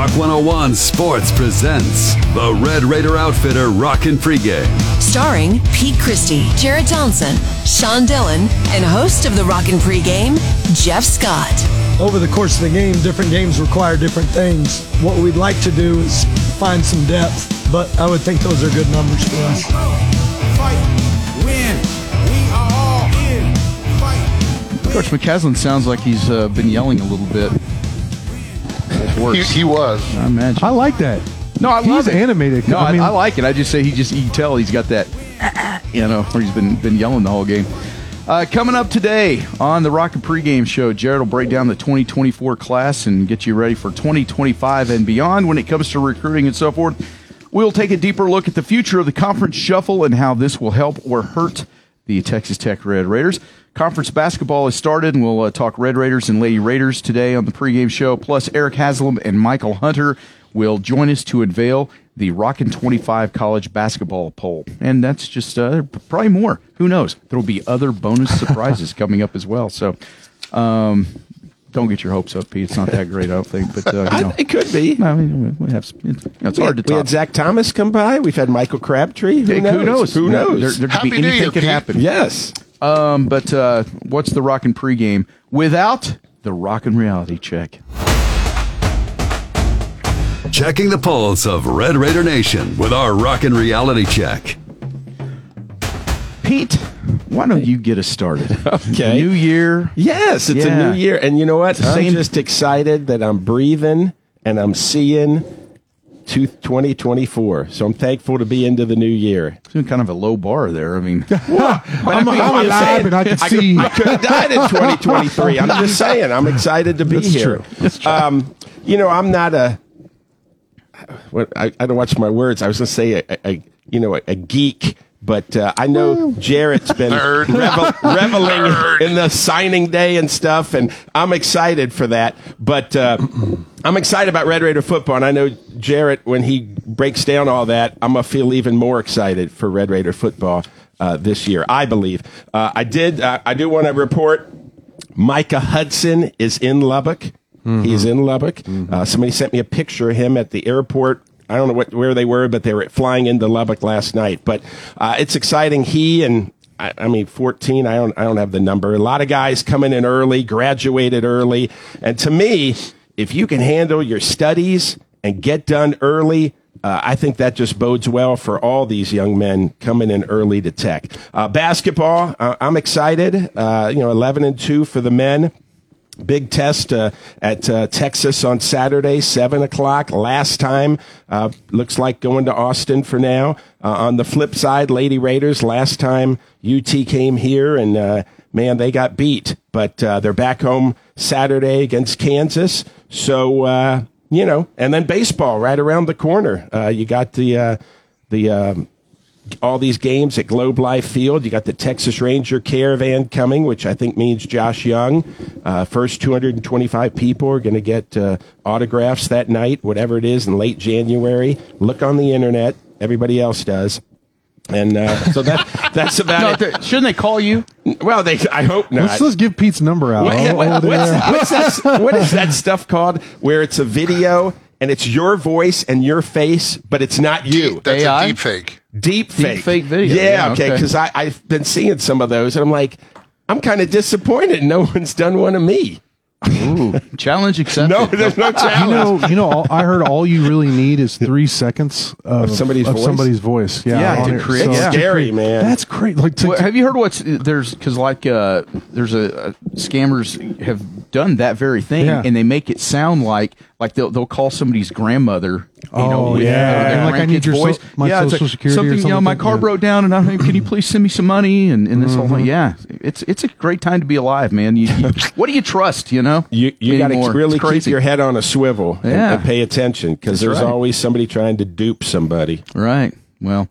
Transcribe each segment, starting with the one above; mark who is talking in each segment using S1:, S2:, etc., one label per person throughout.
S1: Rock 101 Sports presents the Red Raider Outfitter Rockin' Pregame.
S2: Starring Pete Christy, Jarret Johnson, Sean Dillon, and host of the Rockin' Pregame, Jeff Scott.
S3: over the course of the game, different games require different things. What we'd like to do is find some depth, but I would think those are good numbers for us.
S4: Fight, win. We are all in. Fight.
S5: Coach McCasland sounds like he's uh, been yelling a little bit. It's
S6: He, he was.
S5: I imagine.
S7: I like that.
S5: no, I love
S7: He's
S5: it.
S7: animated.
S5: No, I,
S7: I mean-
S5: I like it. I just say he just you can tell he's got that, you know, where he's been been yelling the whole game. Uh, coming up today on the Rockin' Pregame Show, Jarret will break down the 2024 class and get you ready for 2025 and beyond when it comes to recruiting and so forth. We'll take a deeper look at the future of the conference shuffle and how this will help or hurt the Texas Tech Red Raiders. Conference basketball has started, and we'll uh, talk Red Raiders and Lady Raiders today on the pregame show. Plus, Erik Haslam and Mychal Hunter will join us to unveil the Rockin' 25 college basketball poll. And that's just uh, probably more. Who knows? There will be other bonus surprises coming up as well. So, um, don't get your hopes up, Pete. It's not that great, I don't think. But uh, you know,
S8: It could be.
S5: I mean, we have, it's, you know, it's
S8: we
S5: hard
S8: had,
S5: to
S8: we had Zach Thomas come by. We've had Michael Crabtree. Who
S5: Hey,
S8: knows?
S5: Who knows?
S8: Who
S5: There-
S8: knows?
S5: There, there could
S6: Happy New
S5: anything
S6: Year,
S5: could
S6: Pete.
S5: happen.
S8: yes.
S5: Um, but uh, what's the Rockin' pregame without the Rockin' reality check?
S1: Checking the pulse of Red Raider Nation with our Rockin' Reality Check.
S5: Pete, why don't you get us started?
S8: Okay.
S5: New year.
S8: Yes, it's
S5: Yeah.
S8: a new year, and you know what? I'm just excited that I'm breathing and I'm seeing to 2024. So I'm thankful to be into the new year.
S5: Doing kind of a low bar there. I mean,
S8: But
S7: I'm,
S8: I mean,
S7: I'm
S8: I'm
S7: alive
S8: saying-
S7: and I can
S8: I
S7: see.
S8: could, I could have died in 2023. I'm just saying, I'm excited to be
S7: That's
S8: here.
S7: true.
S8: Um, you know, I'm not a. What I, I don't watch my words. I was going to say a, a you know a, a geek, but uh, I know Jarret's been
S6: Nerd.
S8: revel, reveling
S6: Nerd.
S8: in the signing day and stuff, and I'm excited for that. But uh, I'm excited about Red Raider football, and I know Jarret when he breaks down all that, I'm gonna feel even more excited for Red Raider football uh, this year. I believe. Uh, I did. Uh, I do want to report. Micah Hudson is in Lubbock. He's in Lubbock. Uh, somebody sent me a picture of him at the airport. I don't know what, where they were, but they were flying into Lubbock last night. But uh, it's exciting. He and I, I mean, 14. I don't. I don't have the number. A lot of guys coming in early, graduated early, and to me, if you can handle your studies and get done early, uh, I think that just bodes well for all these young men coming in early to Tech. Uh, basketball, uh, I'm excited. Uh, you know, 11 and two for the men. Big test uh, at uh, Texas on Saturday, 7 o'clock. Last time, uh, looks like going to Austin for now. Uh, on the flip side, Lady Raiders, last time UT came here and, uh, man, they got beat. But uh, they're back home Saturday against Kansas. So, you know, and then baseball right around the corner. You got the, the, um, all these games at Globe Life Field. You got the Texas Ranger Caravan coming, which I think means Josh Jung. Uh, first 225 people are going to get uh, autographs that night, whatever it is, in late January. Look on the internet. Everybody else does. And uh, so that that's about
S5: no,
S8: it.
S5: shouldn't they call you?
S8: Well, they. I hope not.
S7: Let's, let's give Pete's number out.
S8: What- what- what's,
S7: there.
S8: what's that, what is that stuff called where it's a video and it's your voice and your face, but it's not you?
S6: That's
S5: AI?
S6: a deep fake.
S8: Deep fake.
S5: Deep fake video.
S8: Yeah,
S5: Yeah,
S8: okay.
S5: okay.
S8: Because I've been seeing some of those and I'm like, I'm kind of disappointed no one's done one of me.
S5: Ooh, challenge accepted.
S8: No, there's no
S7: You
S8: challenge.
S7: know, you know. all- I heard all you really need is three seconds of,
S8: Of somebody's
S7: of
S8: voice?
S7: somebody's voice. Yeah,
S5: Yeah,
S7: on
S5: to create-
S7: So-
S5: yeah.
S7: to
S8: Scary,
S7: create-
S8: man.
S7: That's great. Like to,
S5: Well, have you heard what's there's because like uh, there's a, uh scammers have done that very thing,
S7: Yeah.
S5: and they make it sound like like they'll they'll call somebody's grandmother. You know,
S7: Oh,
S5: with,
S7: yeah.
S5: uh, their
S7: And like, I need
S5: grandkid's
S7: your so-
S5: voice.
S7: my
S5: yeah, it's
S7: social
S5: like
S7: security or
S5: something. You know, my car
S7: Yeah.
S5: broke down, and I'm can you please send me some money? And, and this whole
S7: Mm-hmm.
S5: thing. Yeah, it's it's a great time to be alive, man. You, you- what do you trust? You know,
S8: You you got to really keep your head on a swivel and,
S5: Yeah.
S8: and pay attention because there's
S5: right.
S8: always somebody trying to dupe somebody.
S5: Right. Well,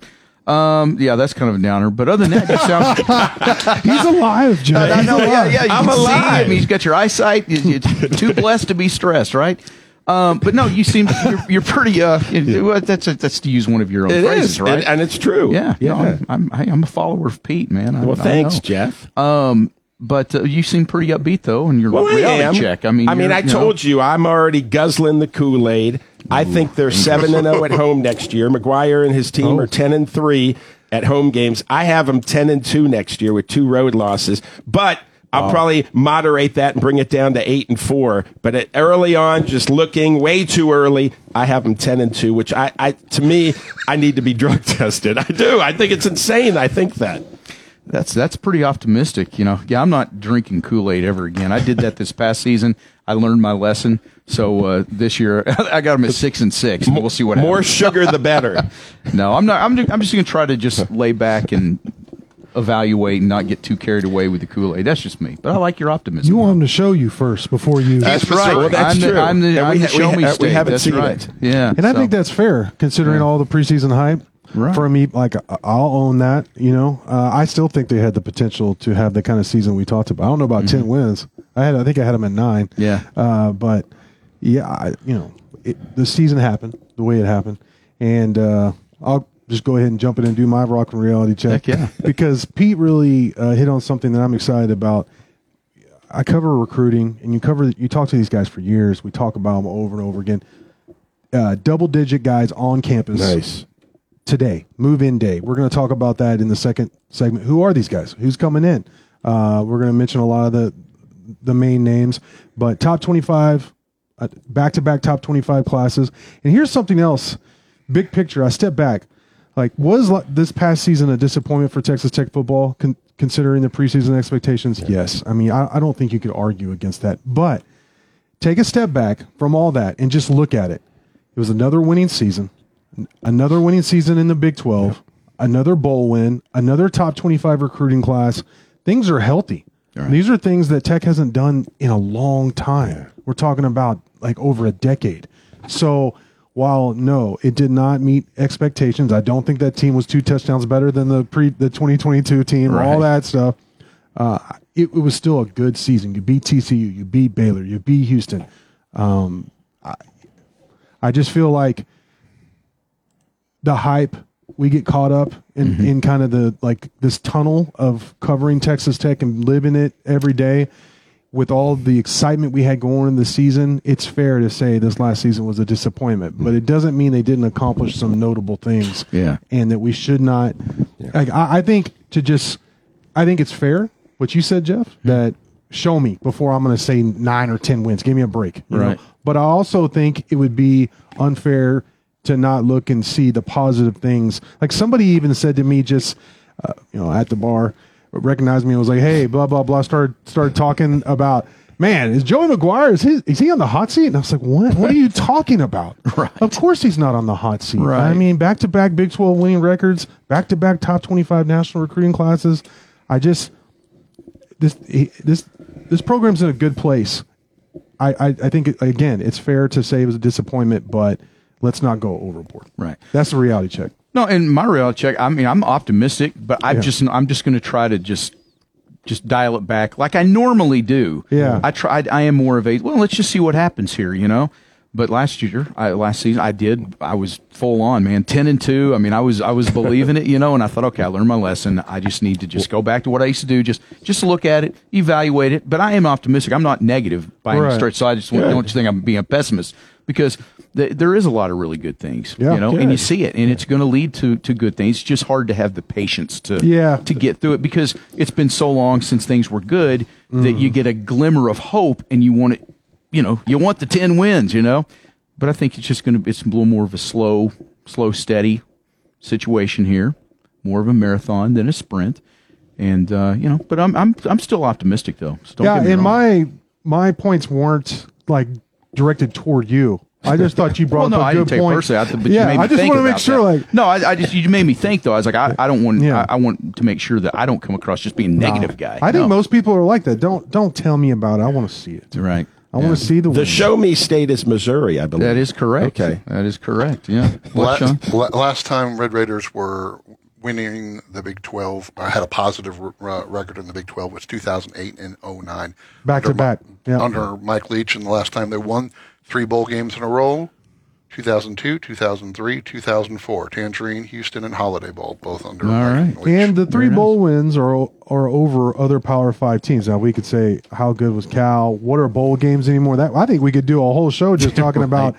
S5: um, yeah, that's kind of a downer. But other than that, you sound.
S7: He's alive.
S5: I know, yeah, yeah. You
S8: I'm
S5: can see
S8: alive.
S5: him. He's got your eyesight. You- You're too blessed to be stressed, right? Um, but no, you seem you're, you're pretty. Uh, well, that's that's to use one of your own
S8: It
S5: phrases,
S8: is,
S5: right?
S8: and, and it's true.
S5: yeah,
S8: yeah.
S5: No, I'm, I'm I- I'm a follower of Pete, man. I,
S8: well, thanks. Jeff.
S5: Um, but uh, you seem pretty upbeat though, and your
S8: Well, I
S5: reality
S8: am.
S5: check. I mean,
S8: I mean, I
S5: you know-
S8: told you I'm already guzzling the Kool Aid. I think they're seven and zero at home next year. McGuire and his team
S7: Oh.
S8: are ten and three at home games. I have them ten and two next year with two road losses, but. I'll probably moderate that and bring it down to eight and four. But at, early on, just looking way too early, I have them ten and two. Which I, I, to me, I need to be drug tested. I do. I think it's insane. I think that.
S5: That's that's pretty optimistic, you know. Yeah, I'm not drinking Kool Aid ever again. I did that this past season. I learned my lesson. So uh, this year, I got them at six and six. And we'll see what happens.
S8: More
S5: happens.
S8: sugar, the better.
S5: No, I'm not. I'm. I'm just going to try to just lay back and evaluate and not get too carried away with the Kool Aid. That's just me. But I like your optimism.
S7: You want them to show you first before you.
S5: That's right.
S8: Well, that's
S5: I'm the,
S8: true.
S5: I'm the, I'm
S8: we
S5: the
S8: ha- we
S5: show
S8: ha-
S5: me
S8: we haven't
S5: That's
S8: seen
S5: right.
S8: it.
S5: Yeah,
S7: and I
S5: so-
S7: think that's fair considering all the preseason hype.
S5: Right.
S7: For me, like I- I'll own that. You know, uh, I still think they had the potential to have the kind of season we talked about. I don't know about ten wins. I had, I think I had them at nine.
S5: Yeah.
S7: Uh, but yeah, I, you know, it, the season happened the way it happened, and uh, I'll just go ahead and jump in and do my rock and reality check.
S5: Heck yeah.
S7: because Pete really uh, hit on something that I'm excited about. I cover recruiting, and you cover you talk to these guys for years. We talk about them over and over again. Uh, double digit guys on campus
S8: Nice.
S7: today, move in day. We're going to talk about that in the second segment. Who are these guys? Who's coming in? Uh, we're going to mention a lot of the the main names, but top twenty five, uh, back to back top twenty five classes. And here's something else, big picture. I step back. Like, was this past season a disappointment for Texas Tech football, con- considering the preseason expectations? Yes. I mean, I, I don't think you could argue against that. But take a step back from all that and just look at it. It was another winning season, another winning season in the Big 12, another bowl win, another top 25 recruiting class. Things are healthy. These are things that Tech hasn't done in a long time. We're talking about like over a decade. So while no, it did not meet expectations, I don't think that team was two touchdowns better than the pre the 2022 team or all
S5: Right.
S7: that stuff. Uh, it, it was still a good season. You beat TCU, you beat Baylor, you beat Houston. Um, I, I just feel like the hype we get caught up in, mm-hmm. in kind of the like this tunnel of covering Texas Tech and living it every day with all the excitement we had going in the season, it's fair to say this last season was a disappointment. But it doesn't mean they didn't accomplish some notable things.
S5: Yeah.
S7: And that we should not like I, I think to just I think it's fair what you said, Jeff, hmm. that show me before I'm gonna say nine or ten wins. Give me a break. you know?
S5: Right.
S7: But I also think it would be unfair to not look and see the positive things. Like somebody even said to me just, uh, you know, at the bar, recognized me and was like, "Hey, blah blah blah." Started started talking about, man, is Joey McGuire is he is he on the hot seat? And I was like, "What? What are you talking about?" right. Of course he's not on the hot seat.
S5: Right.
S7: I mean, back to back Big Twelve winning records, back to back top twenty five national recruiting classes. I just this this this program's in a good place. I, I, I think again, it's fair to say it was a disappointment, but let's not go overboard.
S5: Right.
S7: That's the reality check.
S5: No, and my reality check. I mean, I'm optimistic, but I'm just I'm just going to try to just just dial it back like I normally do.
S7: Yeah.
S5: I tried. I am more of a well. Let's just see what happens here. You know. But last year, I, last season, I did. I was full on, man. Ten and two. I mean, I was I was believing it, you know. And I thought, okay, I learned my lesson. I just need to just go back to what I used to do. Just just look at it, evaluate it. But I am optimistic. I'm not negative by any stretch. So I just want- don't think I'm being a pessimist because th- there is a lot of really good things,
S7: Yeah.
S5: you know, and you see it, and it's going to lead to to good things. It's just hard to have the patience to
S7: Yeah.
S5: to get through it because it's been so long since things were good that
S7: Mm.
S5: you get a glimmer of hope and you want it, you know, you want the ten wins, you know. But I think it's just going to be it's a little more of a slow, slow, steady situation here, more of a marathon than a sprint. And uh, you know, but I'm I'm I'm still optimistic though. So
S7: yeah, in
S5: wrong.
S7: my my points weren't like directed toward you. I just thought you brought
S5: well, no,
S7: up a
S5: I
S7: good
S5: didn't take
S7: point.
S5: personally. I, th- but
S7: yeah,
S5: you made me
S7: I just want to make sure,
S5: that.
S7: like,
S5: no, I, I just you made me think though. I was like, I, I don't want,
S7: Yeah.
S5: I, I want to make sure that I don't come across just being a negative guy.
S7: I think
S5: No.
S7: most people are like that. Don't don't tell me about it. I want to see it.
S5: right.
S7: I want to see the
S8: The
S7: win.
S8: show me state is Missouri, I believe.
S5: That is correct.
S8: Okay.
S5: that is correct. Yeah. What,
S6: La- last time Red Raiders were winning the Big 12, I had a positive r- uh, record in the Big 12 was 2008 and 09.
S7: Back to
S6: Under Mi-
S7: back. Yeah.
S6: Under Mike Leach, and the last time they won three bowl games in a row, 2002, 2003, 2004. Tangerine, Houston, and Holiday Bowl, both under
S5: All
S6: Mike
S5: right.
S6: Leach.
S7: And the three bowl wins are are over other Power Five teams. Now we could say how good was Cal? What are bowl games anymore? That I think we could do a whole show just talking about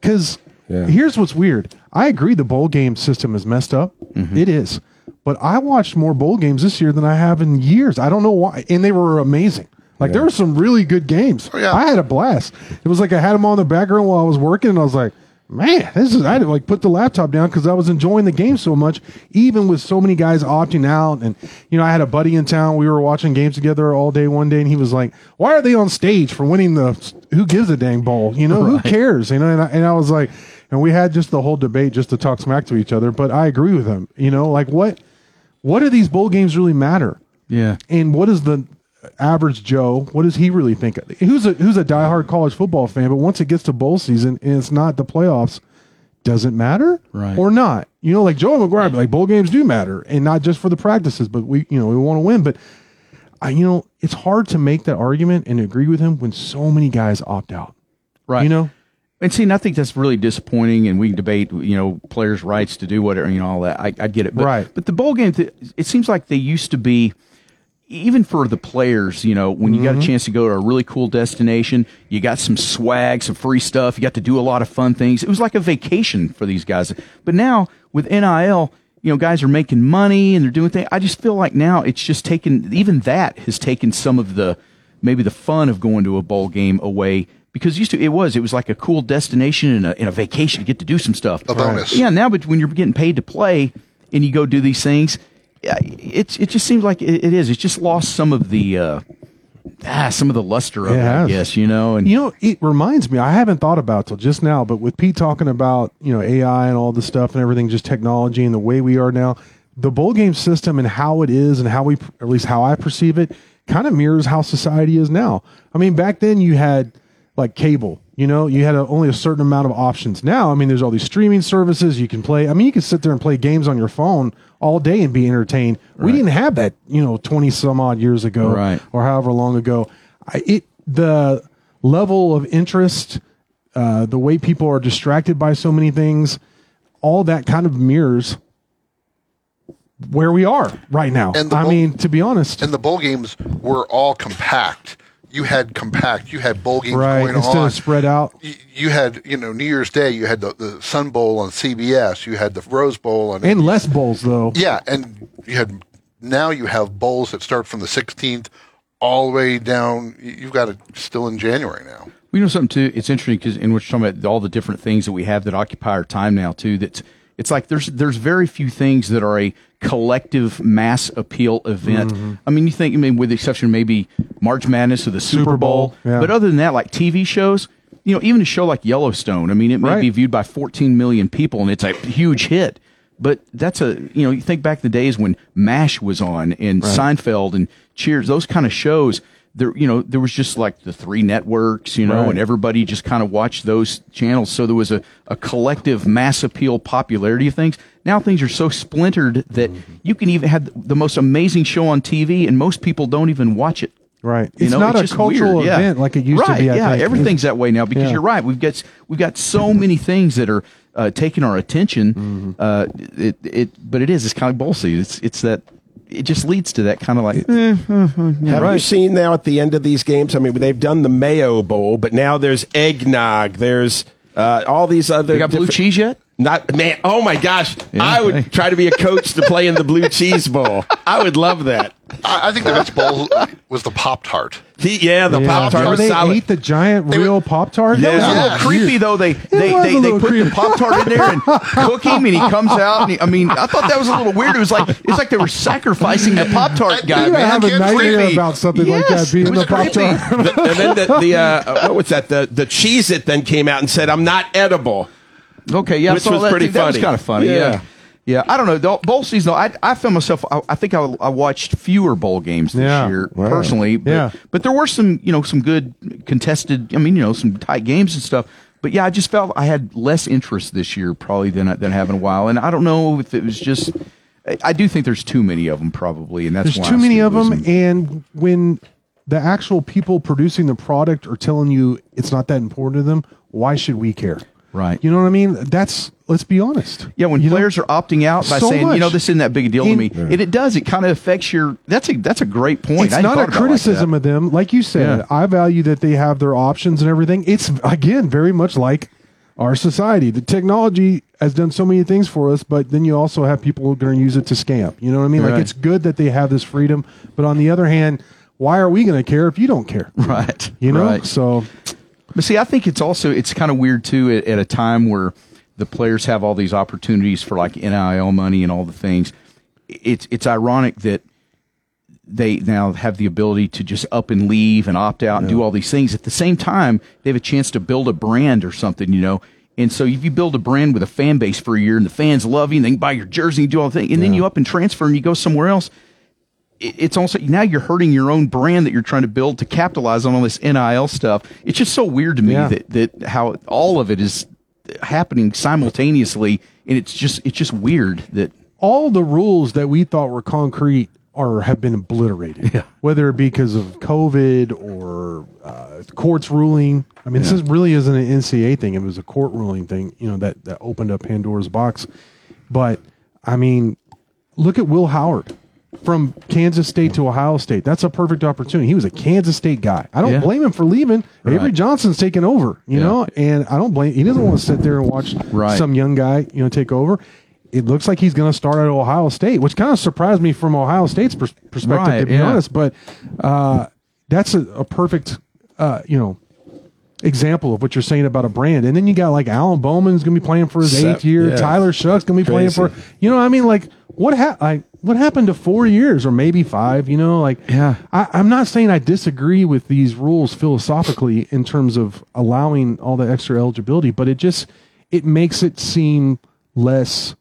S7: because here's what's weird. I agree the bowl game system is messed up.
S5: Mm-hmm.
S7: It is, but I watched more bowl games this year than I have in years. I don't know why, and they were amazing. Like there were some really good games.
S6: Oh, yeah.
S7: I had a blast. It was like I had them on the background while I was working, and I was like, man, this is. I had to like put the laptop down because I was enjoying the game so much. Even with so many guys opting out, and you know, I had a buddy in town. We were watching games together all day one day, and he was like, "Why are they on stage for winning the? Who gives a dang bowl? You know, who cares? You know?" And I, and I was like, and we had just the whole debate just to talk smack to each other. But I agree with him. You know, like what, what do these bowl games really matter?
S5: Yeah.
S7: And what is the average Joe? What does he really think? Who's a who's a diehard college football fan, but once it gets to bowl season and it's not the playoffs, does it matter?
S5: Right.
S7: Or not? You know, like Joe McGuire, like bowl games do matter, and not just for the practices, but we you know we want to win. But I, you know, it's hard to make that argument and agree with him when so many guys opt out.
S5: Right.
S7: You know.
S5: And see, and I think that's really disappointing. And we can debate, you know, players' rights to do whatever, you know, all that. I, I get it, but,
S7: Right.
S5: But the bowl game, th- it seems like they used to be, even for the players. You know, when you got a mm-hmm. chance to go to a really cool destination, you got some swag, some free stuff. You got to do a lot of fun things. It was like a vacation for these guys. But now with NIL, you know, guys are making money and they're doing things. I just feel like now it's just taken. Even that has taken some of the maybe the fun of going to a bowl game away because used to it was it was like a cool destination and a, and a vacation to get to do some stuff.
S6: A bonus.
S5: Yeah, now but when you're getting paid to play and you go do these things, yeah, it's it just seems like it, it is. It's just lost some of the uh, ah some of the luster of
S7: It
S5: it, I
S7: has.
S5: guess you know. And
S7: You know, it reminds me. I haven't thought about it till just now, but with Pete talking about you know AI and all the stuff and everything, just technology and the way we are now, the bowl game system and how it is and how we, at least how I perceive it, kind of mirrors how society is now. I mean, back then you had like cable. You know, you had a, only a certain amount of options. Now, I mean, there's all these streaming services you can play. I mean, you can sit there and play games on your phone all day and be entertained. We didn't have that, you know, 20 some odd years ago
S5: Right.
S7: or however long ago. I, it the level of interest, uh, the way people are distracted by so many things, all that kind of mirrors where we are right now.
S6: And the
S7: I
S6: bowl-
S7: mean, to be honest,
S6: and the bowl games were all compact. You had compact. You had bowl games
S7: right?
S6: going
S7: Instead
S6: on.
S7: of spread out,
S6: Y- you had you know New Year's Day. You had the, the Sun Bowl on CBS. You had the Rose Bowl on
S7: and less bowls though.
S6: yeah, and you had now you have bowls that start from the 16th all the way down. You've got it still in January now.
S5: We know something too. It's interesting because in which talking about all the different things that we have that occupy our time now too. That's it's like there's there's very few things that are a collective mass appeal event.
S7: Mm-hmm.
S5: I mean, you think I mean with the exception of maybe March Madness or the Super,
S7: Super
S5: Bowl,
S7: Bowl, yeah.
S5: but other than that, like TV shows. You know, even a show like Yellowstone. I mean, it may
S7: Right.
S5: be viewed by 14 million people, and it's a huge hit. But that's a you know you think back the days when Mash was on and Seinfeld and Cheers, those kind of shows. There you know there was just like the three networks, you know,
S7: Right.
S5: and everybody just kind of watched those channels. So there was a, a collective mass appeal popularity of things. Now things are so splintered that you can even have the most amazing show on TV, and most people don't even watch it.
S7: Right.
S5: You
S7: It's
S5: know,
S7: not a cultural
S5: weird. Yeah.
S7: event like it used to
S5: Right,
S7: be, I
S5: yeah,
S7: think.
S5: everything's that way now because
S7: Yeah.
S5: you're right. We've got we've got so many things that are uh, taking our attention.
S7: Mm-hmm.
S5: Uh, it it but it is it's kind of like. It's it's that it just leads to that kind of like eh, uh, uh, yeah,
S8: Have
S5: right.
S8: you seen now at the end of these games? I mean, they've done the Mayo Bowl, but now there's eggnog. There's uh, all these other.
S5: They got blue cheese yet?
S8: Not man. Oh my gosh!
S5: Yeah,
S8: I would
S5: okay.
S8: try to be a coach to play in the blue cheese bowl. I would love that.
S6: I, I think the best bowl was the Pop Tart.
S8: Yeah, the Pop Tart was
S7: they
S8: solid.
S7: ate the giant real Pop Tart.
S5: That was a little creepy though. They they,
S7: was
S5: they, they put
S7: creepy.
S5: the pop tart in there and cook him, and he comes out. And he, I mean, I thought that was a little weird. It was like it's like they were sacrificing the pop tart guy.
S7: You
S5: man.
S7: have a nightmare
S5: creepy.
S7: about something like that being
S5: it
S7: the Pop. Tart.
S8: The- and then the, the uh, what was that? The the Cheez It then came out and said, "I'm not edible."
S5: Okay, yeah, I
S8: Which
S5: saw
S8: was
S5: that
S8: pretty
S5: too. That was kind of funny.
S8: Yeah.
S5: Yeah. yeah, I don't know. The bowl season, I, I found myself. I, I think I, I watched fewer bowl games this
S7: Yeah.
S5: year
S7: Wow.
S5: personally. But,
S7: Yeah.
S5: but there were some, you know, some good contested. I mean, you know, some tight games and stuff. But yeah, I just felt I had less interest this year probably than I- than I have in a while. And I don't know if it was just. I- I do think there's too many of them probably, and that's why.
S7: There's
S5: why
S7: too
S5: I
S7: many
S5: still
S7: of them, and when the actual people producing the product are telling you it's not that important to them, why should we care?
S5: Right.
S7: You know what I mean? That's let's be honest.
S5: Yeah, when
S7: You know?
S5: players are opting out by
S7: So
S5: saying, you know, this isn't that big a deal
S7: In-
S5: to me, and it does. It kind of affects your. That's a that's a great point.
S7: It's
S5: I hadn't
S7: a
S5: it like
S7: criticism of them, like you said.
S5: Yeah.
S7: I value that they have their options and everything. It's again very much like our society. The technology has done so many things for us, but then you also have people who are going to use it to scam. You know what I mean? Like it's good that they have this freedom, but on the other hand, why are we going to care if you don't care?
S5: Right.
S7: You know?
S5: Right.
S7: So
S5: But see, I think it's also it's kind of weird too at, at a time where the players have all these opportunities for like NIL money and all the things. It's it's ironic that they now have the ability to just up and leave and opt out and do all these things. At the same time, they have a chance to build a brand or something, you know. And so if you build a brand with a fan base for a year and the fans love you and they can buy your jersey and do all the things, and then you up and transfer and you go somewhere else, it's also now you're hurting your own brand that you're trying to build to capitalize on all this NIL stuff. It's just so weird to me
S7: Yeah.
S5: that that how all of it is happening simultaneously, and it's just it's just weird that
S7: all the rules that we thought were concrete are have been obliterated.
S5: Yeah.
S7: Whether it be because of COVID or uh, courts ruling. I mean, this is, really isn't an NCAA thing. It was a court ruling thing. You know that that opened up Pandora's box. But I mean, look at Will Howard from Kansas State to Ohio State. That's a perfect opportunity. He was a Kansas State guy. I don't
S5: Yeah.
S7: blame him for leaving. Avery Johnson's taking over. You
S5: Yeah.
S7: know, and I don't blame. He doesn't want to sit there and watch
S5: Right.
S7: some young guy, you know, take over. It looks like he's going to start at Ohio State, which kind of surprised me from Ohio State's pers- perspective,
S5: Right,
S7: to be
S5: yeah.
S7: honest. But uh, that's a, a perfect, uh, you know, example of what you're saying about a brand. And then you got like Alan Bowman's going to be playing for his eighth year. Tyler Shough's going to be playing for, you know, I mean, like what ha- like what happened to four years or maybe five? You know, like
S5: Yeah.
S7: I, I'm not saying I disagree with these rules philosophically in terms of allowing all the extra eligibility, but it just it makes it seem less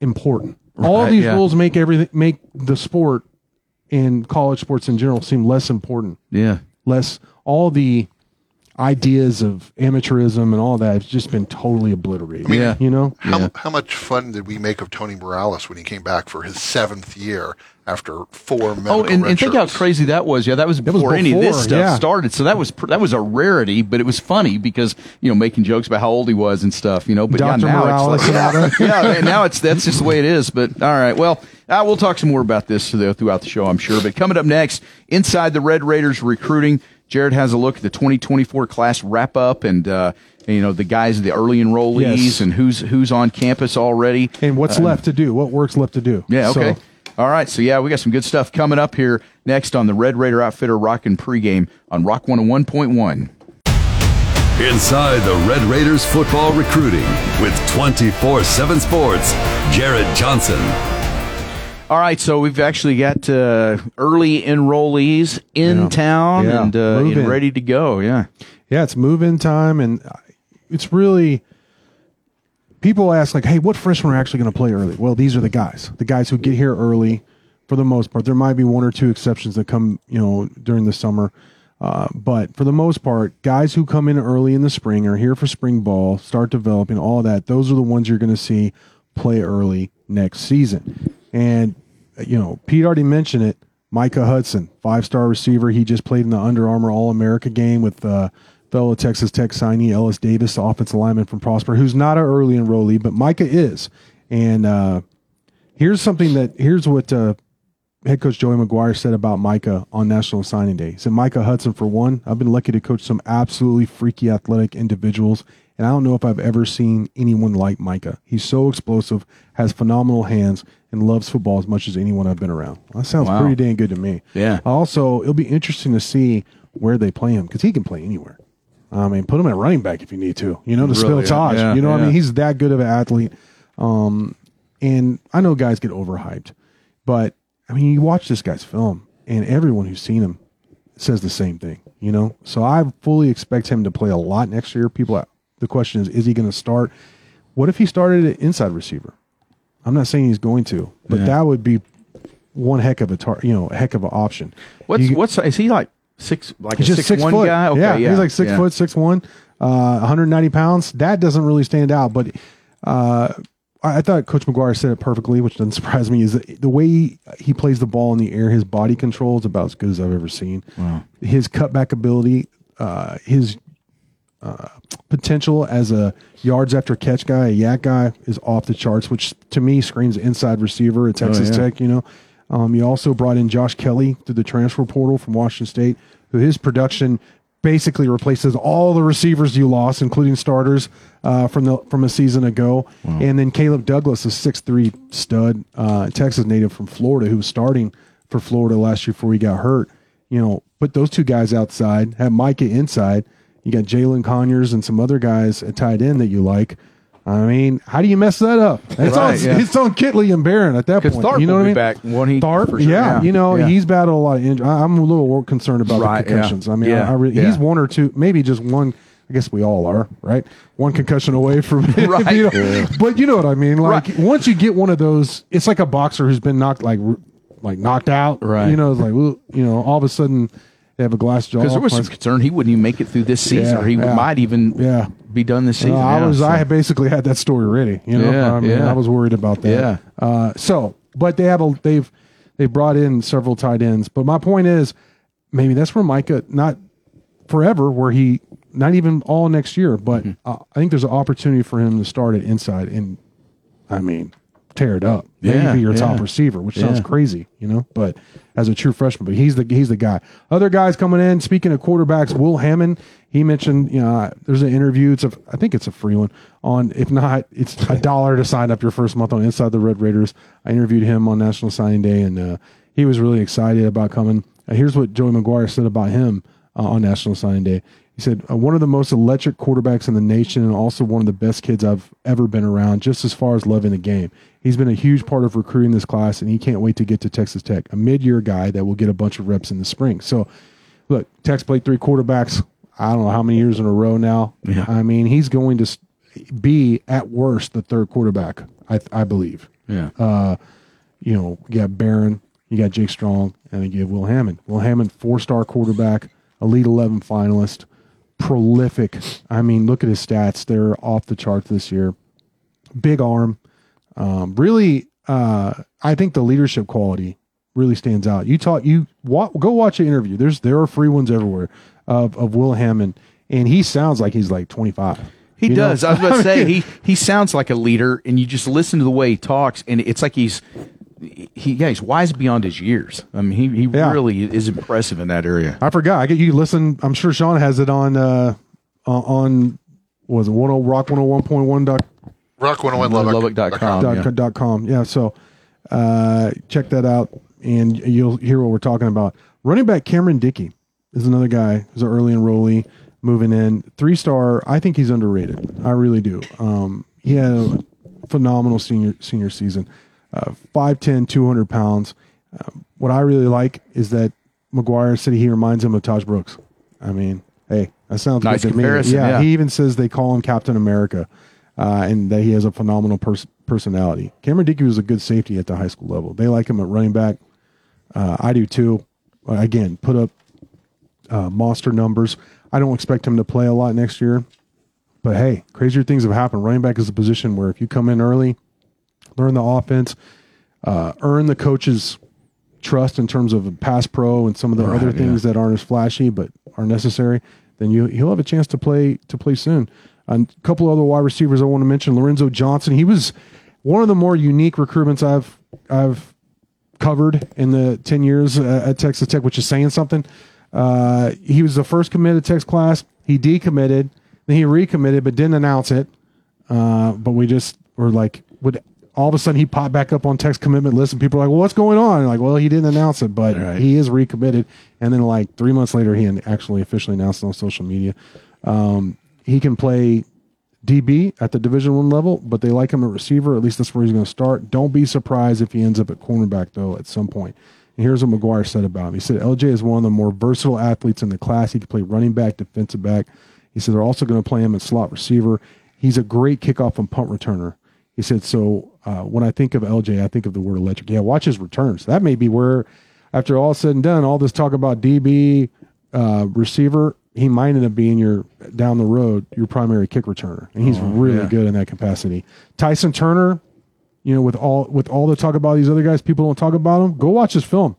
S7: important. all these
S5: yeah.
S7: rules make everything make the sport and college sports in general seem less important.
S5: yeah.
S7: Less all the ideas of amateurism and all that has just been totally obliterated.
S5: Yeah.
S7: You know?
S6: How,
S5: Yeah.
S6: how much fun did we make of Tony Morales when he came back for his seventh year after four medical
S5: Oh, and, and think how crazy that was. Yeah, that was
S7: was
S5: before, any of this stuff
S7: yeah.
S5: started. So that was that was a rarity, but it was funny because you know making jokes about how old he was and stuff. You know, but
S7: Dr.
S5: yeah, now
S7: Morales
S5: it's
S7: and all
S5: like, yeah, man, now it's that's just the way it is. But all right, well, uh, we'll talk some more about this throughout the show, I'm sure. But coming up next, inside the Red Raiders recruiting, Jarret has a look at the 2024 class wrap up and. uh you know the guys, the early enrollees,
S7: Yes.
S5: and who's who's on campus already,
S7: And what's left to do? What work's left to do?
S5: yeah,
S7: So-
S5: okay. All right. So, yeah, we got some good stuff coming up here next on the Red Raider Outfitter Rockin' pregame on Rock 101.1.
S1: Inside the Red Raiders football recruiting with 24 7 Sports, Jarret Johnson.
S5: All right. So, we've actually got uh, early enrollees in
S7: Yeah.
S5: town
S7: Yeah.
S5: and, uh, and ready to go. Yeah.
S7: yeah, it's move-in time, and it's really people ask like, "Hey, what freshmen are actually going to play early?" Well, these are the guys, the guys who get here early. For the most part, there might be one or two exceptions that come, you know, during the summer, uh, but for the most part, guys who come in early in the spring are here for spring ball, start developing, all that. Those are the ones you're going to see play early next season. And you know, Pete already mentioned it. Micah Hudson, five-star receiver. He just played in the Under Armour All-America game with uh, fellow Texas Tech signee Ellis Davis, offensive lineman from Prosper, who's not an early enrollee, but Micah is. And uh, here's something that here's what uh, head coach Joey McGuire said about Micah on National Signing Day. He said, Micah Hudson, for one, I've been lucky to coach some absolutely freaky athletic individuals, and I don't know if I've ever seen anyone like Micah. He's so explosive, has phenomenal hands, and loves football as much as anyone I've been around. That sounds
S5: Wow.
S7: pretty dang good to me.
S5: Yeah.
S7: Also, it'll be interesting to see where they play him because he can play anywhere. I mean, put him at running back if you need to. You know, to
S5: Really,
S7: spill Tahj.
S5: yeah,
S7: you know, what I mean, he's that good of an athlete. Um, and I know guys get overhyped, but I mean, you watch this guy's film, and everyone who's seen him says the same thing. You know, so I fully expect him to play a lot next year. People, the question is, is he going to start? What if he started at inside receiver? I'm not saying he's going to, but
S5: Yeah.
S7: that would be one heck of a tar- you know, a heck of an option.
S5: What's
S7: You-
S5: what's is he like six like
S7: just
S5: six,
S7: six
S5: one
S7: foot.
S5: guy? Okay,
S7: yeah,
S5: yeah,
S7: he's like six
S5: yeah.
S7: foot, six one, uh, 190 pounds. That doesn't really stand out, but uh, I, I thought Coach McGuire said it perfectly, which doesn't surprise me. Is that the way he, he plays the ball in the air, his body control is about as good as I've ever seen. His cutback ability, uh, his uh, potential as a yards after catch guy, a yak guy, is off the charts, which to me screams inside receiver at Texas
S5: yeah.
S7: Tech. You know, um, you also brought in Josh Kelly through the transfer portal from Washington State, who his production basically replaces all the receivers you lost, including starters uh, from the from a season ago. And then Caleb Douglas, a six three stud, uh, Texas native from Florida, who was starting for Florida last year before he got hurt. You know, put those two guys outside, have Micah inside. You got Jalin Conyers and some other guys at tight end that you like. I mean, how do you mess that up? It's
S5: Right,
S7: on
S5: yeah.
S7: it's on Kittley and Behren at that point.
S5: Tharp
S7: you know what I mean?
S5: back when he
S7: Tharp,
S5: sure,
S7: yeah,
S5: yeah,
S7: you know
S5: yeah.
S7: he's battled a lot of injuries. I'm a little more concerned about
S5: Right,
S7: the concussions. I mean, I, I really, he's one or two, maybe just one. I guess we all are, right? One concussion away from
S5: Right.
S7: you know, But you know what I mean. Like once you get one of those, it's like a boxer who's been knocked like like knocked out.
S5: Right.
S7: You know, it's like well, you know, all of a sudden they have a glass jaw.
S5: Because there was some concern he wouldn't even make it through this season,
S7: Yeah,
S5: or he
S7: yeah.
S5: might even
S7: Yeah.
S5: be done this season.
S7: I was
S5: so.
S7: I basically had that story ready. You know,
S5: Yeah,
S7: I mean,
S5: yeah.
S7: I was worried about that.
S5: Yeah.
S7: Uh, so, but they have a they've they brought in several tight ends. But my point is, maybe that's where Micah not forever, where he not even all next year, but
S5: Mm-hmm.
S7: uh, I think there's an opportunity for him to start at inside and, I mean, tear it up. Maybe
S5: Yeah,
S7: be your top receiver, which sounds crazy, you know. But as a true freshman, but he's the he's the guy. Other guys coming in. Speaking of quarterbacks, Will Hammond. He mentioned, you know, there's an interview. It's a, I think it's a free one. On if not, it's a dollar to sign up your first month on Inside the Red Raiders. I interviewed him on National Signing Day, and uh, he was really excited about coming. Uh, here's what Joey McGuire said about him uh, on National Signing Day. He said, uh, one of the most electric quarterbacks in the nation and also one of the best kids I've ever been around, just as far as loving the game. He's been a huge part of recruiting this class, and he can't wait to get to Texas Tech, a mid year guy that will get a bunch of reps in the spring. So, look, Tech's played three quarterbacks, I don't know how many years in a row now.
S5: Yeah.
S7: I mean, he's going to be, at worst, the third quarterback, I, I believe.
S5: Yeah.
S7: Uh, you know, you got Behren, you got Jake Strong, and then you have Will Hammond. Will Hammond, four star quarterback, Elite 11 finalist, prolific. I mean, look at his stats. They're off the charts this year. Big arm. Um, really, uh, I think the leadership quality really stands out. You talk, you wa- go watch an interview. There's there are free ones everywhere of of Will Hammond, and he sounds like he's like 25.
S5: He
S7: You know?
S5: does. I was about to say he he sounds like a leader, and you just listen to the way he talks, and it's like he's he yeah he's wise beyond his years. I mean, he he
S7: Yeah.
S5: really is impressive in that area.
S7: I forgot. I get you listen. I'm sure Sean has it on uh on- on was it one oh rock 101.1 dot
S6: Rock 101 Lubbock.
S5: Lubbock.com.
S7: dot,
S5: yeah.
S7: dot com. Yeah, so uh, check that out, and you'll hear what we're talking about. Running back Cameron Dickey is another guy who's an early enrollee moving in. Three star. I think he's underrated. I really do. Um, he had a phenomenal senior senior season. Uh, 5'10", 200 pounds. Um, what I really like is that McGuire said he reminds him of Tahj Brooks. I mean, hey, that sounds
S5: Nice
S7: good to me.
S5: comparison,
S7: Yeah,
S5: yeah.
S7: he even says they call him Captain America, uh, and that he has a phenomenal pers- personality. Cameron Dickey was a good safety at the high school level. They like him at running back. Uh, I do too. Uh, again, put up uh, monster numbers. I don't expect him to play a lot next year, but hey, crazier things have happened. Running back is a position where if you come in early, learn the offense, uh, earn the coach's trust in terms of pass pro and some of the
S5: Right,
S7: other things that aren't as flashy but are necessary, then you he'll have a chance to play to play soon. And a couple other wide receivers I want to mention: Lorenzo Johnson. He was one of the more unique recruitments I've I've covered in the 10 years uh, at Texas Tech, which is saying something. Uh, he was the first committed Tech's class. He decommitted, then he recommitted, but didn't announce it. Uh, but we just were like, would all of a sudden he popped back up on text commitment list, and people are like, "Well, what's going on?" And like, well, he didn't announce it, but
S5: Right.
S7: he is recommitted. And then like three months later, he actually officially announced it on social media. Um, he can play DB at the Division One level, but they like him at receiver. At least that's where he's going to start. Don't be surprised if he ends up at cornerback though at some point. And here's what McGuire said about him. He said LJ is one of the more versatile athletes in the class. He can play running back, defensive back. He said they're also going to play him in slot receiver. He's a great kickoff and punt returner. He said so. Uh, when I think of LJ, I think of the word electric. Yeah, watch his returns. That may be where, after all said and done, all this talk about DB uh, receiver, he might end up being your down the road your primary kick returner, and he's really
S5: yeah.
S7: good in that capacity. Tyson Turner, you know, with all with all the talk about these other guys, people don't talk about him. Go watch his film.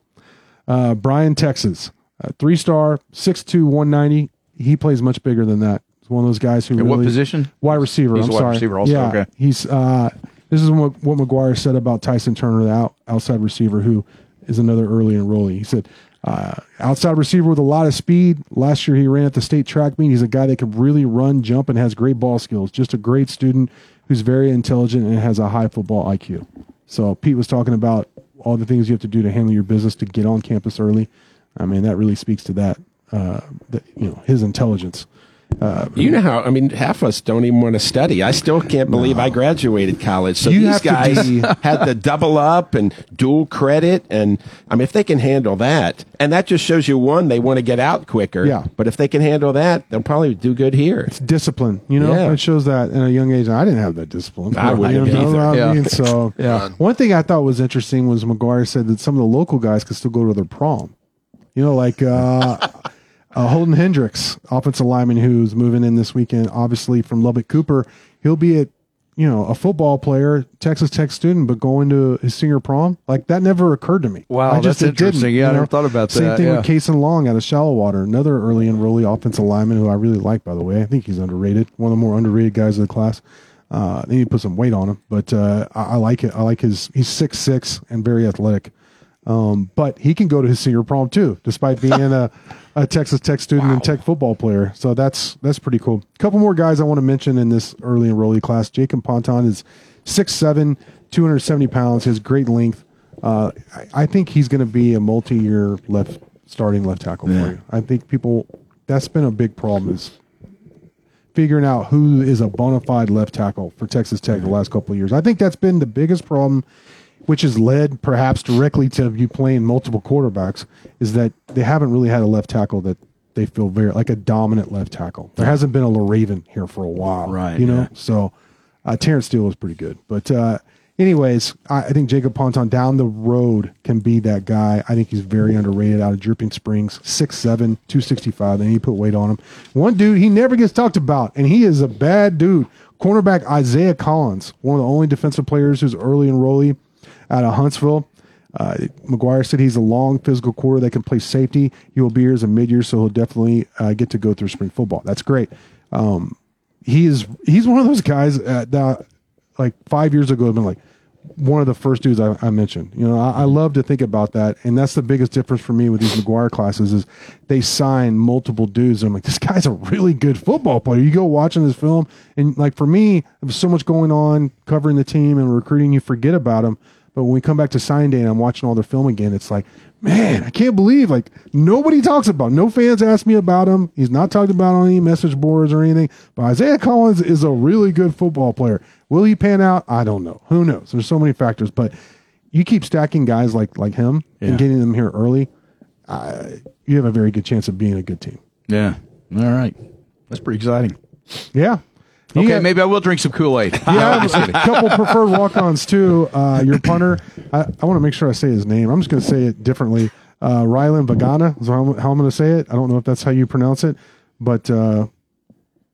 S7: Uh, Bryan Texas, uh, three star, 6'2", 190. He plays much bigger than that. He's one of those guys who
S5: At what
S7: really,
S5: position?
S7: Wide receiver.
S5: He's
S7: I'm
S5: a wide
S7: sorry.
S5: receiver also,
S7: Yeah,
S5: okay.
S7: he's. Uh, this is what, what McGuire said about Tyson Turner, the out, outside receiver, who is another early enrollee. He said, uh, outside receiver with a lot of speed. Last year he ran at the state track meet. He's a guy that can really run, jump, and has great ball skills. Just a great student who's very intelligent and has a high football IQ. So Pete was talking about all the things you have to do to handle your business to get on campus early. I mean, that really speaks to that. Uh, that you know, his intelligence. Uh,
S8: You know how I mean, half of us don't even want to study. I still can't believe I graduated college. So
S7: You
S8: these guys
S7: be-
S8: had the double up and dual credit, and I mean, if they can handle that, and that just shows you one, they want to get out quicker.
S7: Yeah.
S8: But if they can handle that, they'll probably do good here.
S7: It's discipline, you know.
S8: Yeah.
S7: It shows that in a young age. I didn't have that discipline.
S8: I wouldn't
S7: You know
S8: either.
S7: I
S5: Yeah.
S7: mean? So,
S5: Yeah.
S7: One thing I thought was interesting was McGuire said that some of the local guys could still go to their prom. You know, like uh, uh, Holden Hendricks, offensive lineman who's moving in this weekend, obviously from Lubbock Cooper. He'll be at you know a football player, Texas Tech student, but going to his senior prom. Like that never occurred to me.
S5: Wow,
S7: I just,
S5: that's
S7: it didn't,
S5: interesting. Yeah, I never thought about
S7: Same
S5: that, Same
S7: thing
S5: yeah.
S7: with Kason Long out of Shallow Water, another early enrollee offensive lineman who I really like, by the way. I think he's underrated, one of the more underrated guys of the class. Uh, they need to put some weight on him, but uh, I, I like it. I like his. He's six six and very athletic. Um, but he can go to his senior prom too, despite being a, a Texas Tech student and Tech football player. So that's that's pretty cool. A couple more guys I want to mention in this early enrollee class. Jacob Ponton is 6'7", 270 pounds. He has great length. Uh, I, I think he's going to be a multi-year left starting left tackle for you. I think people that's been a big problem is figuring out who is a bona fide left tackle for Texas Tech the last couple of years. I think that's been the biggest problem, which has led perhaps directly to you playing multiple quarterbacks, is that they haven't really had a left tackle that they feel very like a dominant left tackle. There hasn't been a Le'Raven here for a while,
S5: Right,
S7: You know,
S5: yeah.
S7: so uh, Terrence Steele was pretty good, but. Uh, Anyways, I, I think Jacob Ponton down the road can be that guy. I think he's very underrated out of Dripping Springs, 6'7", 265. They need to put weight on him. One dude he never gets talked about, and he is a bad dude. Cornerback Isaiah Collins, one of the only defensive players who's early enrollee out of Huntsville. Uh, McGuire said he's a long physical quarter that can play safety. He will be here as a mid-year, so he'll definitely uh, get to go through spring football. That's great. Um, he is he's one of those guys uh, that like five years ago have been like one of the first dudes I, I mentioned. You know, I, I love to think about that, and that's the biggest difference for me with these McGuire classes is they sign multiple dudes. I'm like, this guy's a really good football player. You go watching this film, and like for me, there's so much going on covering the team and recruiting, you forget about him. But when we come back to sign day and I'm watching all their film again, it's like, man, I can't believe like nobody talks about. him. No fans ask me about him. He's not talked about on any message boards or anything. But Isaiah Collins is a really good football player. Will he pan out? I don't know. Who knows? There's so many factors, but you keep stacking guys like like him
S5: Yeah.
S7: and getting them here early. Uh, you have a very good chance of being a good team.
S5: Yeah. All right. That's pretty exciting.
S7: Yeah.
S5: Okay, maybe I will drink some Kool Aid.
S7: Yeah, a couple preferred walk-ons too. Uh, your punter, I, I want to make sure I say his name. I'm just going to say it differently. Uh, Rylan Vagana is how I'm, I'm going to say it. I don't know if that's how you pronounce it, but uh,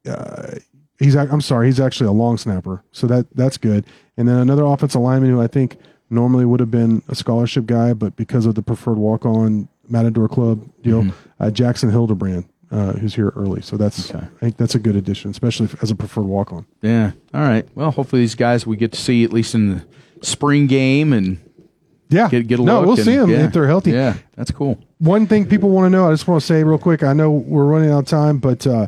S7: uh, he's. I'm sorry, he's actually a long snapper, so that that's good. And then another offensive lineman who I think normally would have been a scholarship guy, but because of the preferred walk-on Matador Club deal, uh, Jackson Hildebrand. Uh, who's here early? So that's I think that's a good addition, especially as a preferred walk-on.
S5: Yeah. All right. Well, hopefully these guys we get to see at least in the spring game and
S7: Yeah,
S5: get get a
S7: no,
S5: look.
S7: No, we'll
S5: and-
S7: see them
S5: yeah.
S7: if they're healthy.
S5: Yeah, that's cool.
S7: One thing people want to know, I just want to say real quick. I know we're running out of time, but uh,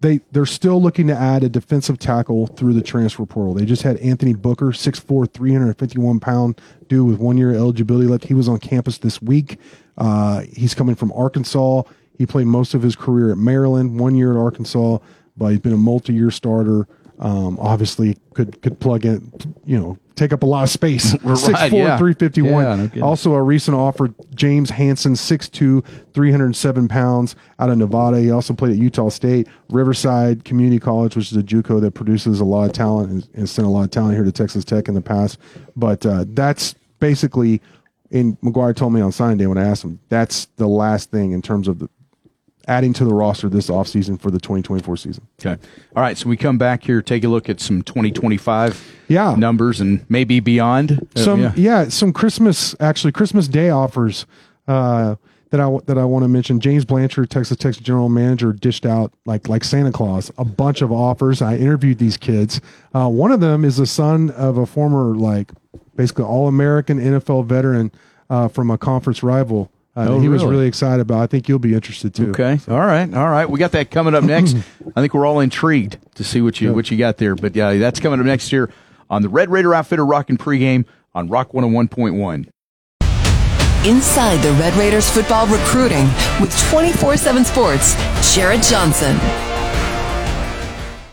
S7: they they're still looking to add a defensive tackle through the transfer portal. They just had Anthony Booker, 6'4", 351 pound dude with one year eligibility left. He was on campus this week. Uh, he's coming from Arkansas. He played most of his career at Maryland, one year at Arkansas, but he's been a multi year starter. Um, obviously, could could plug in, you know, take up a lot of space.
S5: Right,
S7: 6'4",
S5: yeah.
S7: 351.
S5: Yeah, no
S7: also, a recent offer, James Hansen, 6'2", 307 pounds, out of Nevada. He also played at Utah State, Riverside Community College, which is a JUCO that produces a lot of talent and, and sent a lot of talent here to Texas Tech in the past. But uh, that's basically, and McGuire told me on signing day when I asked him, that's the last thing in terms of the, adding to the roster this offseason for the 2024 season.
S5: Okay. All right. So we come back here, take a look at some 2025
S7: Yeah.
S5: numbers and maybe beyond. Uh,
S7: some
S5: yeah.
S7: yeah. some Christmas actually Christmas Day offers uh, that I that I want to mention. James Blanchard, Texas Tech's general manager, dished out like like Santa Claus a bunch of offers. I interviewed these kids. Uh, one of them is the son of a former like basically All American NFL veteran uh, from a conference rival. Uh,
S5: Oh,
S7: he was
S5: really?
S7: really excited about. I think you'll be interested too.
S5: Okay. All right. All right. We got that coming up next. I think we're all intrigued to see what you what you got there. But yeah, that's coming up next year on the Red Raider Outfitter Rockin' Pregame on Rock 101.1.
S2: Inside the Red Raiders football recruiting with 24 7 Sports, Jarret Johnson.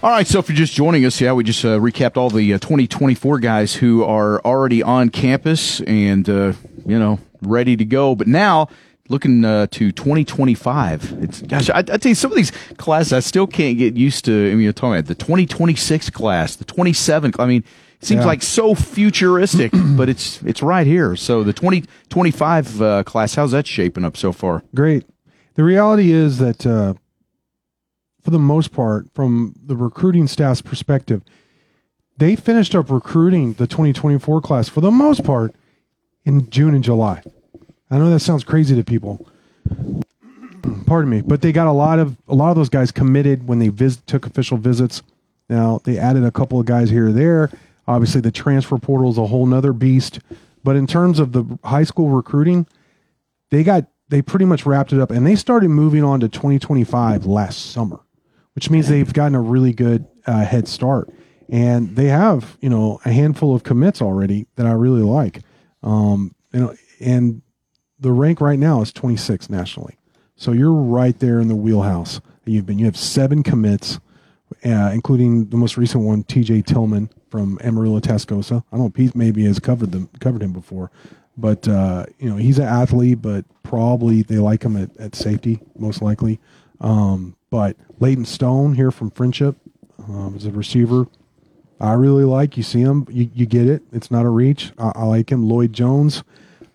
S5: All right, so if you're just joining us, yeah, we just uh, recapped all the uh, 2024 guys who are already on campus and uh, you know ready to go. But now looking uh, to 2025, it's gosh, I, I tell you, some of these classes I still can't get used to. I mean, you're talking about the 2026 class, the 27. I mean, it seems
S7: Yeah.
S5: like so futuristic, but it's it's right here. So the 2025 uh, class, how's that shaping up so far?
S7: Great. The reality is that, uh, for the most part, from the recruiting staff's perspective, they finished up recruiting the 2024 class for the most part in June and July. I know that sounds crazy to people. Pardon me, but they got a lot of a lot of those guys committed when they vis- took official visits. Now they added a couple of guys here or there. Obviously, the transfer portal is a whole nother beast. But in terms of the high school recruiting, they got they pretty much wrapped it up and they started moving on to 2025 last summer which means they've gotten a really good uh, head start and they have you know a handful of commits already that i really like um know and the rank right now is 26 nationally so you're right there in the wheelhouse you've been you have seven commits uh, including the most recent one tj tillman from amarillo tascosa i don't know if Pete maybe has covered them covered him before but uh, you know he's an athlete, but probably they like him at, at safety most likely. Um, but Leighton Stone here from Friendship um, is a receiver. I really like. You see him, you, you get it. It's not a reach. I, I like him. Lloyd Jones,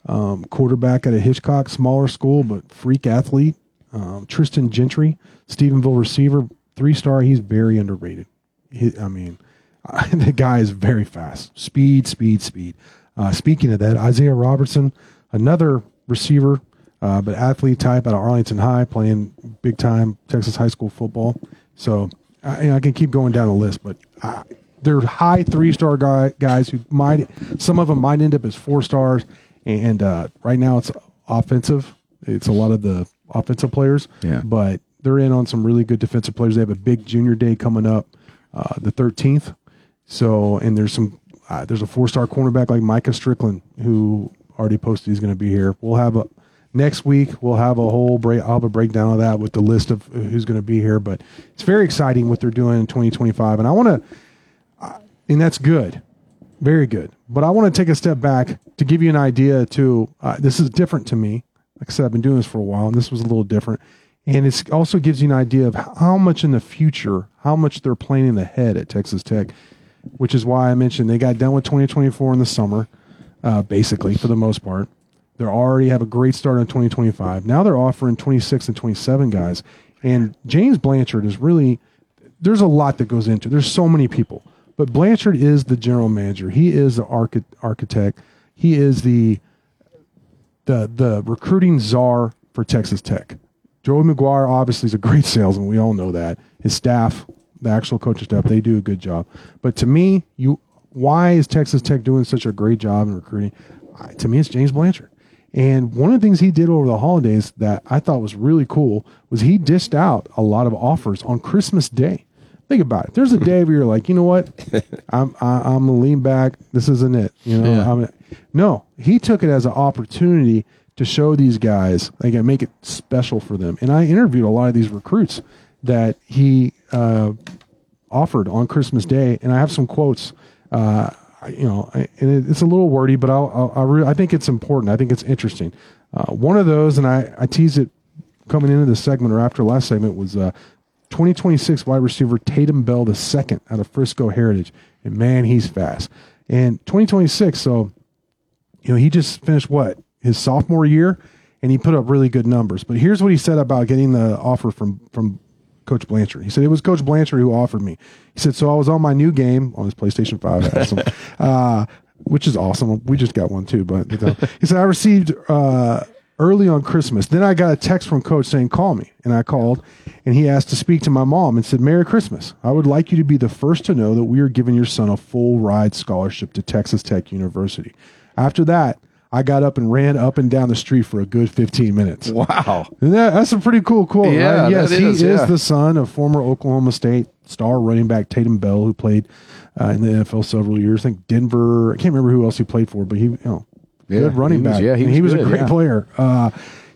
S7: um, quarterback at a Hitchcock smaller school, but freak athlete. Um, Tristan Gentry, Stephenville receiver, three star. He's very underrated. He, I mean, the guy is very fast. Speed, speed, speed. Uh, speaking of that, Isaiah Robertson, another receiver, uh, but athlete type out of Arlington High, playing big time Texas high school football. So I, you know, I can keep going down the list, but uh, they're high three star guy, guys who might, some of them might end up as four stars. And uh, right now it's offensive. It's a lot of the offensive players,
S5: Yeah.
S7: but they're in on some really good defensive players. They have a big junior day coming up uh, the 13th. So, and there's some, uh, there's a four star cornerback like Micah Strickland who already posted he's going to be here. We'll have a, next week, we'll have a whole break, I'll have a breakdown of that with the list of who's going to be here. But it's very exciting what they're doing in 2025. And I want to, and that's good, very good. But I want to take a step back to give you an idea To Uh, this is different to me. Like I said, I've been doing this for a while, and this was a little different. And it also gives you an idea of how much in the future, how much they're planning ahead at Texas Tech, which is why I mentioned they got done with 2024 in the summer, uh, basically for the most part. They already have a great start on 2025. Now they're offering 26 and 27 guys. And James Blanchard is really, there's a lot that goes into. There's so many people. But Blanchard is the general manager. He is the archi- architect. He is the the the recruiting czar for Texas Tech. Joey McGuire obviously is a great salesman. We all know that. His staff, the actual coaching staff, they do a good job. But to me, you why is Texas Tech doing such a great job in recruiting? To me, it's James Blanchard. And one of the things he did over the holidays that I thought was really cool was he dished out a lot of offers on Christmas Day. Think about it. There's a day where you're like, you know what, I'm I, I'm gonna lean back. This isn't it. You know,
S5: Yeah.
S7: I'm, no. He took it as an opportunity to show these guys, like, make it special for them. And I interviewed a lot of these recruits that he uh, offered on Christmas Day, and I have some quotes. Uh, I- you know, I- and it, it's a little wordy, but I'll, I'll, I'll re- I think it's important. I think it's interesting. Uh, one of those, and I, I teased it coming into the segment or after last segment, was uh, 2026 wide receiver Tatum Bell the second out of Frisco Heritage, and man, he's fast. And 2026, so you know, he just finished what his sophomore year, and he put up really good numbers. But here's what he said about getting the offer from from Coach Blanchard. He said it was Coach Blanchard who offered me. He said so. I was on my new game on his PlayStation Five, awesome, uh, which is awesome. We just got one too. But you know, he said I received uh, early on Christmas. Then I got a text from Coach saying call me, and I called, and he asked to speak to my mom and said Merry Christmas. I would like you to be the first to know that we are giving your son a full ride scholarship to Texas Tech University. After that, I got up and ran up and down the street for a good 15 minutes.
S5: Wow.
S7: That, that's a pretty cool quote,
S5: Yeah,
S7: right? Yes, he
S5: is,
S7: is the son of former Oklahoma State star running back Tatum Bell, who played uh, in the NFL several years. I think Denver. I can't remember who else he played for, but he, you know,
S5: Yeah,
S7: good running
S5: he was-
S7: back.
S5: yeah, he
S7: And
S5: was
S7: a great
S5: yeah.
S7: player. Uh,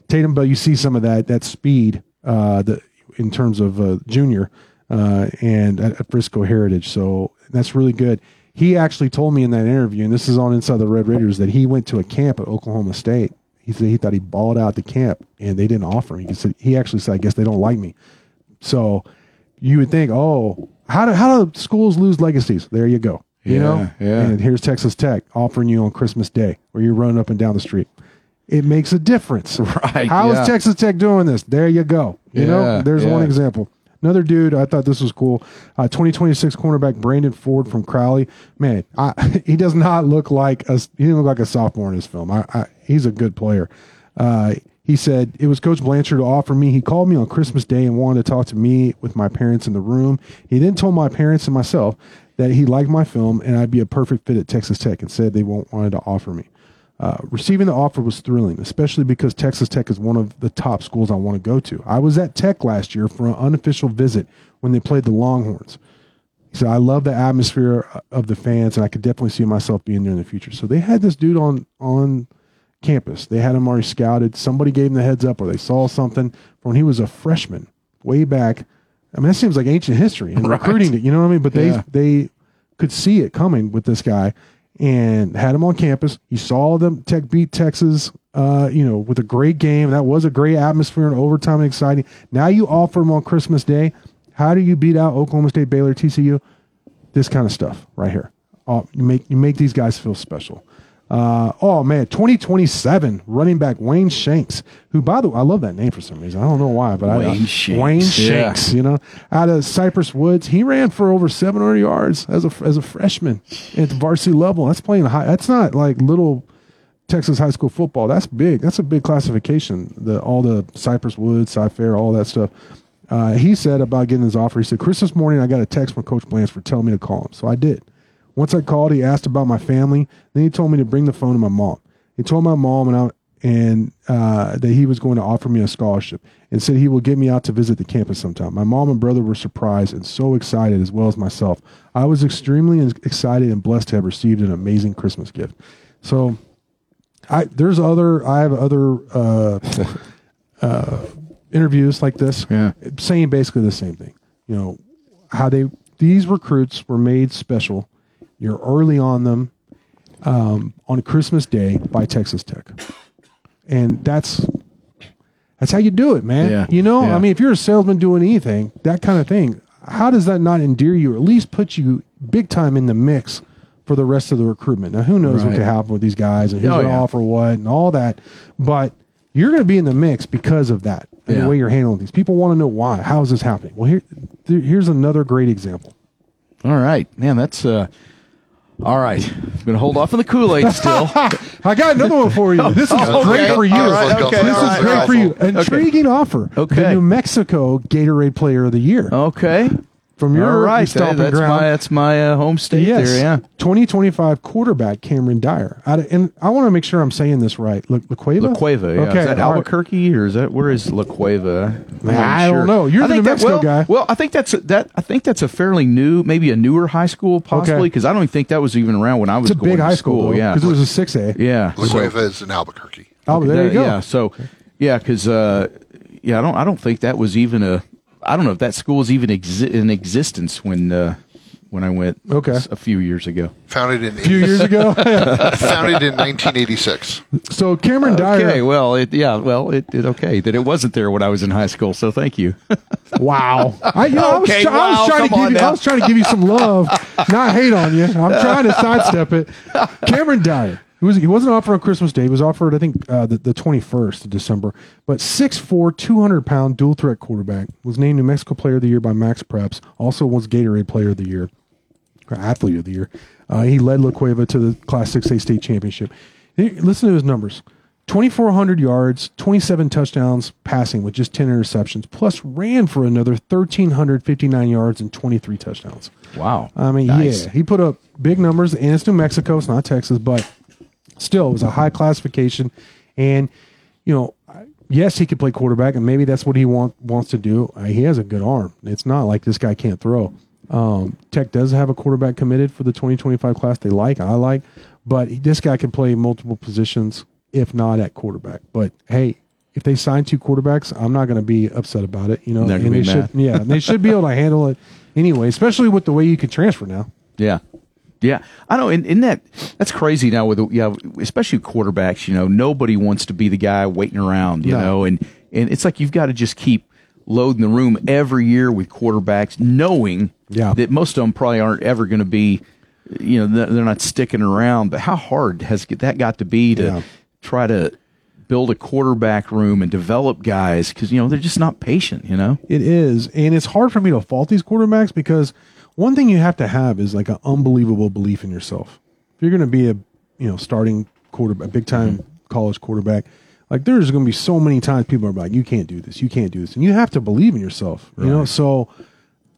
S7: Tatum but you see some of that that speed uh, the, in terms of uh, junior uh, and at, at Frisco Heritage. So that's really good. He actually told me in that interview, and this is on Inside the Red Raiders, that he went to a camp at Oklahoma State. He said he thought he balled out the camp, and they didn't offer him. He said he actually said, "I guess they don't like me." So you would think, oh, how do how do schools lose legacies? There you go. You
S5: Yeah,
S7: know,
S5: yeah.
S7: And here's Texas Tech offering you on Christmas Day, where you're running up and down the street. It makes a difference.
S5: Right,
S7: How is
S5: yeah.
S7: Texas Tech doing this? There you go. You
S5: Yeah,
S7: know, there's one example. Another dude, I thought this was cool. Uh, 2026 cornerback Brandon Ford from Crowley. Man, I, he does not look like a he didn't look like a sophomore in his film. I, I, he's a good player. Uh, he said it was Coach Blanchard who offered me. He called me on Christmas Day and wanted to talk to me with my parents in the room. He then told my parents and myself that he liked my film and I'd be a perfect fit at Texas Tech and said they won't wanted to offer me. Uh, receiving the offer was thrilling, especially because Texas Tech is one of the top schools I want to go to. I was at Tech last year for an unofficial visit when they played the Longhorns. He said, I love the atmosphere of the fans, and I could definitely see myself being there in the future. So they had this dude on on campus. They had him already scouted. Somebody gave him the heads up, or they saw something from when he was a freshman, way back. I mean, that seems like ancient history and
S5: Right.
S7: recruiting it. You know what I mean? But they
S5: Yeah.
S7: they could see it coming with this guy and had him on campus. You saw them Tech beat Texas, uh, you know, with a great game. That was a great atmosphere and overtime and exciting. Now you offer him on Christmas Day. How do you beat out Oklahoma State, Baylor, TCU? This kind of stuff right here. Uh, you make you make these guys feel special. Uh, oh man, 2027 running back Wayne Shanks, who by the way, I love that name for some reason. I don't know why, but
S5: Wayne
S7: I,
S5: Shanks,
S7: Wayne
S5: yeah.
S7: Shanks, you know, out of Cypress Woods, he ran for over 700 yards as a as a freshman at the varsity level. That's playing high. That's not like little Texas high school football. That's big. That's a big classification. The all the Cypress Woods, Cy Fair, all that stuff. Uh, he said about getting his offer. He said Christmas morning I got a text from Coach Blanchard telling me to call him. So I did. Once I called, he asked about my family. Then he told me to bring the phone to my mom. He told my mom and I and uh, that he was going to offer me a scholarship and said he will get me out to visit the campus sometime. My mom and brother were surprised and so excited as well as myself. I was extremely excited and blessed to have received an amazing Christmas gift. So I there's other I have other uh, uh, interviews like this
S5: Yeah.
S7: saying basically the same thing. You know how they these recruits were made special. You're early on them um, on Christmas Day by Texas Tech, and that's that's how you do it, man.
S5: Yeah.
S7: You know,
S5: Yeah.
S7: I mean, if you're a salesman doing anything, that kind of thing, how does that not endear you, or at least put you big time in the mix for the rest of the recruitment? Now, who knows what
S5: Right.
S7: could happen with these guys and who's
S5: Oh,
S7: going to
S5: yeah.
S7: offer what and all that, but you're going to be in the mix because of that and
S5: Yeah.
S7: the way you're handling things. People want to know why. How is this happening? Well, here, there- here's another great example.
S5: All right, man. That's uh. All right, I'm gonna hold off on the Kool Aid still.
S7: I got another one for you. This is
S5: Oh,
S7: great for you.
S5: All right, okay,
S7: this
S5: all
S7: is
S5: right,
S7: great for you. Intriguing offer.
S5: Okay.
S7: The New Mexico Gatorade Player of the Year.
S5: Okay.
S7: From your
S5: All right,
S7: stomping
S5: that's
S7: ground.
S5: my that's my uh, home state
S7: yes,
S5: there. Yeah,
S7: 2025 quarterback Cameron Dyer. I, and I want to make sure I'm saying this right. La, La Cueva?
S5: La Cueva. Yeah.
S7: Okay,
S5: is that
S7: all right.
S5: Albuquerque or is that where is La Cueva? I'm not
S7: I don't know. You're
S5: I
S7: the
S5: think
S7: New
S5: that- well,
S7: guy.
S5: Well, I think that's a, that. I think that's a fairly new, maybe a newer high school, possibly
S7: Okay.
S5: because I don't even think that was even around when I was
S7: It's a
S5: going
S7: big
S5: to
S7: high school,
S5: Yeah,
S7: because it was a six A.
S5: yeah.
S6: La
S5: so-
S6: Cueva is in Albuquerque.
S7: Oh, there you go.
S5: Yeah. So, yeah, because uh, yeah, I don't I don't think that was even a. I don't know if that school was even exi- in existence when uh, when I went.
S7: Okay.
S5: s- A few years ago.
S6: Founded in
S7: A few years ago.
S6: founded in 1986.
S7: so Cameron Dyer.
S5: Okay. Well, it yeah. Well, it, it okay that it wasn't there when I was in high school. So thank you.
S7: Wow. I, you know,
S5: Okay,
S7: I was, I was
S5: wow,
S7: trying to
S5: come
S7: give
S5: on
S7: you, I was trying to give you some love, not hate on you. I'm trying to sidestep it. Cameron Dyer. He, was, he wasn't offered on Christmas Day. He was offered, I think, uh, the, the 21st of December. But 6'4", 200 pound dual threat quarterback was named New Mexico Player of the Year by Max Preps. Also was Gatorade Player of the Year, or Athlete of the Year. Uh, he led La Cueva to the Class 6A state championship. Hey, Listen to his numbers. 2,400 yards, 27 touchdowns passing with just 10 interceptions, plus ran for another 1,359 yards and 23 touchdowns.
S5: Wow.
S7: I mean,
S5: Nice.
S7: yeah, he put up big numbers, and it's New Mexico, it's not Texas, but still, it was a high classification. And, you know, yes, he could play quarterback, and maybe that's what he want, wants to do. Uh, he has a good arm. It's not like this guy can't throw. Um, Tech does have a quarterback committed for the 2025 class they like, I like, but this guy can play multiple positions, if not at quarterback. But hey, if they sign two quarterbacks, I'm not going to be upset about it. You know, and they
S5: mad.
S7: should, yeah, they should be able to handle it anyway, especially with the way you can transfer now.
S5: Yeah. Yeah, I know. In, in that, that's crazy now. With yeah, especially quarterbacks. You know, nobody wants to be the guy waiting around. You
S7: No.
S5: know, and and it's like you've got to just keep loading the room every year with quarterbacks, knowing
S7: Yeah.
S5: that most of them probably aren't ever going to be. You know, they're they're not sticking around. But how hard has that got to be to
S7: Yeah.
S5: try to build a quarterback room and develop guys because you know they're just not patient. You know.
S7: It is, and it's hard for me to fault these quarterbacks because one thing you have to have is like an unbelievable belief in yourself. If you're going to be a you know starting quarterback, a big time mm-hmm. college quarterback, like there's going to be so many times people are like, "You can't do this, you can't do this," and you have to believe in yourself. You know, so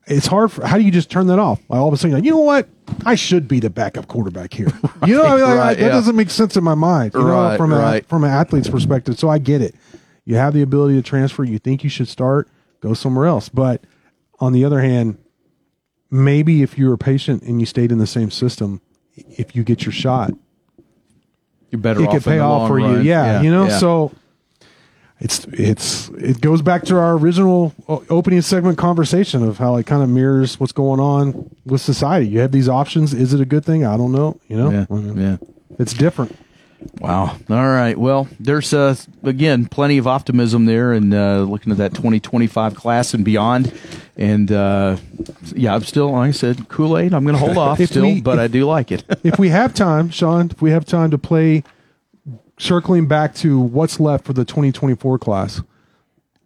S7: it's hard. For, how do you just turn that off? Like all of a sudden, you're like, you know what? I should be the backup quarterback here. you know, I mean, like,
S5: right,
S7: that
S5: yeah.
S7: doesn't make sense in my mind. You know, from
S5: right.
S7: a, from an athlete's perspective. So I get it. You have the ability to transfer. You think you should start, go somewhere else. But on the other hand, maybe if you were patient and you stayed in the same system, if you get your shot,
S5: You're better
S7: it
S5: off
S7: could
S5: in
S7: pay
S5: the
S7: off for you.
S5: run.
S7: Yeah, you know.
S5: yeah.
S7: So it's it's it goes back to our original uh, opening segment conversation of how it kind of mirrors what's going on with society. You have these options. Is it a good thing? I don't know. You know,
S5: Yeah,
S7: I mean,
S5: yeah.
S7: it's different.
S5: Wow. All right. Well, there's uh, again plenty of optimism there, and uh, looking at that 2025 class and beyond. And uh, yeah, I'm still, like I said, Kool Aid. I'm going to hold off still,
S7: we-
S5: but I do like it.
S7: if we have time, Sean, if we have time to play, circling back to what's left for the 2024 class,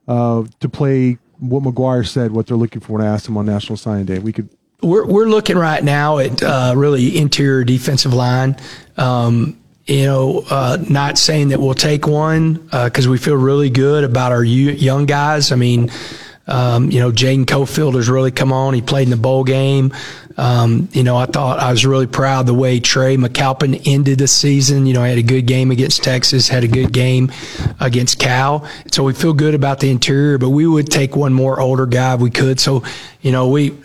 S7: uh, to play what McGuire said, what they're looking for, and I asked him on National Signing Day. We could.
S9: We're we're looking right now at uh, really interior defensive line. Um, you know, uh, not saying that we'll take one because we feel really good about our young guys. I mean, um, you know, Jaden Cofield has really come on. He played in the bowl game. Um, you know, I thought I was really proud the way Trey McAlpin ended the season. You know, he had a good game against Texas, had a good game against Cal. So we feel good about the interior, but we would take one more older guy if we could. So, you know, we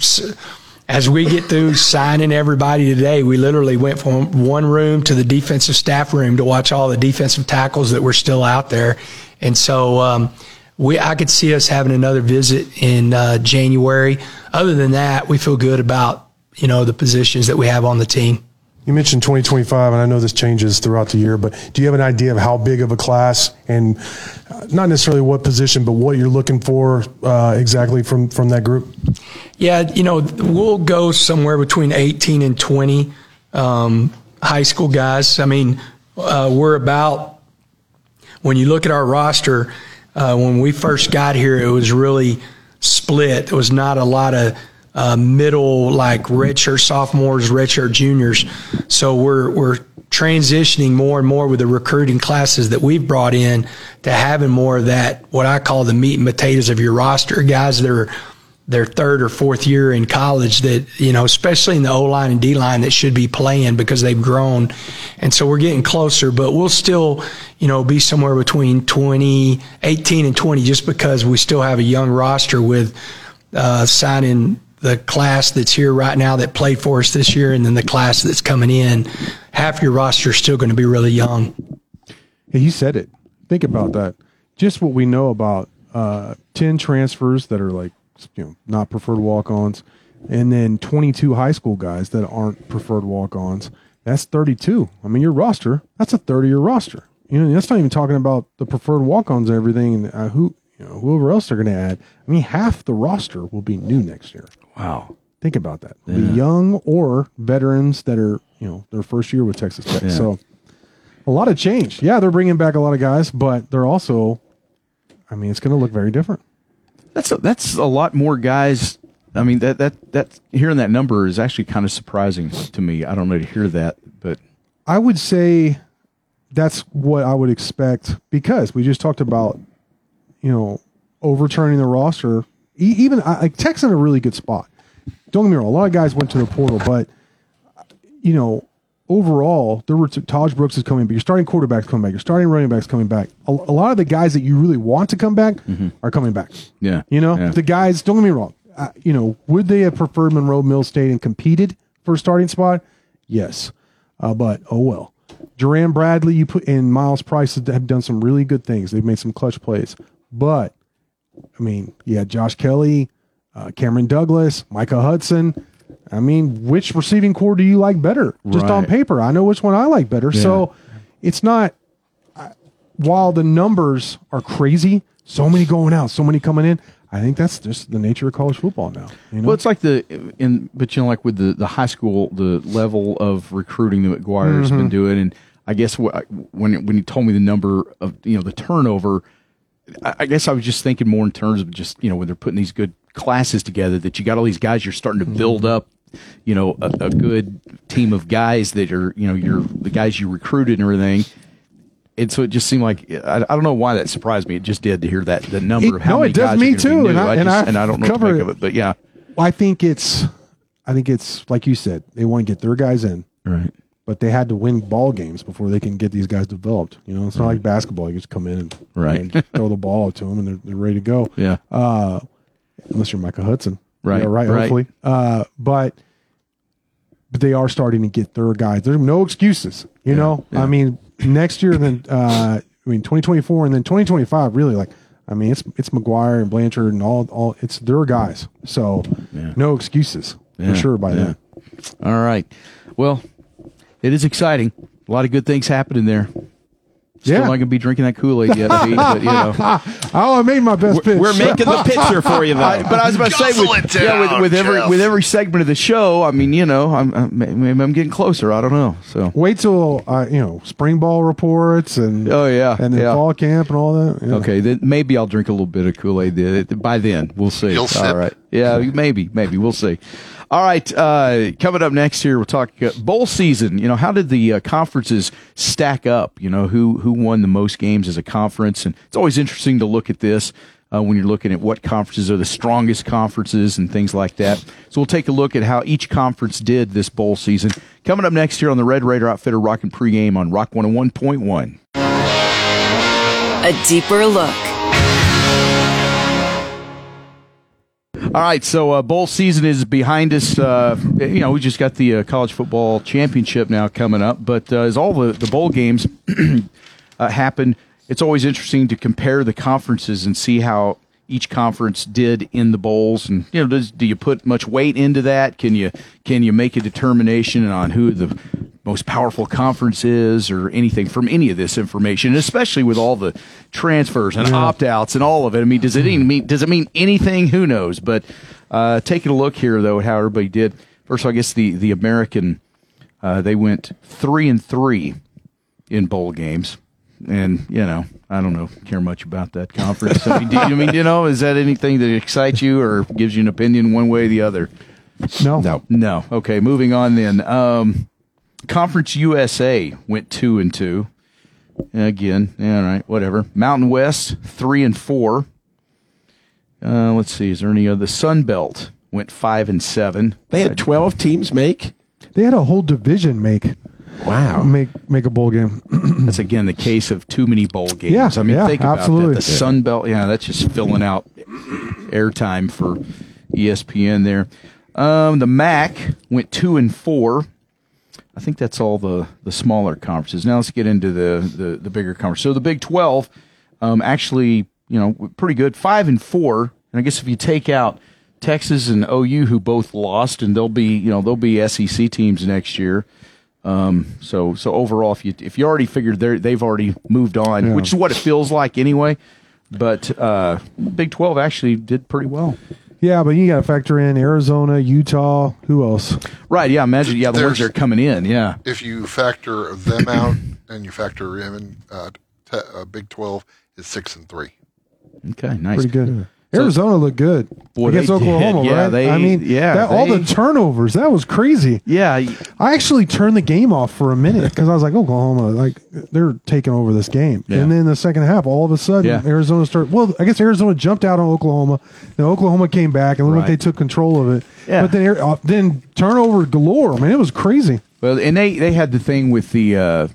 S9: as we get through signing everybody today, we literally went from one room to the defensive staff room to watch all the defensive tackles that were still out there. And so, um, we, I could see us having another visit in uh, January. Other than that, we feel good about, you know, the positions that we have on the team.
S10: You mentioned 2025, and I know this changes throughout the year, but do you have an idea of how big of a class and uh, not necessarily what position, but what you're looking for uh, exactly from, from that group?
S9: Yeah, you know, we'll go somewhere between 18 and 20 um, high school guys. I mean, uh, we're about, when you look at our roster, uh, when we first got here, it was really split. There was not a lot of uh, middle, like redshirt sophomores, redshirt juniors. So we're, we're transitioning more and more with the recruiting classes that we've brought in to having more of that, what I call the meat and potatoes of your roster, guys that are their third or fourth year in college that, you know, especially in the O line and D line that should be playing because they've grown. And so we're getting closer, but we'll still, you know, be somewhere between 20, 18 and 20 just because we still have a young roster with uh, signing the class that's here right now that played for us this year and then the class that's coming in. Half your roster is still going to be really young.
S7: Hey, you said it. Think about that. Just what we know about uh, 10 transfers that are like, you know, not preferred walk ons, and then 22 high school guys that aren't preferred walk ons. That's 32. I mean, your roster, that's a 30 year roster. You know, that's not even talking about the preferred walk ons and everything uh, who, you know, whoever else they're going to add. I mean, half the roster will be new next year.
S5: Wow.
S7: Think about that.
S5: Yeah.
S7: Be young or veterans that are, you know, their first year with Texas Tech.
S5: Yeah.
S7: So a lot of change. Yeah, they're bringing back a lot of guys, but they're also, I mean, it's going to look very different.
S5: That's a, that's a lot more guys. I mean that that that hearing that number is actually kind of surprising to me. I don't know to hear that, but
S7: I would say that's what I would expect because we just talked about, you know, overturning the roster. Even like Tech's in a really good spot. Don't get me wrong; a lot of guys went to the portal, but you know, overall, there were Tahj Brooks is coming back. Your starting quarterback's coming back. Your starting running back's coming back. A, a lot of the guys that you really want to come back are coming back.
S5: yeah,
S7: You know,
S5: yeah.
S7: the guys. Don't get me wrong. Uh, you know, would they have preferred Monroe Mill State and competed for a starting spot? Yes, uh, but oh well. Jerand Bradley, you put in Myles Price have done some really good things. They've made some clutch plays, but I mean, yeah, Josh Kelly, uh, Cameron Douglas, Micah Hudson. I mean, which receiving corps do you like better? Just on paper, I know which one I like better. So it's not. I- While the numbers are crazy, so many going out, so many coming in. I think that's just the nature of college football now. You know?
S5: Well, it's like the in, but you know, like with the the high school, the level of recruiting that McGuire's been
S7: Mhm.
S5: doing, and I guess what, when when you told me the number of you know the turnover, I, guess I was just thinking more in terms of just you know when they're putting these good classes together, that you got all these guys, you're starting to mm-hmm. build up, you know, a, a good team of guys that are you know you're the guys you recruited and everything. And so it just seemed like I, I don't know why that surprised me. It just did to hear that the number
S7: It-
S5: of how
S7: no,
S5: many
S7: it does
S5: guys are
S7: me
S5: gonna be
S7: too,
S5: new.
S7: and I- and
S5: just,
S7: I
S5: and I don't know what to
S7: cover
S5: make
S7: it.
S5: of it, but yeah.
S7: I think it's, I think it's like you said, they want to get their guys in,
S5: right?
S7: But they had to win ball games before they can get these guys developed. You know, it's not like basketball; you just come in and,
S5: Right.
S7: and throw the ball to them, and they're, they're ready to go.
S5: Yeah.
S7: Uh, unless you're Micah Hudson,
S5: Right,
S7: Yeah, right.
S5: right.
S7: Hopefully, uh, but but they are starting to get their guys. There's no excuses. You know, I mean, next year, then uh, I mean, 2024, and then 2025. Really, like, I mean, it's it's McGuire and Blanchard and all all. It's their guys. So no excuses
S5: Yeah,
S7: for sure by
S5: yeah.
S7: then.
S5: All right. Well, it is exciting. A lot of good things happening there. Still
S7: Yeah.
S5: not going to be drinking that Kool Aid yet, Pete, but you know.
S7: oh, I made my best pitch.
S5: We're making the picture for I- but I was about to say,
S7: Guzzle
S5: with,
S7: it
S5: yeah, with,
S7: down,
S5: with every with every segment of the show, I mean, you know, I'm, I'm maybe I'm getting closer. I don't know. So
S7: Wait till uh, you know spring ball reports and
S5: oh yeah,
S7: and then
S5: yeah.
S7: fall camp and all that. Yeah.
S5: Okay, then maybe I'll drink a little bit of Kool Aid. By then, we'll see.
S7: You'll
S5: All
S7: sip.
S5: right. Yeah, maybe, maybe we'll see. All right. Uh, coming up next here, we'll talk uh, bowl season. You know, how did the uh, conferences stack up? You know, who who won the most games as a conference? And it's always interesting to look at this. Uh, when you're looking at what conferences are the strongest conferences and things like that. So we'll take a look at how each conference did this bowl season. Coming up next here on the Red Raider Outfitter Rockin' Pregame on Rock 101.1.
S2: A deeper look.
S5: All right, so uh, bowl season is behind us. Uh, you know, we just got the uh, college football championship now coming up, but uh, as all the, the bowl games uh, happen, it's always interesting to compare the conferences and see how each conference did in the bowls. And you know, does, do you put much weight into that? Can you can you make a determination on who the most powerful conferences or anything from any of this information? Especially with all the transfers and opt outs and all of it. I mean, does it even mean does it mean anything? Who knows? But uh, taking a look here though at how everybody did. First, of all, I guess the the American uh, they went three and three in bowl games, and you know I don't know care much about that conference. I mean, do you, I mean, you know, is that anything that excites you or gives you an opinion one way or the other?
S7: No,
S5: no, no. Okay, moving on then. Um, Conference USA went two and two. Again, yeah, all right, whatever. Mountain West three and four. Uh, let's see. Is there any other? The Sun Belt went five and seven.
S8: They had 12 teams make.
S7: They had a whole division make
S8: Wow.
S7: make make a bowl game.
S5: That's again the case of too many bowl games.
S7: Yeah,
S5: I mean,
S7: yeah,
S5: think about
S7: absolutely.
S5: that. The Sun Belt, yeah, that's just filling out airtime for ESPN there. Um, the MAC went two and four. I think that's all the the smaller conferences. Now let's get into the the, the bigger conference. So the Big Twelve, um, actually, you know, pretty good, five and four. And I guess if you take out Texas and OU, who both lost, and they'll be you know they'll be SEC teams next year. Um, so so overall, if you if you already figured they they've already moved on,
S7: Yeah.
S5: which is what it feels like anyway. But uh, Big Twelve actually did pretty well.
S7: Yeah, but you got to factor in Arizona, Utah. Who else?
S5: Right? Yeah. Imagine. Yeah, the ones
S6: There's-
S5: that are coming in. Yeah.
S6: If you factor them out and you factor in, uh, te- uh, Big Twelve is six and three.
S5: Okay. Nice.
S7: Pretty good. Arizona looked good
S5: Boy,
S7: against
S5: they.
S7: Oklahoma,
S5: Yeah,
S7: right?
S5: they-
S7: I mean,
S5: yeah,
S7: that, all the turnovers that was crazy.
S5: Yeah.
S7: I actually turned the game off for a minute because I was like, Oklahoma, like they're taking over this game.
S5: Yeah.
S7: And then the second half, all of a sudden,
S5: Yeah.
S7: Arizona started. Well, I guess Arizona jumped out on Oklahoma. Then Oklahoma came back, and looked like
S5: Right.
S7: they took control of it.
S5: Yeah.
S7: But then, uh, then turnover galore. Man, it was crazy.
S5: Well, and they they had the thing with the. Uh,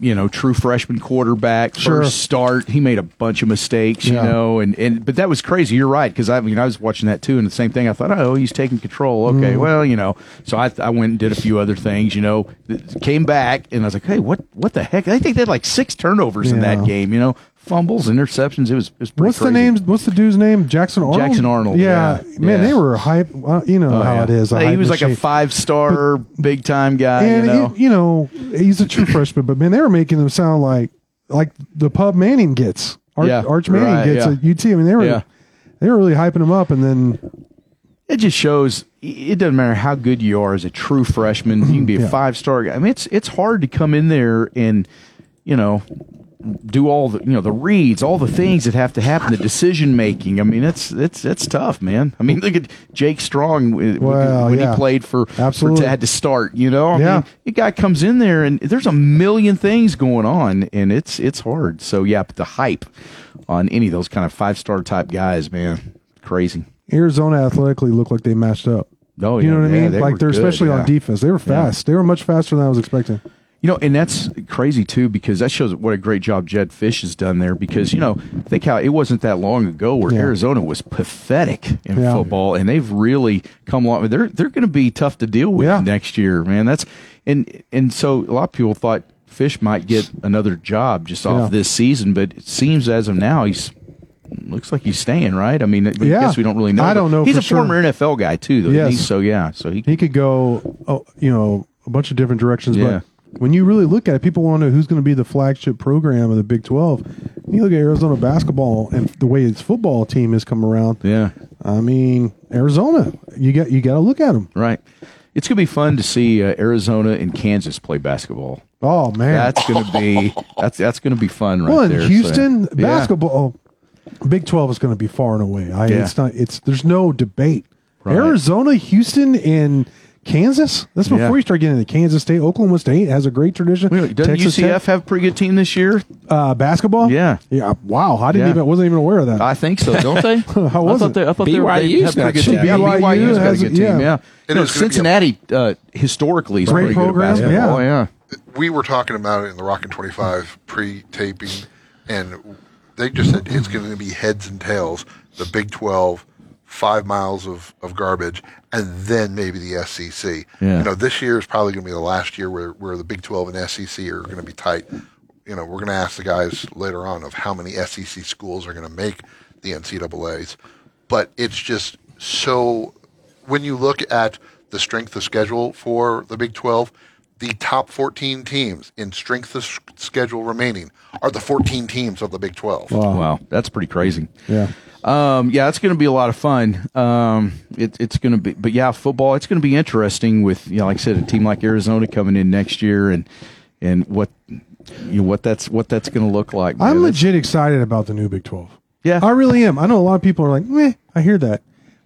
S5: you know, true freshman quarterback,
S7: Sure.
S5: first start. He made a bunch of mistakes, you know, and, and but that was crazy. You're right because I mean I was watching that too, and the same thing. I thought, oh, he's taking control. Okay,
S7: Mm.
S5: well, you know, so I I went and did a few other things, you know, came back and I was like, hey, what what the heck? I think they had like six turnovers in that game, you know, fumbles, interceptions. It was it was pretty
S7: What's the name? What's the dude's name? Jackson Arnold.
S5: Jackson Arnold,
S7: Yeah,
S5: yeah.
S7: man,
S5: Yeah.
S7: they were hype. Uh, you know
S5: Oh,
S7: how
S5: yeah.
S7: it is.
S5: he was like a five star big time guy,
S7: and
S5: you know.
S7: it- you know, he's a true freshman, but man, they were making him sound like like the pub Manning gets. Arch,
S5: Yeah,
S7: Arch Manning
S5: right,
S7: gets at UT. I mean, they were they were really hyping him up, and then
S5: it just shows it doesn't matter how good you are as a true freshman. You can be a five star guy. I mean, it's it's hard to come in there and you know do all the you know the reads, all the things that have to happen, the decision making. I mean, it's it's it's tough, man. I mean, look at Jake Strong when,
S7: Well,
S5: when
S7: yeah.
S5: he played for
S7: Absolutely.
S5: for had to start. You know, I
S7: Yeah.
S5: mean, the guy comes in there and there's a million things going on, and it's it's hard. So yeah, but the hype on any of those kind of five star type guys, man, crazy.
S7: Arizona athletically looked like they matched up.
S5: Oh,
S7: you know
S5: yeah,
S7: what I mean?
S5: they
S7: like they're
S5: good,
S7: especially
S5: yeah.
S7: on defense. They were fast. They were much faster than I was expecting.
S5: You know, and that's crazy too because that shows what a great job Jedd Fisch has done there. Because you know, think how it wasn't that long ago where
S7: Yeah.
S5: Arizona was pathetic in
S7: Yeah.
S5: football, and they've really come along. They're they're going to be tough to deal with
S7: Yeah.
S5: next year, man. That's and and so a lot of people thought Fish might get another job just off this season, but it seems as of now he's. Looks like he's staying, right? I mean, I
S7: Yeah.
S5: guess we don't really know.
S7: I don't know
S5: He's a
S7: sure.
S5: former NFL guy too, though.
S7: Yes.
S5: He's- so yeah, so he
S7: He could go, oh, you know, a bunch of different directions.
S5: Yeah.
S7: But when you really look at it, people want to know who's going to be the flagship program of the Big Twelve. You look at Arizona basketball and the way its football team has come around.
S5: yeah.
S7: I mean, Arizona, you got you got to look at them.
S5: Right. It's going to be fun to see uh, Arizona and Kansas play basketball.
S7: Oh man,
S5: That's going to be that's that's going to be fun right
S7: well, in
S5: there. so,
S7: Houston
S5: yeah.
S7: basketball, oh, Big Twelve is going to be far and away. I,
S5: Yeah.
S7: It's not. It's there's no debate.
S5: Right.
S7: Arizona, Houston, and Kansas. That's before
S5: Yeah.
S7: you start getting into Kansas State. Oklahoma State has a great tradition.
S5: Wait, doesn't
S7: Texas
S5: UCF
S7: Tech,
S5: have a pretty good team this year?
S7: uh, basketball.
S5: Yeah.
S7: yeah. Wow, I didn't
S5: Yeah.
S7: even wasn't even aware of that.
S5: I think so, don't they?
S7: How was
S5: I thought
S7: it?
S5: they, I thought they, were, they
S8: BYU's
S5: have a
S8: not
S5: good team.
S8: shabby.
S5: Yeah,
S7: BYU
S5: BYU's got a
S7: has
S5: good team.
S7: yeah.
S5: Yeah,
S6: It
S5: You know,
S6: is gonna be a-
S5: Cincinnati uh, historically is
S7: Great
S5: pretty
S7: program,
S5: good at basketball.
S7: yeah.
S5: Yeah.
S6: we were talking about it in the Rockin' 25 pre-taping, and they just said it's going to be heads and tails. The Big 12, five miles of, of garbage, and then maybe the SEC.
S5: Yeah.
S6: You know, this year is probably going to be the last year where, where the Big 12 and SEC are going to be tight. You know, we're going to ask the guys later on of how many SEC schools are going to make the NCAA's, but it's just so. When you look at the strength of schedule for the Big 12, the top 14 teams in strength of schedule remaining are the 14 teams of the Big 12.
S5: Wow, that's pretty crazy.
S7: yeah.
S5: Um, yeah, it's going to be a lot of fun. Um, it, it's going to be, but yeah, football. It's going to be interesting with, you know, like I said, a team like Arizona coming in next year, and and what you know, what that's what that's going to look like. man.
S7: I'm legit excited about the new Big Twelve.
S5: Yeah.
S7: I really am. I know a lot of people are like, meh, I hear that,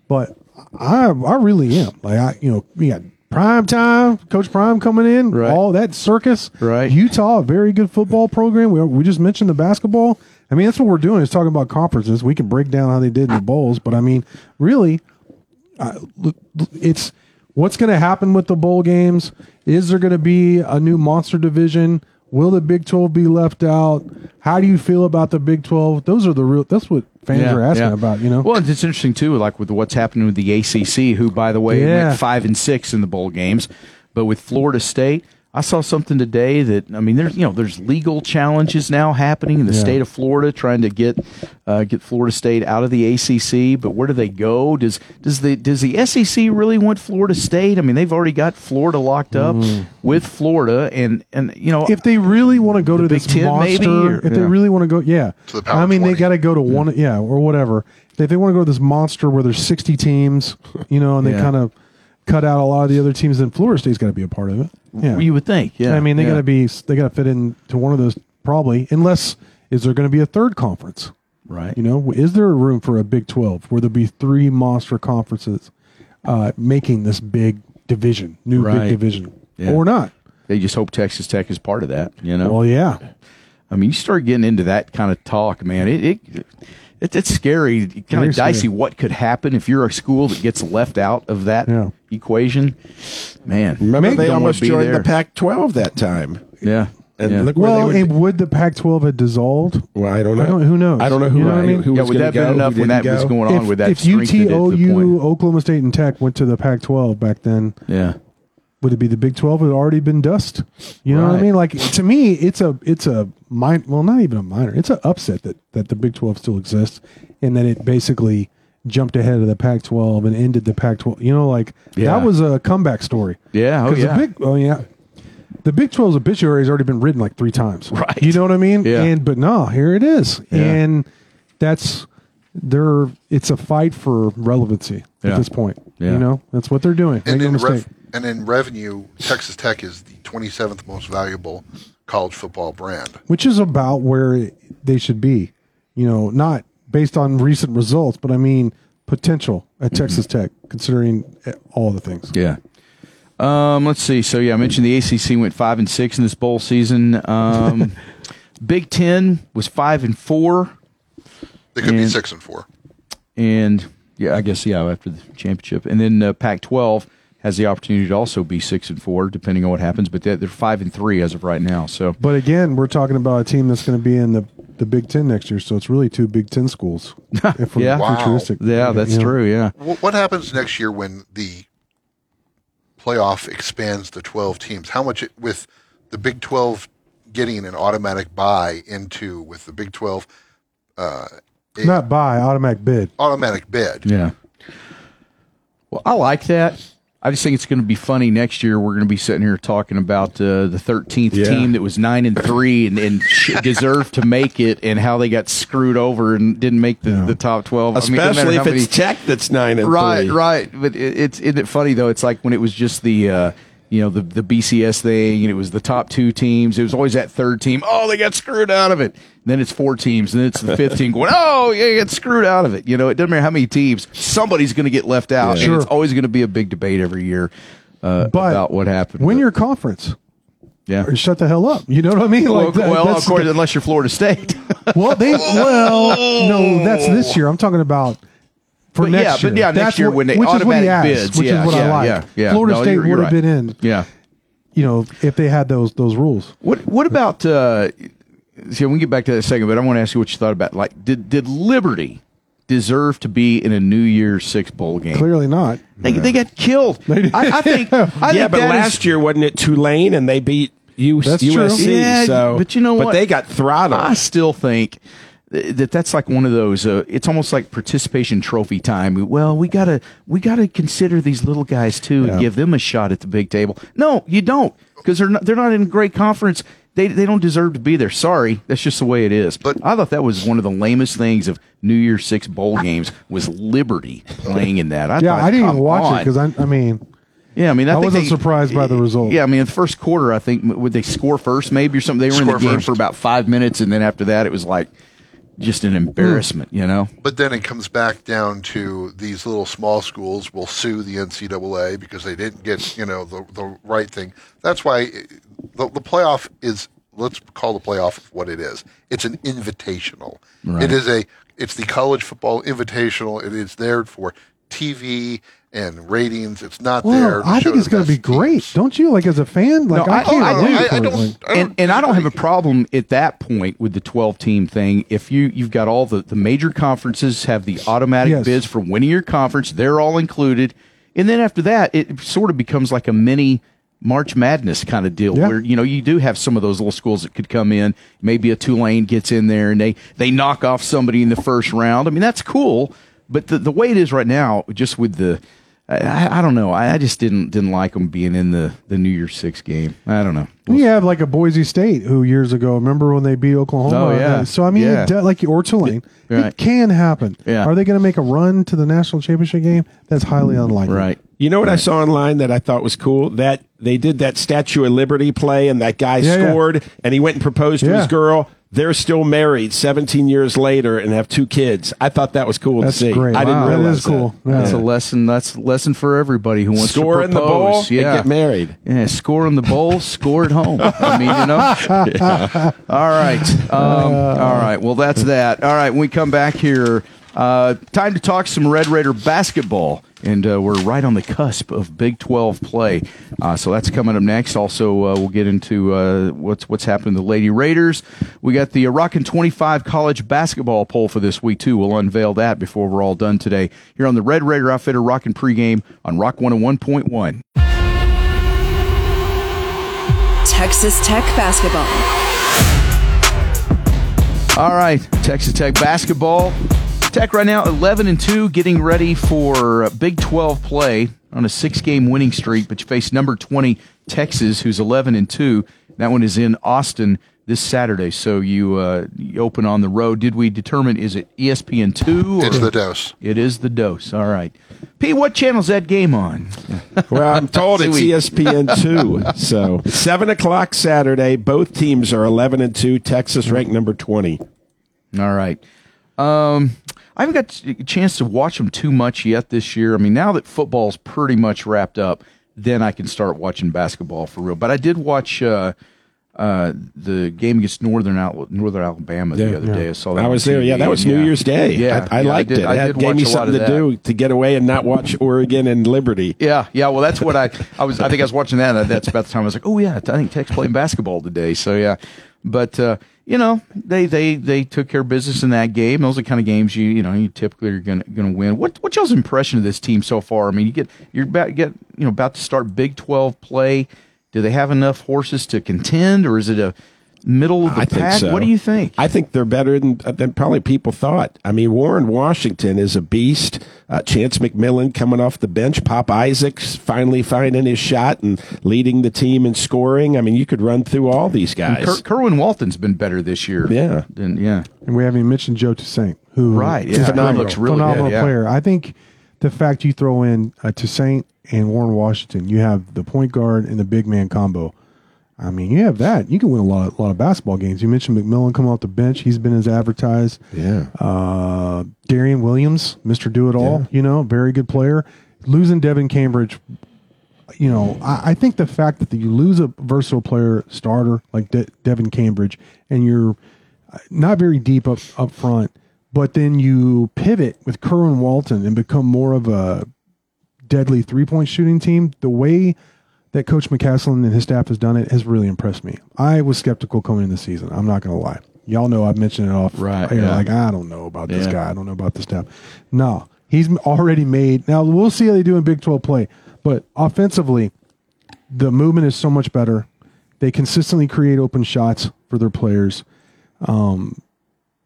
S7: but I I really am. Like I, you know, we got prime time, Coach Prime coming in,
S5: Right.
S7: all that circus.
S5: Right.
S7: Utah, a very good football program. We we just mentioned the basketball. I mean, that's what we're doing is talking about conferences. We can break down how they did in the bowls, but I mean, really, uh, it's what's going to happen with the bowl games. Is there going to be a new monster division? Will the Big Twelve be left out? How do you feel about the Big Twelve? Those are the real. That's what fans
S5: Yeah,
S7: are asking
S5: yeah.
S7: about. You know.
S5: Well, it's interesting too, like with what's happening with the ACC, who, by the way,
S7: Yeah.
S5: went five and six in the bowl games, but with Florida State. I saw something today that I mean, there's you know there's legal challenges now happening in the
S7: Yeah.
S5: state of Florida trying to get uh, get Florida State out of the ACC. But where do they go? Does does the does the SEC really want Florida State? I mean, they've already got Florida locked up with Florida, and and you know
S7: Mm. if they really want to go
S5: The
S7: to
S5: Big
S7: this
S5: Ten,
S7: monster,
S5: maybe, or-
S7: if they really want to go, yeah.
S6: To the Power
S7: I mean, they got to go to one, yeah, or whatever. If they want to go to this monster where there's 60 teams, you know, and they
S5: Yeah.
S7: kind of cut out a lot of the other teams, then Florida State's got to be a part of it. Yeah,
S5: you would think, yeah.
S7: I mean, they
S5: yeah.
S7: got to be, they got to fit into one of those probably, unless is there going to be a third conference?
S5: right.
S7: You know, is there a room for a Big 12 where there'll be three monster conferences uh, making this big division, new
S5: Right.
S7: big division,
S5: Yeah.
S7: or not?
S5: They just hope Texas Tech is part of that. You know.
S7: Well, yeah.
S5: I mean, you start getting into that kind of talk, man. It, it, it it's scary, kind of dicey.
S7: scary.
S5: What could happen if you're a school that gets left out of that
S7: Yeah.
S5: equation? Man,
S8: Remember,
S5: you
S8: they
S5: don't
S8: almost
S5: be
S8: joined
S5: there.
S8: the Pac-12 that time.
S5: Yeah,
S8: And
S5: yeah.
S8: look where
S7: Well,
S8: they
S7: and
S8: would.
S7: would the Pac-12 have dissolved?
S8: Well, I don't know.
S7: I don't- who knows?
S8: I don't know who.
S7: You know I
S8: I-
S7: mean?
S8: Who
S5: yeah,
S8: was
S5: would
S8: gonna
S5: that been enough
S8: who
S5: when that
S8: didn't
S5: was going on
S7: if,
S5: with that?
S7: if UT,
S5: strengthened it to the
S7: OU,
S5: point.
S7: Oklahoma State, and Tech went to the Pac-12 back then,
S5: Yeah,
S7: would it be the Big 12? It had already been dust. You know what I mean? Like to me, it's a it's a min- Well, not even a minor. It's an upset that that the Big 12 still exists, and that it basically jumped ahead of the Pac-12 and ended the Pac-12. You know, like
S5: Yeah.
S7: that was a comeback story.
S5: yeah, oh
S7: 'Cause
S5: yeah.
S7: the big, oh yeah, the Big 12's obituary has already been written like three times.
S5: Right.
S7: You know what I mean?
S5: Yeah.
S7: And but no, here it is,
S5: Yeah.
S7: and that's they're it's a fight for relevancy
S5: Yeah.
S7: at this point.
S5: Yeah.
S7: You know, that's what they're doing.
S6: And
S7: Make no
S6: in,
S7: mistake.
S6: rev- and in revenue, Texas Tech is the 27th most valuable college football brand.
S7: which is about where it- they should be. You know, not based on recent results, but I mean potential at Texas Tech, considering all the things.
S5: Yeah. Um, let's see. So yeah, I mentioned the ACC went five and six in this bowl season. Um, Big Ten was five and four,
S6: They could be
S5: And-
S6: six and four.
S5: and yeah, I guess yeah after the championship, and then uh, Pac-12 has the opportunity to also be six and four, depending on what happens. But they're, they're five and three as of right now. So
S7: But again, we're talking about a team that's going to be in the, the Big Ten next year, so it's really two Big Ten schools. if we're
S5: Yeah.
S6: Wow.
S5: yeah, that's
S7: You know?
S5: true. Yeah.
S6: What happens next year when the playoff expands to 12 teams? How much, it, with the Big 12 getting an automatic buy into, with the Big 12 uh, a-
S7: Not buy, automatic bid.
S6: automatic bid?
S5: Yeah. Well, I like that. I just think it's going to be funny next year. We're going to be sitting here talking about uh, the 13th
S8: Yeah.
S5: team that was nine and three and, and sh- deserved to make it, and how they got screwed over and didn't make the, the top 12. I mean,
S8: Especially if
S5: how
S8: it's Tech that's nine and
S5: right,
S8: three.
S5: right. Right. But it, it's isn't it funny though? It's like when it was just the uh, you know the the BCS thing, and it was the top two teams. It was always that third team. Oh, they got screwed out of it. then it's four teams, and then it's the fifth team going. Oh, yeah, you got screwed out of it. You know, it doesn't matter how many teams. Somebody's going to get left out,
S7: Yeah.
S5: and it's always going to be a big debate every year uh, about what happened.
S7: Win
S5: But-
S7: your conference.
S5: yeah.
S7: Or shut the hell up. You know what I mean?
S5: Well,
S7: Like that-
S5: well, of course,
S7: the-
S5: unless you're Florida State.
S7: well, they well, no, that's this year. I'm talking about for
S5: But
S7: next
S5: yeah,
S7: year.
S5: but yeah, next
S7: That's
S5: year
S7: what-
S5: when they
S7: which is what he
S5: automatic
S7: asked,
S5: bids,
S7: which
S5: yeah,
S7: is what
S5: yeah,
S7: I like.
S5: yeah, yeah.
S7: Florida
S5: No,
S7: State would have
S5: right.
S7: been in.
S5: yeah.
S7: You know, if they had those those rules.
S5: What What about? Uh, see, we can get back to that in a second, but I want to ask you what you thought about. Like, did did Liberty deserve to be in a New Year's Six bowl game?
S7: Clearly not.
S5: They, they got killed.
S7: did.
S5: I, I think. I
S8: yeah,
S5: think
S8: but last
S5: is-
S8: year wasn't it Tulane and they beat U-
S7: That's true.
S8: USC?
S5: Yeah,
S8: so,
S5: but you know
S8: but they got throttled.
S5: I still think th- that that's like one of those. Uh, it's almost like participation trophy time. Well, we gotta we gotta consider these little guys too and give them a shot at the big table. No, you don't, because they're not they're not in a great conference. They, they don't deserve to be there. Sorry, that's just the way it is.
S6: But-
S5: I thought that was one of the lamest things of New Year's Six bowl games was Liberty playing in that. I
S7: Yeah,
S5: thought,
S7: I didn't even watch it because I, I mean,
S5: Yeah, I mean, I,
S7: I
S5: think
S7: wasn't
S5: they-
S7: surprised by the result.
S5: Yeah, I mean, in the first quarter, I think would they score first, maybe or something. They were in the game
S6: first.
S5: for about five minutes, and then after that, it was like just an embarrassment. You know?
S6: But then it comes back down to these little small schools will sue the NCAA because they didn't get you know the the right thing. That's why eh, the, the playoff is let's call the playoff what it is. It's an invitational.
S5: Right.
S6: It is a it's the college football invitational. It is there for TV and ratings. It's not there.
S7: I think it's going to be
S6: best
S7: great. Don't you? Like as a fan, like
S5: No,
S7: I, can't
S5: I-
S7: wait
S5: I-
S7: for
S5: I
S7: it.
S5: don't- and and I don't have a problem at that point with the 12 team thing. If you you've got all the the major conferences have the automatic
S7: Yes.
S5: bids for winning your conference, they're all included, and then after that, it sort of becomes like a mini. March Madness kind of deal
S7: Yeah.
S5: where you know you do have some of those little schools that could come in. Maybe a Tulane gets in there and they they knock off somebody in the first round. I mean that's cool, but the the way it is right now, just with the I, I don't know. I, I just didn't didn't like them being in the the New Year's Six game. I don't know.
S7: you have like a Boise State who years ago, remember when they beat Oklahoma?
S5: Oh, yeah.
S7: Uh, so I mean,
S5: Yeah.
S7: it de- like or Tulane,
S5: Right.
S7: it can happen.
S5: Yeah.
S7: Are they going to make a run to the national championship game? That's highly unlikely.
S5: Right.
S8: You know what I saw online that I thought was cool? That they did that Statue of Liberty play, and that guy
S7: Yeah, yeah.
S8: scored, and he went and proposed to his girl. They're still married 17 years later and have two kids. I thought that was cool
S7: That's
S8: to see.
S7: great.
S8: I didn't
S7: Wow. That
S8: realize
S7: is cool.
S8: that.
S5: That's
S7: Yeah.
S5: a lesson. That's a lesson for everybody who wants
S8: Score
S5: to
S8: in the
S5: propose.
S8: bowl and
S5: yeah,
S8: get married.
S5: Yeah, score in the bowl, score at home. I mean, you know. All right, um, all right. Well, that's that. All right. When we come back here, uh, time to talk some Red Raider basketball, and uh, we're right on the cusp of Big Twelve play. Uh, so that's coming up next. Also, uh, we'll get into uh, what's what's happening to the Lady Raiders. We got the Rockin' Twenty Five college basketball poll for this week too. We'll unveil that before we're all done today here on the Red Raider Outfitter Rockin' pregame on Rock One Hundred One Point One.
S2: Texas Tech basketball.
S5: All right, Texas Tech basketball. Tech right now 11 and 2 getting ready for uh, Big 12 play on a 6-game winning streak, but you face number 20 Texas who's 11 and 2. That one is in Austin this Saturday. So you, uh, you open on the road. Did we determine is it ESPN 2
S6: It's the dose.
S5: It is the dose. All right. P, what channel's that game on?
S8: Well, I'm told it's
S5: See, we-
S8: ESPN two. So seven o'clock Saturday. Both teams are eleven and two. Texas ranked number twenty.
S5: All right. Um, I haven't got a chance to watch them too much yet this year. I mean, now that football's pretty much wrapped up, then I can start watching basketball for real. But I did watch uh, uh, the game against Northern Al- Northern Alabama the
S8: Yeah.
S5: other day. I saw that.
S8: I was there. Yeah, that was
S5: and
S8: New
S5: yeah.
S8: Year's Day.
S5: Yeah,
S8: I, I
S5: yeah,
S8: liked
S5: did-
S8: it.
S5: I
S8: That gave me
S5: watch a lot
S8: something to do to get away and not watch Oregon and Liberty.
S5: Yeah, yeah. Well, that's what I I was. I think I was watching that. That's about the time I was like, oh yeah, I think Tech's playing basketball today. So yeah, but uh, you know they they they took care of business in that game. Those are the kind of games you you know you typically are gonna gonna win. What what's y'all's impression of this team so far? I mean, you get you're about get you know about to start Big Twelve play. Do they have enough horses to contend, or is it a middle of the
S8: I think
S5: pack?
S8: so.
S5: What do you think?
S8: I think they're better than, than probably people thought. I mean, Warren Washington is a beast. Uh, Chance McMillan coming off the bench. Pop Isaacs finally finding his shot and leading the team in scoring. I mean, you could run through all these guys.
S5: Ker- Kerwin Walton's been better this year.
S8: Yeah.
S5: than yeah.
S7: And we haven't even mentioned Joe Toussaint, who
S5: Right, yeah.
S7: is
S5: He
S7: phenomenal,
S5: looks really
S7: phenomenal
S5: good, yeah.
S7: player. I think the fact you throw in uh, Toussaint and Warren Washington, you have the point guard and the big man combo. I mean, you have that. You can win a lot, a lot of basketball games. You mentioned McMillan coming off the bench; he's been as advertised.
S8: Yeah.
S7: Uh, Darrion Williams, Mister Do It All, you know, very good player. Losing Devan Cambridge, you know, I, I think the fact that you lose a versatile player starter like De- Devan Cambridge, and you're uh, not very deep up up front, but then you pivot with Kerwin Walton and become more of a deadly three point shooting team. The way that Coach McCasland and his staff has done it has really impressed me. I was skeptical coming into the season. I'm not going to lie. Y'all know I've mentioned it off.
S5: Right, yeah.
S7: Like I don't know about this
S5: Yeah.
S7: guy. I don't know about this staff. No, he's already made. Now we'll see how they do in Big 12 play. But offensively, the movement is so much better. They consistently create open shots for their players. Um,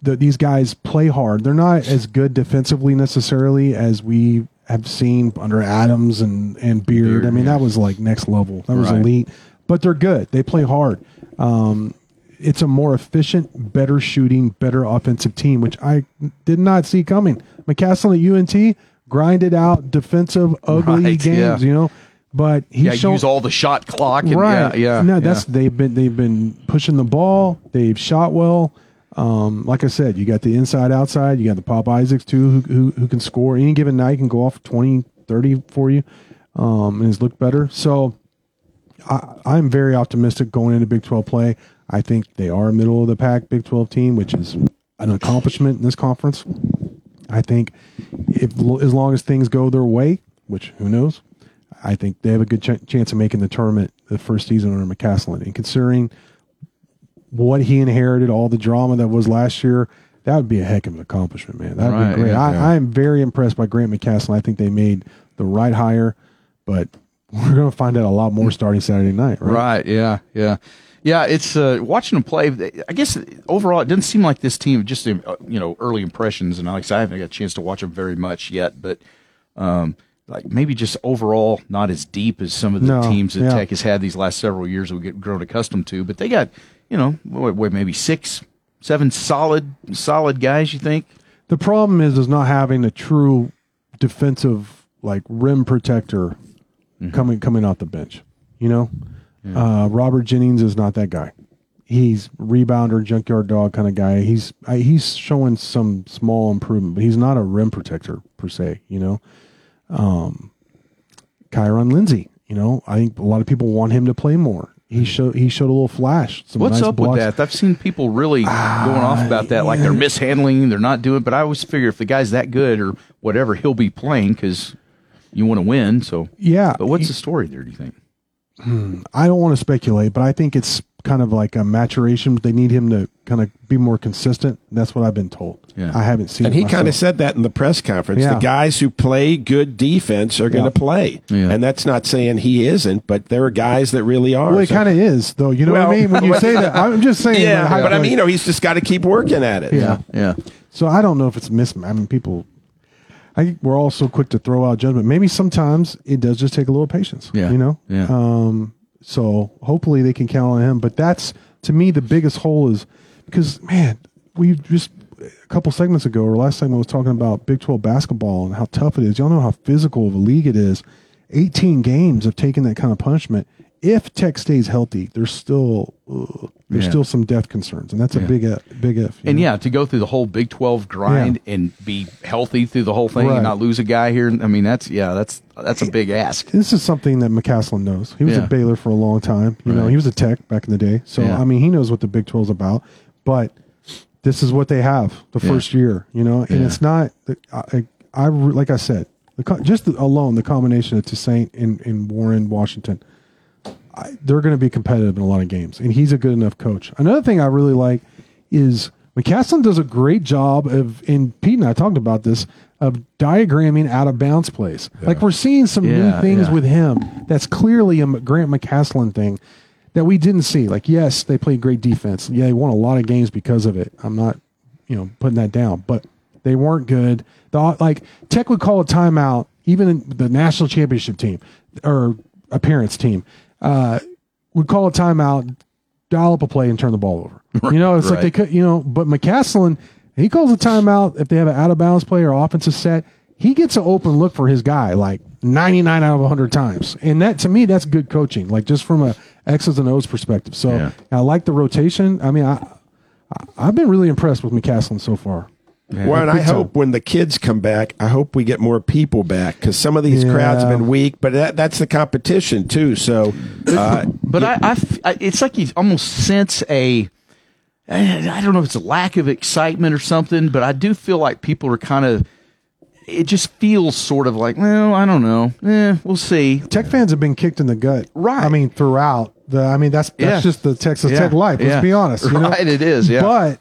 S7: the, these guys play hard. They're not as good defensively necessarily as we have seen under Adams and, and Beard.
S5: Beard,
S7: I mean,
S5: yeah.
S7: that was like next level. That was
S5: Right.
S7: elite. But they're good. They play hard. Um, it's a more efficient, better shooting, better offensive team, which I did not see coming. McCasland at UNT grinded out defensive, ugly
S5: Right,
S7: games,
S5: yeah.
S7: you know. But he
S5: yeah,
S7: shown,
S5: use all the shot clock. And,
S7: right.
S5: Yeah, yeah.
S7: No,
S5: yeah.
S7: that's they've been they've been pushing the ball. They've shot well. Um, like I said, you got the inside outside. You got the Pop Isaacs too, who who, who can score any given night can go off 20, 30 for you, um, and has looked better. So I, I'm very optimistic going into Big 12 play. I think they are middle of the pack Big 12 team, which is an accomplishment in this conference. I think if as long as things go their way, which who knows, I think they have a good ch- chance of making the tournament the first season under McCasland. And considering what he inherited, all the drama that was last year, that would be a heck of an accomplishment, man. That'd
S5: Right,
S7: be great.
S5: yeah,
S7: I,
S5: yeah.
S7: I am very impressed by Grant McCasland. I think they made the right hire, but we're going to find out a lot more starting Saturday night, right?
S5: Right. Yeah. Yeah. Yeah. It's uh, watching them play. I guess overall, it doesn't seem like this team. Just uh, you know, early impressions, and like I haven't got a chance to watch them very much yet, but. Um, like maybe just overall not as deep as some of the
S7: No,
S5: teams that
S7: yeah.
S5: Tech has had these last several years we get grown accustomed to, but they got you know what, what maybe six, seven solid solid guys. You think?
S7: The problem is is not having a true defensive like rim protector
S5: Mm-hmm.
S7: coming coming off the bench. You know, uh, Robert Jennings is not that guy. He's rebounder, junkyard dog kind of guy. He's I, he's showing some small improvement, but he's not a rim protector per se. You know, um, Kyron Lindsay. You know, I think a lot of people want him to play more. He showed he showed a little flash. Some.
S5: What's
S7: nice
S5: up
S7: blocks.
S5: with that? I've seen people really ah, going off about that, like they're mishandling, they're not doing. But I always figure if the guy's that good or whatever, he'll be playing because you want to win. So
S7: Yeah.
S5: But what's the story there? Do you think?
S7: Hmm, I don't want to speculate, but I think it's kind of like a maturation. They need him to kind of be more consistent. That's what I've been told.
S8: Yeah.
S7: I haven't seen.
S8: And
S7: it
S8: he kind of said that in the press conference.
S7: Yeah.
S8: The guys who play good defense are going
S7: Yeah.
S8: to play. And that's not saying he isn't, but there are guys that really are.
S7: Well, it
S8: So-
S7: kind of is, though. You know what I mean? When you say that, I'm just saying.
S8: Yeah,
S7: like,
S8: but I mean, you know, he's just got to keep working at it.
S7: Yeah.
S5: Yeah.
S7: So I don't know if it's mis. I mean, people. I think we're all so quick to throw out judgment. Maybe sometimes it does just take a little patience.
S5: Yeah.
S7: You know.
S5: Yeah.
S7: Um. So hopefully they can count on him. But that's to me the biggest hole is because man, we just a couple segments ago or last segment was talking about Big Twelve basketball and how tough it is. Y'all know how physical of a league it is. Eighteen games of taking that kind of punishment. If Tech stays healthy, there's still uh, there's
S5: Yeah.
S7: still some death concerns, and that's a
S5: Yeah.
S7: big if, big if.
S5: And
S7: know?
S5: yeah, to go through the whole Big Twelve grind and be healthy through the whole thing
S7: Right.
S5: and not lose a guy here. I mean, that's yeah, that's that's a big ask.
S7: This is something that McCasland knows. He was
S5: Yeah.
S7: at Baylor for a long time. You know, he was a tech back in the day. So
S5: Yeah.
S7: I mean, he knows what the Big 12 is about. But this is what they have the
S5: Yeah.
S7: first year. You know, and
S5: Yeah.
S7: it's not. I, I, I like I said, the, just the, alone the combination of Toussaint and, and Warren Washington, I, they're going to be competitive in a lot of games, and he's a good enough coach. Another thing I really like is McCasland does a great job of, and Pete and I talked about this, of diagramming out of bounds plays. Like we're seeing some new things
S5: yeah.
S7: with him that's clearly a Grant McCasland thing that we didn't see. Like, yes, they played great defense. Yeah, they won a lot of games because of it. I'm not, you know, putting that down, but they weren't good. The, like Tech would call a timeout, even in the national championship team or appearance team uh, would call a timeout, dial up a play, and turn the ball over. You know, it's like they could, you know, but McCasland, he calls a timeout if they have an out of bounds play or offensive set. He gets an open look for his guy like 99 out of 100 times. And that, to me, that's good coaching, like just from a X's and O's perspective. So
S5: Yeah.
S7: I like the rotation. I mean, I, I've been really impressed with McCasland so far.
S8: Well, and I
S7: Big time.
S8: hope when the kids come back, I hope we get more people back because some of these crowds have been weak, but that, that's the competition too. So, uh,
S5: But I, I f- I- it's like you almost sense a, I don't know if it's a lack of excitement or something, but I do feel like people are kind of. It just feels sort of like, well, I don't know. Eh, we'll see.
S7: Tech fans have been kicked in the gut.
S5: Right.
S7: I mean, throughout the. I mean, that's that's
S5: Yeah.
S7: just the Texas
S5: Yeah.
S7: Tech life. Let's
S5: Yeah.
S7: be honest. you know?
S5: Right, it is, yeah.
S7: But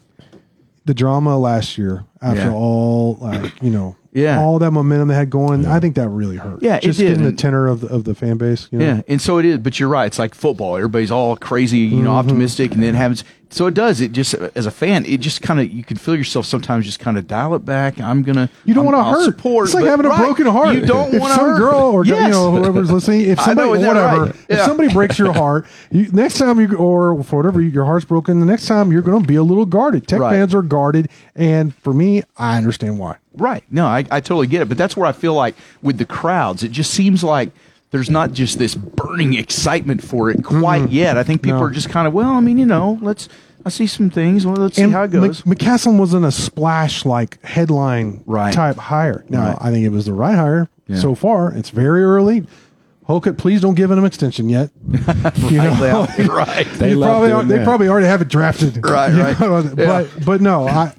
S7: the drama last year, after
S5: Yeah.
S7: all, like you know,
S5: Yeah.
S7: all that momentum they had going, I think that really hurt.
S5: Yeah, it
S7: just
S5: did.
S7: in the tenor of the, of the fan base. You know?
S5: Yeah, and so it is. But you're right. It's like football. Everybody's all crazy, you know,
S7: Mhm.
S5: optimistic, and then happens. So it does. It just as a fan, it just kind of you can feel yourself sometimes just kind of dial it back. I'm gonna.
S7: You don't want to hurt.
S5: Support,
S7: it's like having a
S5: right.
S7: broken heart.
S5: You don't want to hurt.
S7: girl or you know whoever's listening. If somebody,
S5: know,
S7: whatever,
S5: right?
S7: if
S5: Yeah.
S7: somebody breaks your heart, you, next time you or for whatever your heart's broken, the next time you're going to be a little guarded. Tech
S5: Right.
S7: fans are guarded, and for me, I understand why.
S5: Right. No, I, I totally get it. But that's where I feel like with the crowds, it just seems like there's not just this burning excitement for it quite yet. I think people
S7: No.
S5: are just kind of, well, I mean, you know, let's, I see some things. Well, let's see how it goes.
S7: Mc- McCasland wasn't a splash like headline
S5: Right.
S7: type hire. Now
S5: Right.
S7: I think it was the right hire
S5: Yeah.
S7: so far. It's very early. Hocutt, please don't give him an extension yet. You know?
S5: right.
S8: They
S7: probably,
S8: doing
S7: they probably already have it drafted.
S5: Right, right.
S7: know,
S5: Yeah.
S7: But but no, I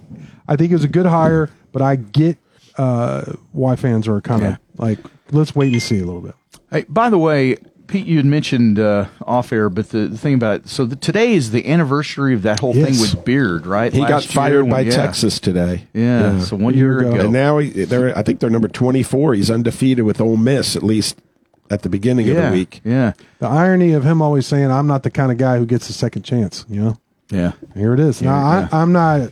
S7: I think it was a good hire, but I get uh, why fans are kind of
S5: Yeah.
S7: like, let's wait and see a little bit.
S5: Hey, by the way, Pete, you had mentioned uh, off air, but the, the thing about it, so the, today is the anniversary of that whole thing with Beard, right?
S8: He got
S5: Last year
S8: fired
S5: when-
S8: by
S5: yeah.
S8: Texas today.
S5: Yeah, so one
S7: year
S5: year
S7: ago.
S5: ago.
S8: And now he, they're, I think they're number 24. He's undefeated with Ole Miss, at least at the beginning of the week.
S5: yeah,
S7: The irony of him always saying, "I'm not the kind of guy who gets a second chance." You know,
S5: yeah.
S7: here it is. Now
S5: Yeah,
S7: I, I'm not.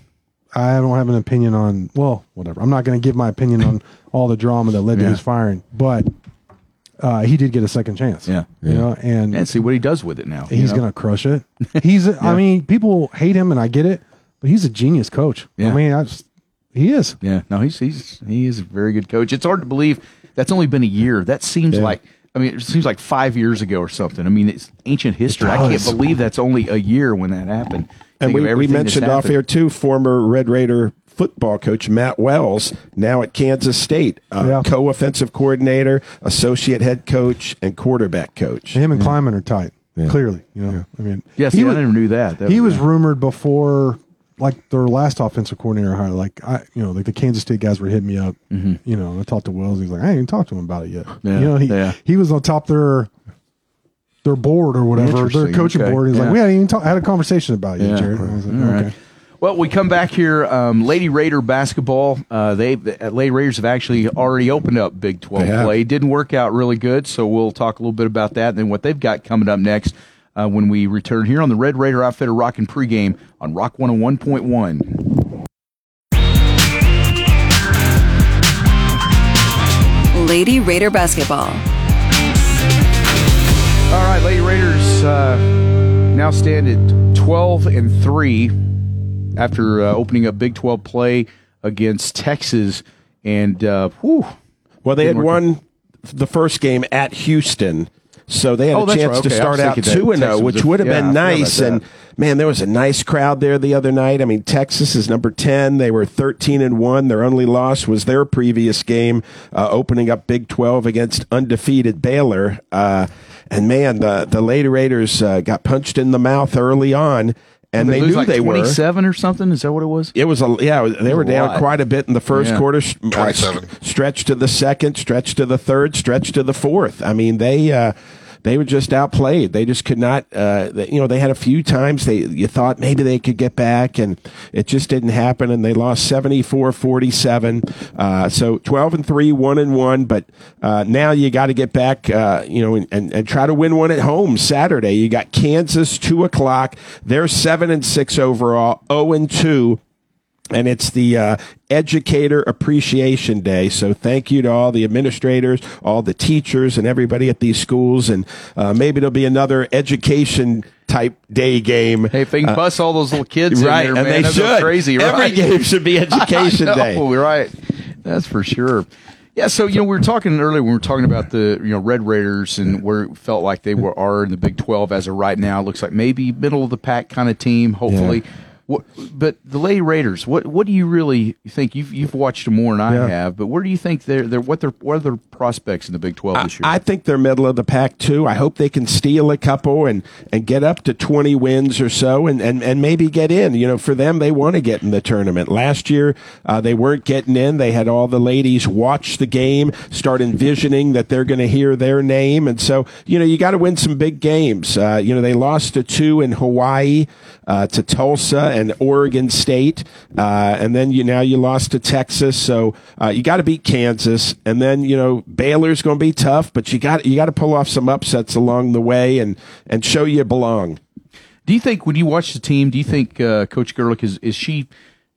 S7: I don't have an opinion on. Well, whatever. I'm not going to give my opinion on all the drama that led to his firing, but uh, he did get a second chance.
S5: Yeah.
S7: you know, and
S5: And see what he does with it now. you
S7: he's
S5: know?
S7: going to crush it. He's. I mean, people hate him, and I get it, but he's a genius coach.
S5: Yeah.
S7: I mean, I just, he is.
S5: Yeah, no, he's he's he is a very good coach. It's hard to believe that's only been a year. That seems
S8: Yeah.
S5: like I mean, it seems like five years ago or something. I mean, it's ancient history. I can't believe that's only a year when that happened.
S8: And
S5: Think
S8: we, we mentioned off
S5: happened.
S8: air too, former Red Raider football coach Matt Wells, now at Kansas State, uh,
S7: Yeah.
S8: co-offensive coordinator, associate head coach, and quarterback coach.
S7: Him and Klieman are tight. Clearly, you know. I mean,
S5: Yeah, see,
S7: he
S5: I
S7: was,
S5: never knew that. That
S7: he was
S5: yeah.
S7: rumored before, like their last offensive coordinator hire. Like I, you know, like the Kansas State guys were hitting me up. You know, I talked to Wells. He's like, I ain't even talked to him about it yet.
S5: Mm-hmm. Yeah,
S7: you know, he
S5: yeah.
S7: he was on top their their board or whatever, their coaching
S5: okay,
S7: board. He's
S5: yeah.
S7: like, we hadn't even talk, had a conversation about you,
S5: Yeah.
S7: Jarret. I was like,
S5: All
S7: okay.
S5: right. Well, we come back here. Um, Lady Raider basketball. Uh, they the Lady Raiders have actually already opened up Big Twelve
S8: They have.
S5: play. Didn't work out really good, so we'll talk a little bit about that and then what they've got coming up next uh, when we return here on the Red Raider Outfitter Rockin' Pregame on Rock One Hundred One Point One.
S2: Lady Raider basketball.
S5: All right, Lady Raiders uh, now stand at 12 and 3 after uh, opening up Big 12 play against Texas. And, uh, whew,
S8: Well, they had won the first game at Houston, so they had
S5: Oh,
S8: a chance
S5: right.
S8: to
S5: Okay, I
S8: start out two and zero, which would have
S5: yeah,
S8: been nice. And man, there was a nice crowd there the other night. I mean, Texas is number ten; they were thirteen and one. Their only loss was their previous game, uh, opening up Big Twelve against undefeated Baylor. Uh, and man, the the Lady Raiders uh, got punched in the mouth early on. And they,
S5: lose
S8: knew
S5: like
S8: they were.
S5: 27 or something. Is that what it was?
S8: It was a yeah. They were
S5: a
S8: down
S5: lot.
S8: quite a bit in the first
S5: Yeah.
S8: quarter. s- uh,
S6: 27.
S8: stretch to the second, stretch to the third, stretch to the fourth. I mean, they uh, they were just outplayed. They just could not. Uh, they, you know, they had a few times they you thought maybe they could get back, and it just didn't happen. And they lost 74-47. Uh, so twelve and three, one and one. But uh, now you got to get back. Uh, you know, and, and, and try to win one at home Saturday. You got Kansas two o'clock. They're seven and six overall, zero and two and it's the uh, Educator Appreciation Day. So thank you to all the administrators, all the teachers, and everybody at these schools. And uh, maybe there'll be another education type day game.
S5: Hey, if they can bust all those little kids
S8: right,
S5: in there,
S8: and
S5: man,
S8: they should.
S5: crazy. right?
S8: Every game should be Education
S5: know,
S8: Day.
S5: Right. That's for sure. Yeah, so you know we were talking earlier when we were talking about the you know Red Raiders and where it felt like they were are in the Big Twelve as of right now. It looks like maybe middle of the pack kind of team, hopefully. What, but the lay Raiders, what what do you really think? You've you've watched them more than I
S7: Yeah.
S5: have, but where do you think they're they're what their what are their prospects in the Big Twelve this year?
S8: I think they're middle of the pack too. I hope they can steal a couple and, and get up to 20 wins or so and, and, and maybe get in. You know, for them, they want to get in the tournament. Last year, uh, they weren't getting in. They had all the ladies watch the game, start envisioning that they're going to hear their name. And so, you know, you got to win some big games. Uh, you know, they lost to two in Hawaii, uh, to Tulsa and Oregon State. Uh, and then you now you lost to Texas. So uh, you got to beat Kansas. And then, you know, Baylor's going to be tough, but you got you got to pull off some upsets along the way and and show you belong.
S5: Do you think when you watch the team, do you think uh, Coach Gerlich is is she?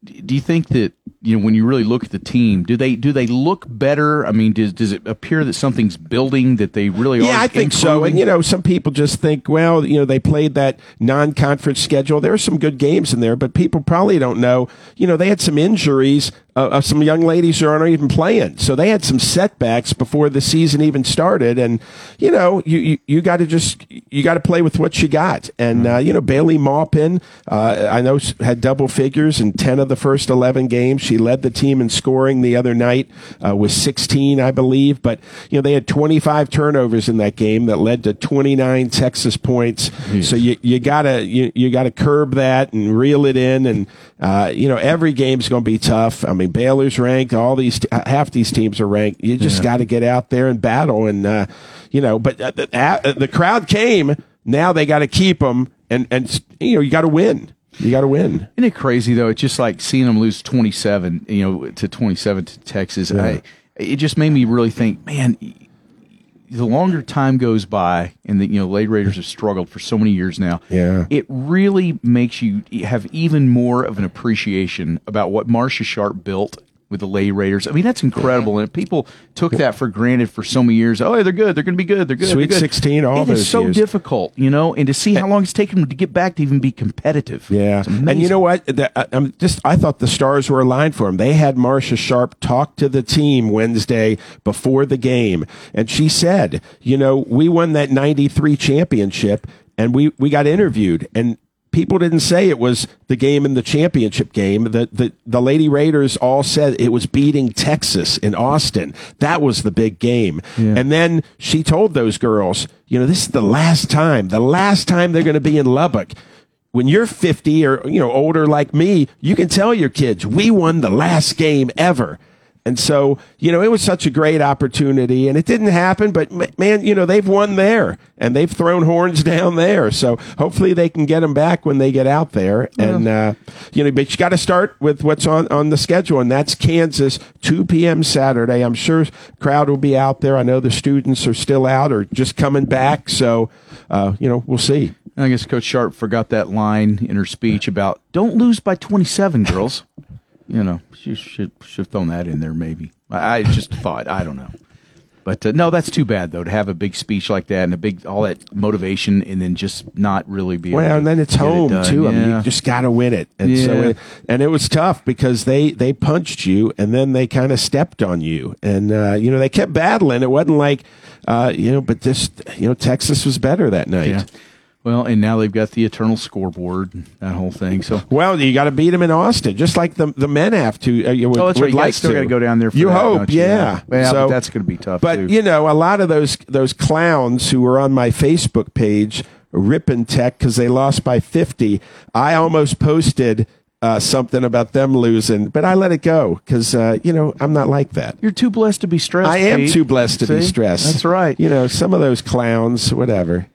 S5: Do you think that you know when you really look at the team, do they do they look better? I mean, does does it appear that something's building that they really are?
S8: Yeah, I think so. And you know, some people just think, well, you know, they played that non-conference schedule. There are some good games in there, but people probably don't know. You know, they had some injuries uh, of some young ladies who aren't even playing, so they had some setbacks before the season even started. And you know, you you, you got to just you got to play with what you got. And uh, you know, Bailey Maupin, uh, I know had double figures in ten of the first eleven games. She She led the team in scoring the other night uh, with 16, I believe. But you know they had 25 turnovers in that game that led to 29 Texas points. So you you gotta you, you gotta curb that and reel it in. And uh, you know every game's going to be tough. I mean Baylor's ranked. All these half these teams are ranked. You just
S5: Yeah.
S8: got to get out there and battle. And uh, you know, but uh, the, uh, the crowd came. Now they got to keep them, and and you know you got to win. You got to win.
S5: Isn't it crazy though? It's just like seeing them lose twenty seven, you know, to twenty seven to Texas. I, it just made me really think, man. The longer time goes by, and the you know, Lady Raiders have struggled for so many years now.
S8: Yeah,
S5: it really makes you have even more of an appreciation about what Marsha Sharp built with the Lady Raiders. I mean, that's incredible, and people took that for granted for so many years. Oh, they're good. They're going to be good. They're good.
S8: Sweet
S5: they're good.
S8: 16, all
S5: It is
S8: those
S5: so
S8: years.
S5: difficult, you know, and to see how long it's taken them to get back to even be competitive.
S8: Yeah, and you know what? The, I- I'm just I thought the stars were aligned for him. They had Marsha Sharp talk to the team Wednesday before the game, and she said, "You know, we won that '93 championship, and we we got interviewed, and people didn't say it was the game in the championship game. The, the, the Lady Raiders all said it was beating Texas in Austin. That was the big game. And then she told those girls, you know, this is the last time, the last time they're going to be in Lubbock. When you're 50 or, you know, older like me, you can tell your kids, we won the last game ever. And so, you know, it was such a great opportunity and it didn't happen, but man, you know, they've won there and they've thrown horns down there. So hopefully they can get them back when they get out there. And, uh, you know, but you got to start with what's on, on the schedule and that's Kansas, 2 p.m. Saturday. I'm sure crowd will be out there. I know the students are still out or just coming back. So, uh, you know, we'll see.
S5: I guess Coach Sharp forgot that line in her speech about "Don't lose by 27, girls." you know, she should should have thrown that in there. Maybe I, I just thought I don't know, but uh, no, that's too bad though to have a big speech like that and a big all that motivation and then just not really be. able
S8: Well, and then it's
S5: it
S8: home
S5: done.
S8: too. I mean, you just got to win it. And so,
S5: Yeah.
S8: it, and it was tough because they they punched you, and then they kind of stepped on you, and uh, you know they kept battling. It wasn't like, uh, you know, but this, you know, Texas was better that night.
S5: Yeah. Well, and now they've got the eternal scoreboard, that whole thing. So
S8: Well, you got to beat them in Austin, just like the the men have to. Uh, you would,
S5: Oh, that's right.
S8: would
S5: You still gotta go down there for
S8: you
S5: that,
S8: hope,
S5: you?
S8: yeah.
S5: Yeah,
S8: so,
S5: that's going to be tough.
S8: But
S5: too.
S8: you know, a lot of those those clowns who were on my Facebook page ripping tech because they lost by fifty. I almost posted uh, something about them losing, but I let it go because uh, you know I'm not like that.
S5: You're too blessed to be stressed.
S8: I am
S5: Pete.
S8: too blessed to be stressed.
S5: That's right.
S8: You know, some of those clowns, whatever.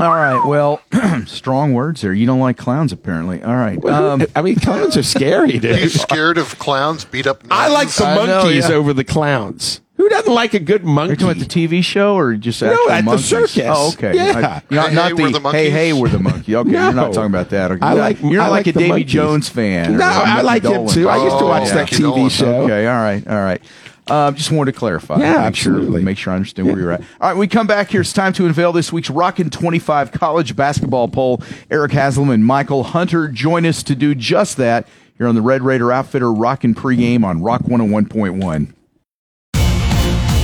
S5: All right. Well, strong words there. You don't like clowns, apparently. All right. Um,
S8: I mean, clowns are scary, dude.
S6: Are you scared of clowns beat up? Monkeys?
S8: I like the
S5: I know,
S8: monkeys
S5: yeah.
S8: over the clowns. Who doesn't like a good monkey?
S5: Are you talking about the TV show or just
S8: No,
S5: actual
S8: at the
S5: monkeys?
S8: circus.
S5: Oh, okay.
S8: Yeah.
S5: I- not
S6: Hey,
S5: not
S6: hey,
S5: the,
S6: we're the
S5: hey hey we're the monkey. Okay, you're not talking about that. Okay.
S8: I like-
S5: You're not
S8: I
S5: like,
S8: like
S5: a
S8: the
S5: Davy
S8: monkeys.
S5: Jones fan. or
S8: No,
S5: a
S8: I
S5: Mickey
S8: like him
S5: Dolenz
S8: too. I used to
S6: Oh,
S8: watch
S6: yeah.
S8: that
S6: Mickey
S8: TV show.
S5: Okay, all right, all right. Uh, just wanted to clarify.
S8: Yeah,
S5: make sure,
S8: absolutely.
S5: make sure I understand where you're at. All right, we come back here. It's time to unveil this week's Rockin' 25 college basketball poll. Erik Haslam and Mychal Hunter join us to do just that here on the Red Raider Outfitter Rockin' pregame on Rock 101.1.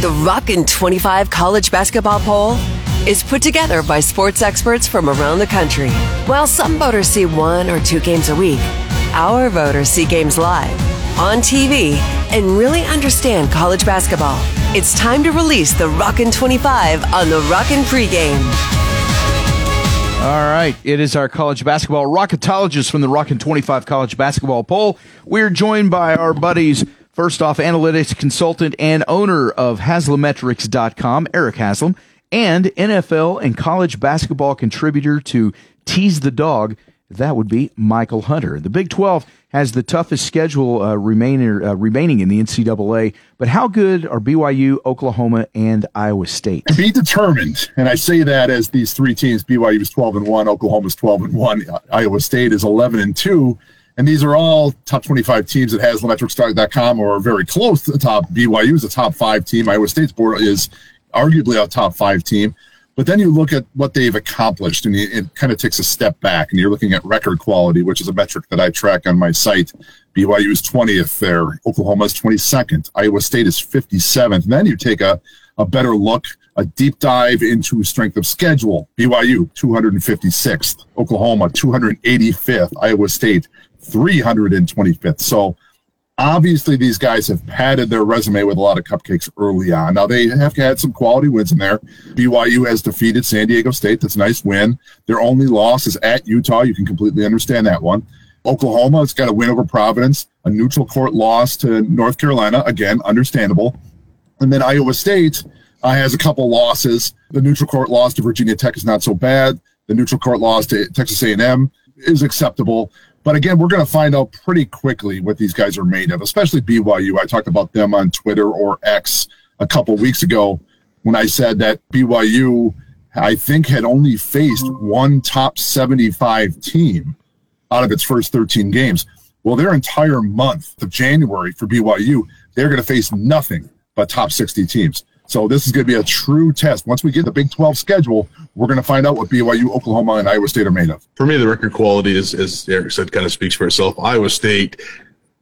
S2: The Rockin' 25 College Basketball Poll is put together by sports experts from around the country. While some voters see one or two games a week, our voters see games live, on TV, and really understand college basketball. It's time to release the Rockin' 25 on the Rockin' Pregame.
S5: All right, it is our college basketball rocketologist from the Rockin' 25 College Basketball Poll. We're joined by our buddies, first off, analytics consultant and owner of Haslametrics.com, Erik Haslam, and NFL and college basketball contributor to Tease the Dog. That would be Mychal Hunter. The Big 12 has the toughest schedule uh, remaining, uh, remaining in the NCAA, but how good are BYU, Oklahoma, and Iowa State?
S11: to be determined. And I say that as these three teams: BYU is twelve and one, Oklahoma's twelve and one, Iowa State is eleven and two. And these are all top 25 teams at Haslametrics.com or very close to the top. BYU is a top five team. Iowa State's board is arguably a top five team. But then you look at what they've accomplished and it kind of takes a step back and you're looking at record quality, which is a metric that I track on my site. BYU is 20th there. Oklahoma is 22nd. Iowa State is 57th. And then you take a, a better look, a deep dive into strength of schedule. BYU 256th. Oklahoma 285th. Iowa State 325th. So Obviously, these guys have padded their resume with a lot of cupcakes early on. Now they have had some quality wins in there. BYU has defeated San Diego State. That's a nice win. Their only loss is at Utah. You can completely understand that one. Oklahoma has got a win over Providence, a neutral court loss to North Carolina. Again, understandable. And then Iowa State uh, has a couple losses. The neutral court loss to Virginia Tech is not so bad. The neutral court loss to Texas A&M is acceptable. But again, we're going to find out pretty quickly what these guys are made of, especially BYU. I talked about them on Twitter or X a couple weeks ago when I said that BYU, I think, had only faced one top 75 team out of its first 13 games. Well, their entire month of January for BYU, they're going to face nothing but top 60 teams. So this is going to be a true test. Once we get the Big 12 schedule, we're going to find out what BYU, Oklahoma, and Iowa State are made of.
S12: For me, the record quality is, as Erik said, kind of speaks for itself. Iowa State,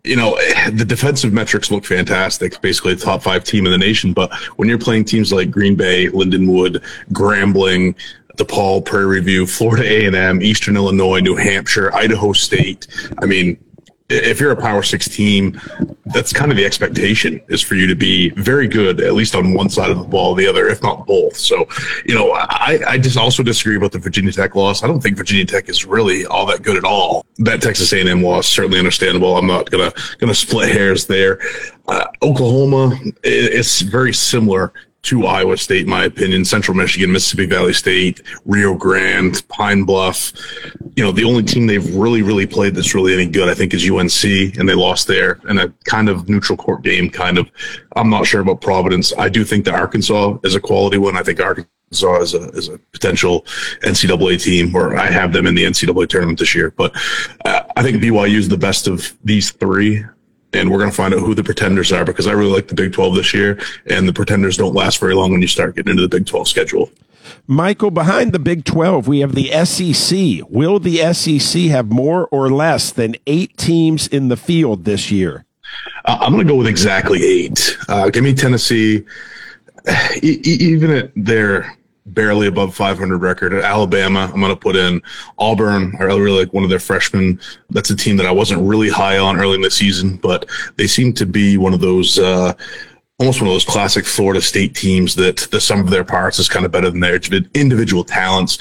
S12: you know, the defensive metrics look fantastic. Basically, a top five team in the nation. But when you're playing teams like Green Bay, Lindenwood, Grambling, DePaul, Prairie View, Florida A&M, Eastern Illinois, New Hampshire, Idaho State, I mean, if you're a Power Six team, that's kind of the expectation is for you to be very good, at least on one side of the ball, the other, if not both. So, you know, I, I just also disagree about the Virginia Tech loss. I don't think Virginia Tech is really all that good at all. That Texas A&M loss certainly understandable. I'm not gonna gonna split hairs there. Uh, Oklahoma, it's very similar to Iowa State, in my opinion, Central Michigan, Mississippi Valley State, Rio Grande, Pine Bluff. You know, the only team they've really, really played that's really any good, I think, is UNC, and they lost there in a kind of neutral court game, kind of. I'm not sure about Providence. I do think that Arkansas is a quality one. I think Arkansas is a, is a potential NCAA team, or I have them in the NCAA tournament this year. But uh, I think BYU is the best of these three and we're going to find out who the pretenders are because I really like the Big 12 this year, and the pretenders don't last very long when you start getting into the Big 12 schedule.
S8: Mychal, behind the Big 12, we have the SEC. Will the SEC have more or less than eight teams in the field this year?
S12: Uh, I'm going to go with exactly eight. Uh, give me Tennessee. E- even at their barely above 500 record. At Alabama, I'm going to put in Auburn. I really like one of their freshmen. That's a team that I wasn't really high on early in the season, but they seem to be one of those. Uh, almost one of those classic Florida State teams that the sum of their parts is kind of better than their individual talents.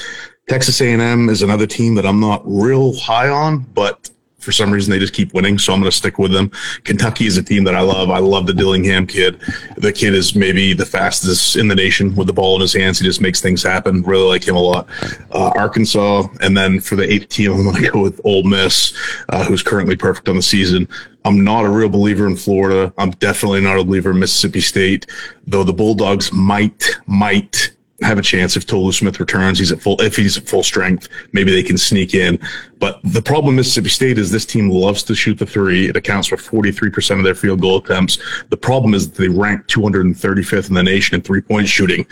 S12: Texas A&M is another team that I'm not real high on, but for some reason they just keep winning, so I'm going to stick with them. Kentucky is a team that I love. I love the Dillingham kid. The kid is maybe the fastest in the nation with the ball in his hands. He just makes things happen. Really like him a lot. Uh, Arkansas, and then for the eighth team, I'm going to go with Ole Miss, uh, who's currently perfect on the season. I'm not a real believer in Florida. I'm definitely not a believer in Mississippi State, though the Bulldogs might, might have a chance if Tolu Smith returns. He's at full, if he's at full strength, maybe they can sneak in. But the problem Mississippi State is this team loves to shoot the three. It accounts for 43% of their field goal attempts. The problem is they rank 235th in the nation in three point shooting.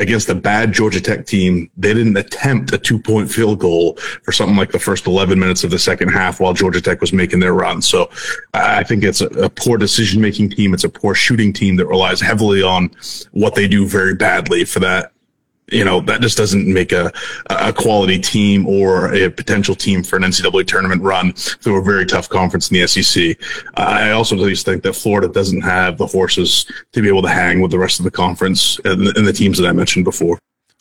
S12: Against a bad Georgia Tech team, they didn't attempt a two point field goal for something like the first 11 minutes of the second half while Georgia Tech was making their run. So I think it's a, a poor decision making team. It's a poor shooting team that relies heavily on what they do very badly for that you know that just doesn't make a a quality team or a potential team for an NCAA tournament run through a very tough conference in the SEC. I also just think that Florida doesn't have the horses to be able to hang with the rest of the conference and, and the teams that I mentioned before.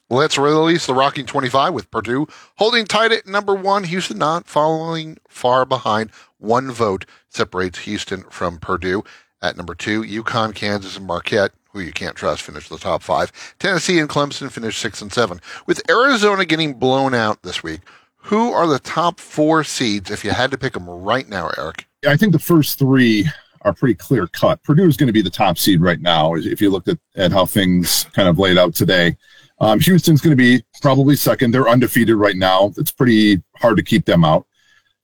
S6: Let's release the Rocking 25 with Purdue holding tight at number one. Houston not following far behind. One vote separates Houston from Purdue. At number two, UConn, Kansas, and Marquette who you can't trust, finished the top five. Tennessee and Clemson finished six and seven. With Arizona getting blown out this week, who are the top four seeds if you had to pick them right now, Erik?
S11: I think the first three are pretty clear cut. Purdue is going to be the top seed right now if you look at, at how things kind of laid out today. Um, Houston's going to be probably second. They're undefeated right now. It's pretty hard to keep them out.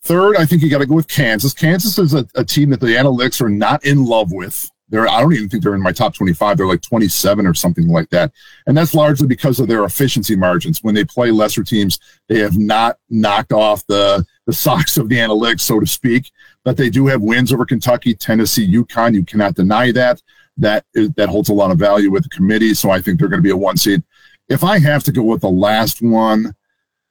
S11: Third, I think you got to go with Kansas. Kansas is a, a team that the analytics are not in love with. They're, I don't even think they're in my top 25. They're like 27 or something like that. And that's largely because of their efficiency margins. When they play lesser teams, they have not knocked off the, the socks of the analytics, so to speak. But they do have wins over Kentucky, Tennessee, UConn. You cannot deny that. That is, that holds a lot of value with the committee. So I think they're going to be a one seed. If I have to go with the last one,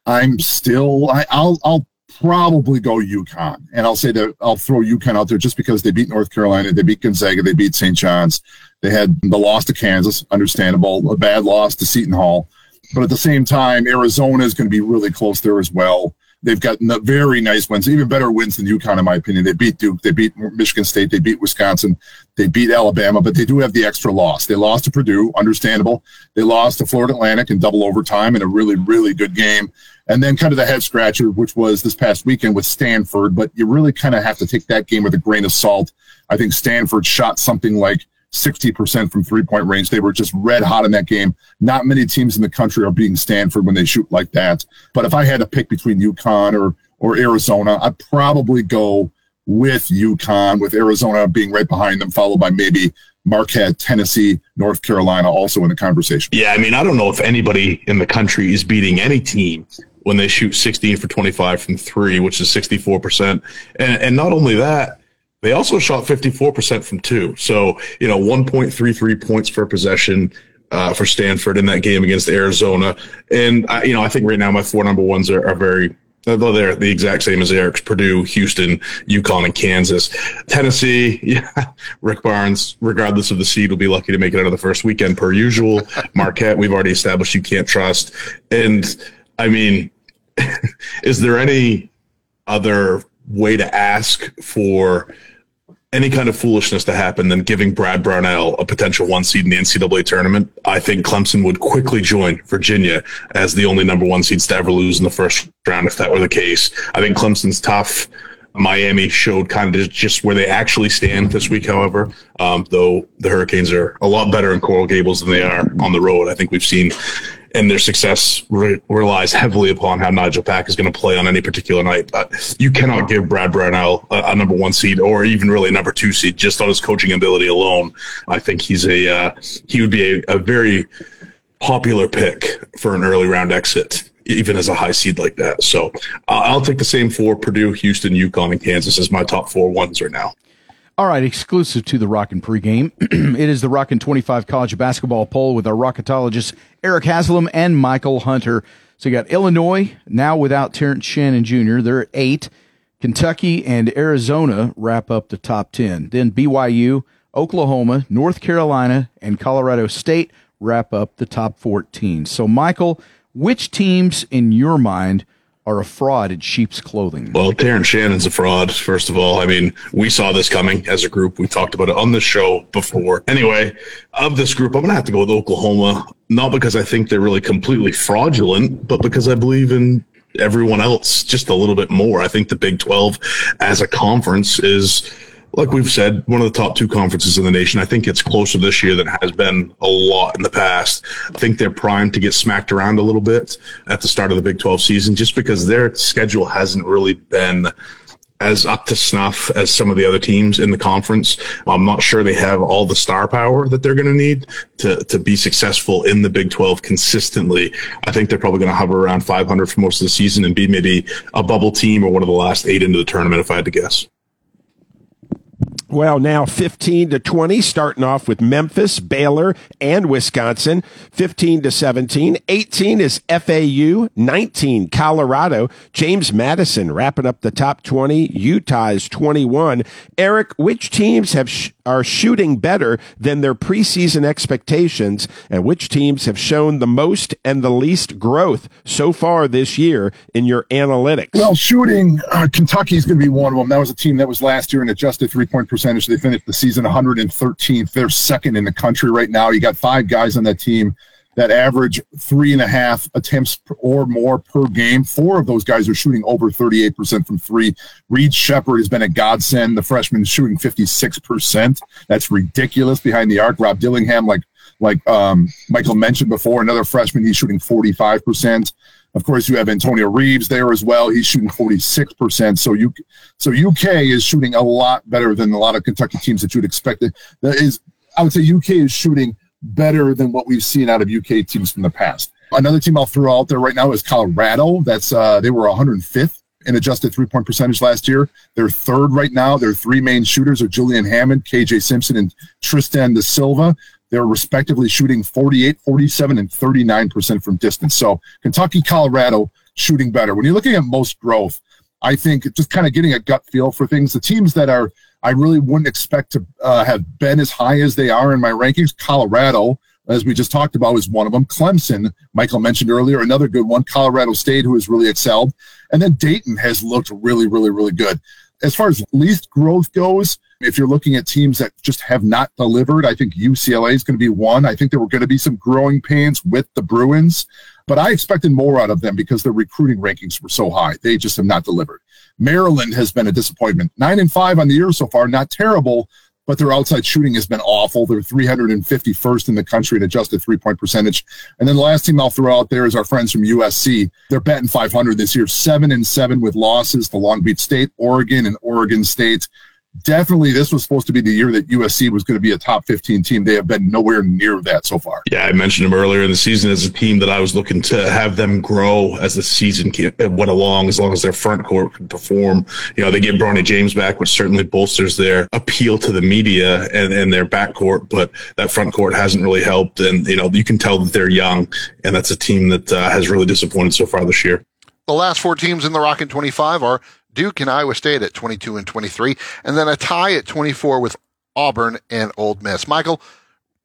S11: I'm still, I, I'll, I'll probably go UConn. And I'll say that I'll throw UConn out there just because they beat North Carolina, they beat Gonzaga, they beat St. John's. They had the loss to Kansas, understandable, a bad loss to Seton Hall. But at the same time, Arizona is going to be really close there as well. They've gotten the very nice wins, even better wins than UConn, in my opinion. They beat Duke, they beat Michigan State, they beat Wisconsin, they beat Alabama, but they do have the extra loss. They lost to Purdue, understandable. They lost to Florida Atlantic in double overtime in a really, really good game. And then kind of the head scratcher, which was this past weekend with Stanford, but you really kind of have to take that game with a grain of salt. I think Stanford shot something like 60% from three point range. They were just red hot in that game. Not many teams in the country are beating Stanford when they shoot like that. But if I had to pick between UConn or, or Arizona, I'd probably go with UConn, with Arizona being right behind them, followed by maybe Marquette, Tennessee, North Carolina also in the conversation.
S12: Yeah, I mean, I don't know if anybody in the country is beating any team when they shoot 16 for 25 from three, which is 64%. And, and not only that, they also shot 54% from two. So, you know, 1.33 points per possession uh, for Stanford in that game against Arizona. And, I, you know, I think right now my four number ones are, are very, although they're the exact same as Erik's Purdue, Houston, UConn, and Kansas. Tennessee, yeah, Rick Barnes, regardless of the seed, will be lucky to make it out of the first weekend per usual. Marquette, we've already established you can't trust. And, I mean, is there any other way to ask for any kind of foolishness to happen than giving Brad Brownell a potential one seed in the NCAA tournament. I think Clemson would quickly join Virginia as the only number one seeds to ever lose in the first round if that were the case. I think Clemson's tough. Miami showed kind of just where they actually stand this week, however, um, though the Hurricanes are a lot better in Coral Gables than they are on the road. I think we've seen and their success re- relies heavily upon how Nigel Pack is going to play on any particular night. You cannot give Brad Brownell a, a, number one seed or even really a number two seed just on his coaching ability alone. I think he's a uh, he would be a, a very popular pick for an early round exit even as a high seed like that. So uh, I'll take the same four Purdue, Houston, UConn, and Kansas as my top four ones right now.
S5: All right, exclusive to the Rockin' pregame, it is the Rockin' 25 college basketball poll with our rocketologists Erik Haslam and Mychal Hunter. So you got Illinois now without Terrence Shannon Jr. They're at eight. Kentucky and Arizona wrap up the top 10. Then BYU, Oklahoma, North Carolina, and Colorado State wrap up the top 14. So, Mychal, which teams in your mind – are a fraud in sheep's clothing.
S12: Well, Terrence Shannon's a fraud, first of all. I mean, we saw this coming as a group. We talked about it on the show before. Anyway, of this group, I'm going to have to go with Oklahoma, not because I think they're really completely fraudulent, but because I believe in everyone else just a little bit more. I think the Big 12 as a conference is like we've said, one of the top two conferences in the nation. I think it's closer this year than it has been a lot in the past. I think they're primed to get smacked around a little bit at the start of the Big 12 season just because their schedule hasn't really been as up to snuff as some of the other teams in the conference. I'm not sure they have all the star power that they're going to need to, to be successful in the Big 12 consistently. I think they're probably going to hover around 500 for most of the season and be maybe a bubble team or one of the last eight into the tournament, if I had to guess.
S8: Well, now 15 to 20, starting off with Memphis, Baylor, and Wisconsin. 15 to 17. 18 is FAU. 19, Colorado. James Madison wrapping up the top 20. Utah's 21. Eric, which teams have sh- are shooting better than their preseason expectations, and which teams have shown the most and the least growth so far this year in your analytics?
S11: Well, shooting, uh, Kentucky's going to be one of them. That was a team that was last year and adjusted three point percentage. They finished the season 113th. They're second in the country right now. You got five guys on that team that average three and a half attempts or more per game. Four of those guys are shooting over 38% from three. Reed Sheppard has been a godsend. The freshman is shooting 56%. That's ridiculous behind the arc. Rob Dillingham, like like um, Mychal mentioned before, another freshman, he's shooting 45%. Of course, you have Antonio Reeves there as well. He's shooting 46%. So you, so UK is shooting a lot better than a lot of Kentucky teams that you'd expect. That is, I would say UK is shooting better than what we've seen out of UK teams from the past. Another team I'll throw out there right now is Colorado. That's uh, they were 105th in adjusted three point percentage last year. They're third right now. Their three main shooters are Julian Hammond, KJ Simpson, and Tristan De Silva. They're respectively shooting 48, 47, and 39% from distance. So Kentucky, Colorado shooting better. When you're looking at most growth, I think just kind of getting a gut feel for things. The teams that are I really wouldn't expect to uh, have been as high as they are in my rankings. Colorado, as we just talked about, is one of them. Clemson, Mychal mentioned earlier, another good one. Colorado State, who has really excelled. And then Dayton has looked really, really, really good. As far as least growth goes, if you're looking at teams that just have not delivered, I think UCLA is going to be one. I think there were going to be some growing pains with the Bruins, but I expected more out of them because their recruiting rankings were so high. They just have not delivered. Maryland has been a disappointment. Nine and five on the year so far, not terrible, but their outside shooting has been awful. They're 351st in the country at adjusted three point percentage. And then the last team I'll throw out there is our friends from USC. They're betting 500 this year, seven and seven with losses to Long Beach State, Oregon, and Oregon State definitely this was supposed to be the year that USC was going to be a top 15 team. They have been nowhere near that so far.
S12: Yeah, I mentioned them earlier in the season as a team that I was looking to have them grow as the season went along, as long as their front court could perform. You know, they get Bronny James back, which certainly bolsters their appeal to the media and, and their backcourt, but that front court hasn't really helped. And, you know, you can tell that they're young, and that's a team that uh, has really disappointed so far this year.
S6: The last four teams in the Rockin' 25 are Duke and Iowa State at 22 and 23, and then a tie at 24 with Auburn and Ole Miss. Mychal,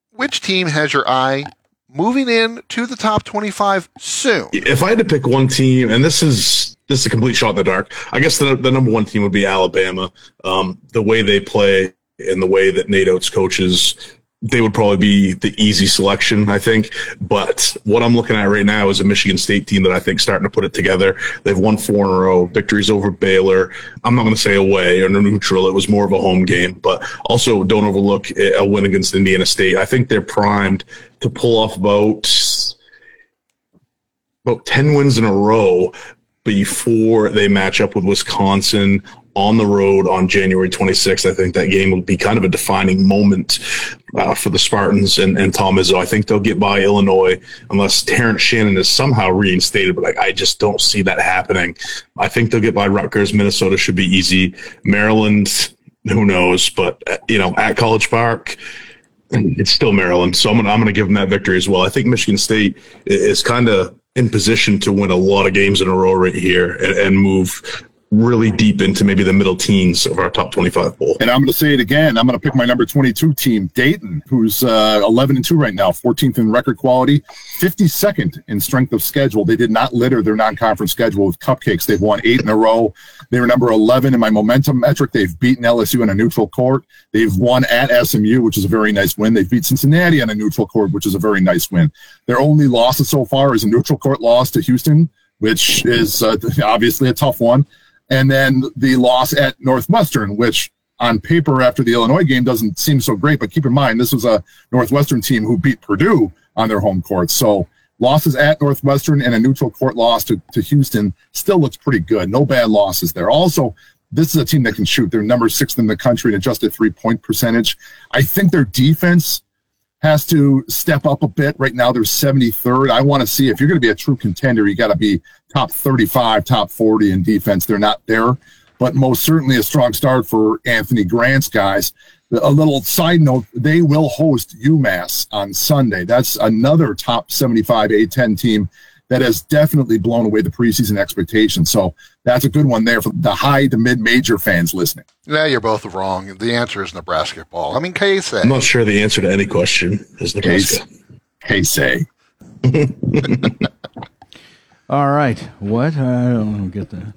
S6: which team has your eye moving in to the top 25 soon?
S12: If I had to pick one team, and this is this is a complete shot in the dark, I guess the, the number one team would be Alabama. Um, the way they play and the way that Nate Oats coaches they would probably be the easy selection, I think. But what I'm looking at right now is a Michigan State team that I think starting to put it together. They've won four in a row, victories over Baylor. I'm not going to say away or neutral. It was more of a home game, but also don't overlook a win against Indiana State. I think they're primed to pull off about about 10 wins in a row before they match up with Wisconsin on the road on January 26th. I think that game will be kind of a defining moment uh, for the Spartans and, and Tom Izzo. I think they'll get by Illinois unless Terrence Shannon is somehow reinstated, but I, I just don't see that happening. I think they'll get by Rutgers. Minnesota should be easy. Maryland, who knows? But, uh, you know, at College Park, it's still Maryland. So I'm going to I'm gonna give them that victory as well. I think Michigan State is kind of in position to win a lot of games in a row right here and, and move really deep into maybe the middle teens of our top 25 bowl.
S11: And I'm going to say it again. I'm going to pick my number 22 team, Dayton, who's uh, 11 and 2 right now, 14th in record quality, 52nd in strength of schedule. They did not litter their non-conference schedule with cupcakes. They've won eight in a row. They were number 11 in my momentum metric. They've beaten LSU on a neutral court. They've won at SMU, which is a very nice win. They've beat Cincinnati on a neutral court, which is a very nice win. Their only loss so far is a neutral court loss to Houston, which is uh, obviously a tough one and then the loss at Northwestern, which on paper after the Illinois game doesn't seem so great. But keep in mind, this was a Northwestern team who beat Purdue on their home court. So losses at Northwestern and a neutral court loss to, to Houston still looks pretty good. No bad losses there. Also, this is a team that can shoot. They're number six in the country in adjusted three point percentage. I think their defense has to step up a bit. Right now, they're 73rd. I want to see if you're going to be a true contender, you got to be top 35, top 40 in defense. They're not there, but most certainly a strong start for Anthony Grant's guys. A little side note, they will host UMass on Sunday. That's another top 75 A10 team that has definitely blown away the preseason expectations. So that's a good one there for the high to mid major fans listening.
S6: Yeah, you're both wrong. The answer is Nebraska ball. I mean, Case.
S12: I'm not sure the answer to any question is Nebraska.
S11: Case.
S5: All right. What? I don't get that.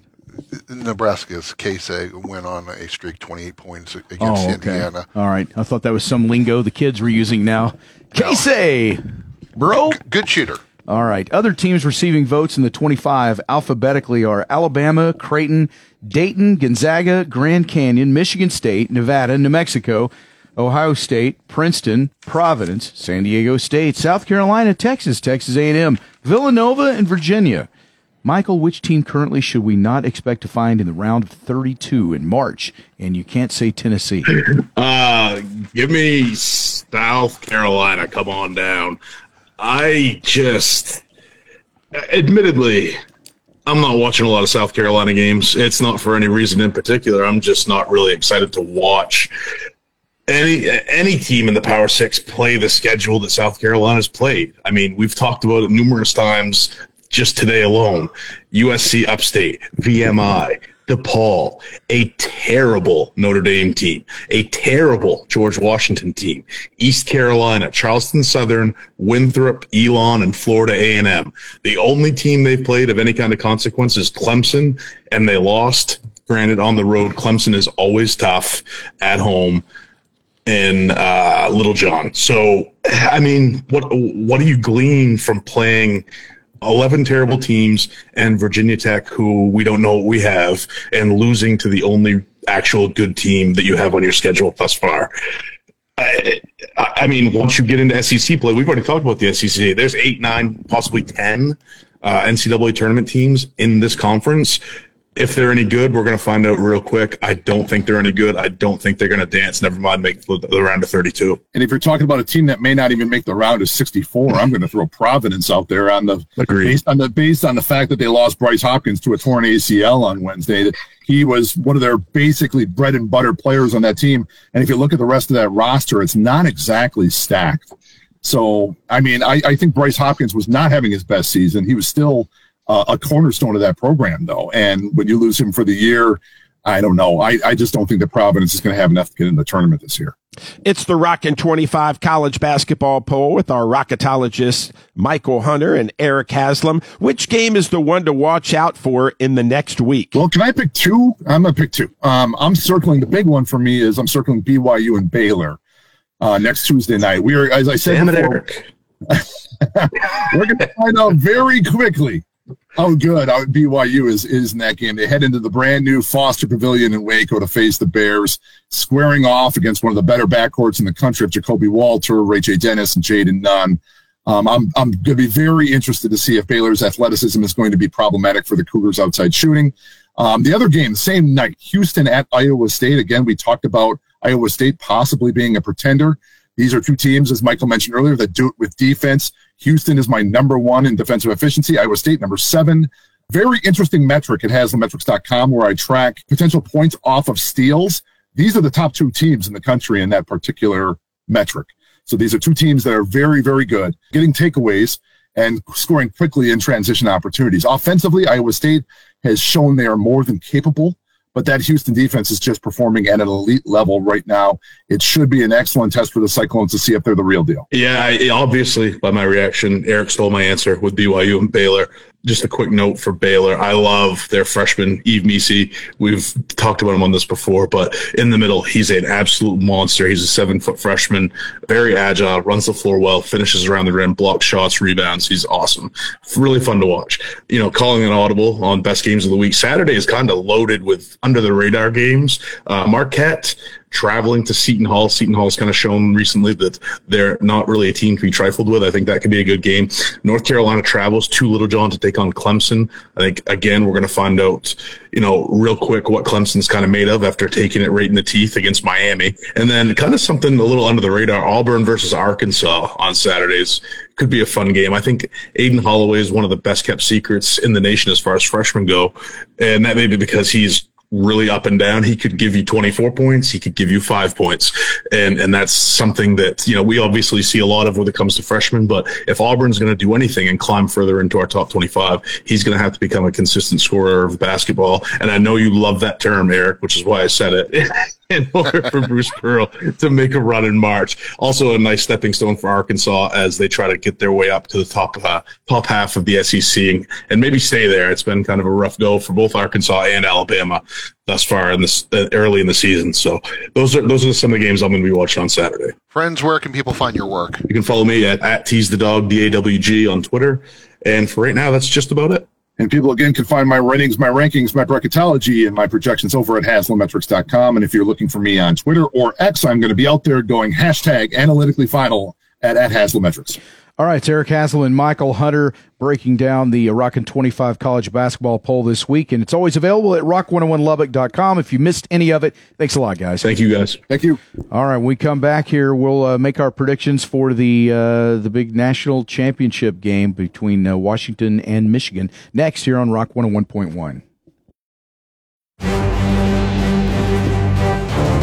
S6: Nebraska's case went on a streak 28 points against
S5: oh, okay.
S6: Indiana.
S5: All right. I thought that was some lingo the kids were using now. Case, bro.
S6: Good shooter.
S5: All right. Other teams receiving votes in the 25 alphabetically are Alabama, Creighton, Dayton, Gonzaga, Grand Canyon, Michigan State, Nevada, New Mexico, Ohio State, Princeton, Providence, San Diego State, South Carolina, Texas, Texas A&M, Villanova, and Virginia. Mychal, which team currently should we not expect to find in the round of 32 in March? And you can't say Tennessee.
S12: Uh, give me South Carolina. Come on down. I just, admittedly, I'm not watching a lot of South Carolina games. It's not for any reason in particular. I'm just not really excited to watch any any team in the Power Six play the schedule that South Carolina's played. I mean, we've talked about it numerous times just today alone. USC Upstate, VMI, DePaul, a terrible Notre Dame team, a terrible George Washington team, East Carolina, Charleston Southern, Winthrop, Elon, and Florida A&M. The only team they've played of any kind of consequence is Clemson, and they lost. Granted, on the road, Clemson is always tough at home in uh, Littlejohn. So, I mean, what what do you glean from playing 11 terrible teams and Virginia Tech, who we don't know what we have, and losing to the only actual good team that you have on your schedule thus far? I, I mean, once you get into SEC play, we've already talked about the SEC. There's eight, nine, possibly 10 uh, NCAA tournament teams in this conference if they're any good, we're going to find out real quick. I don't think they're any good. I don't think they're going to dance. Never mind make the round of 32.
S11: And if you're talking about a team that may not even make the round of 64, I'm going to throw Providence out there on the
S12: Agreed.
S11: based on the based on the fact that they lost Bryce Hopkins to a torn ACL on Wednesday. He was one of their basically bread and butter players on that team. And if you look at the rest of that roster, it's not exactly stacked. So, I mean, I, I think Bryce Hopkins was not having his best season. He was still uh, a cornerstone of that program, though. And when you lose him for the year, I don't know. I, I just don't think that Providence is going to have enough to get in the tournament this year.
S8: It's the Rockin' 25 college basketball poll with our rocketologists Mychal Hunter and Erik Haslam. Which game is the one to watch out for in the next week?
S11: Well, can I pick two? I'm going to pick two. Um, I'm circling the big one for me is I'm circling BYU and Baylor uh, next Tuesday night. We are, as I said
S12: Damn it,
S11: before,
S12: Erik.
S11: we're going to find out very quickly how good BYU is is in that game. They head into the brand new Foster Pavilion in Waco to face the Bears, squaring off against one of the better backcourts in the country of Ja'Kobe Walter, RayJ Dennis, and Jayden Nunn. Um, I'm I'm going to be very interested to see if Baylor's athleticism is going to be problematic for the Cougars outside shooting. Um, the other game, same night, Houston at Iowa State. Again, we talked about Iowa State possibly being a pretender. These are two teams, as Michael mentioned earlier, that do it with defense. Houston is my number one in defensive efficiency. Iowa State, number seven. Very interesting metric at Haslametrics.com where I track potential points off of steals. These are the top two teams in the country in that particular metric. So these are two teams that are very, very good, getting takeaways and scoring quickly in transition opportunities. Offensively, Iowa State has shown they are more than capable but that Houston defense is just performing at an elite level right now. It should be an excellent test for the Cyclones to see if they're the real deal.
S12: Yeah, I, obviously, by my reaction, Erik stole my answer with BYU and Baylor. Just a quick note for Baylor. I love their freshman, Yves Missi. We've talked about him on this before, but in the middle, he's an absolute monster. He's a seven foot freshman, very agile, runs the floor well, finishes around the rim, blocks shots, rebounds. He's awesome. Really fun to watch. You know, calling an audible on best games of the week. Saturday is kind of loaded with under the radar games. Uh, Marquette, traveling to Seton Hall. Seton Hall's kind of shown recently that they're not really a team to be trifled with. I think that could be a good game. North Carolina travels to Littlejohn to take on Clemson. I think again we're going to find out, you know, real quick what Clemson's kind of made of after taking it right in the teeth against Miami, and then kind of something a little under the radar: Auburn versus Arkansas on Saturdays could be a fun game. I think Aden Holloway is one of the best kept secrets in the nation as far as freshmen go, and that may be because he's really up and down. He could give you 24 points. He could give you five points. And, and that's something that, you know, we obviously see a lot of when it comes to freshmen, but if Auburn's going to do anything and climb further into our top 25, he's going to have to become a consistent scorer of basketball. And I know you love that term, Erik, which is why I said it. in order for Bruce Pearl to make a run in March. Also, a nice stepping stone for Arkansas as they try to get their way up to the top uh, top half of the SEC and, and, maybe stay there. It's been kind of a rough go for both Arkansas and Alabama thus far in this uh, early in the season. So those are those are some of the games I'm going to be watching on Saturday.
S6: Friends, where can people find your work?
S12: You can follow me at, at tease the dog d a w g on Twitter. And for right now, that's just about it.
S11: And people again can find my ratings, my rankings, my bracketology, and my projections over at Haslametrics.com. And if you're looking for me on Twitter or X, I'm going to be out there going hashtag analytically final at, at Haslametrics.
S5: All right, it's Erik Haslam and Mychal Hunter breaking down the Rockin' 25 college basketball poll this week. And it's always available at rock101lubbock.com. If you missed any of it, thanks a lot, guys.
S12: Thank you, guys.
S11: Thank you.
S5: All right, when we come back here, we'll uh, make our predictions for the uh, the big national championship game between uh, Washington and Michigan next here on Rock 101.1.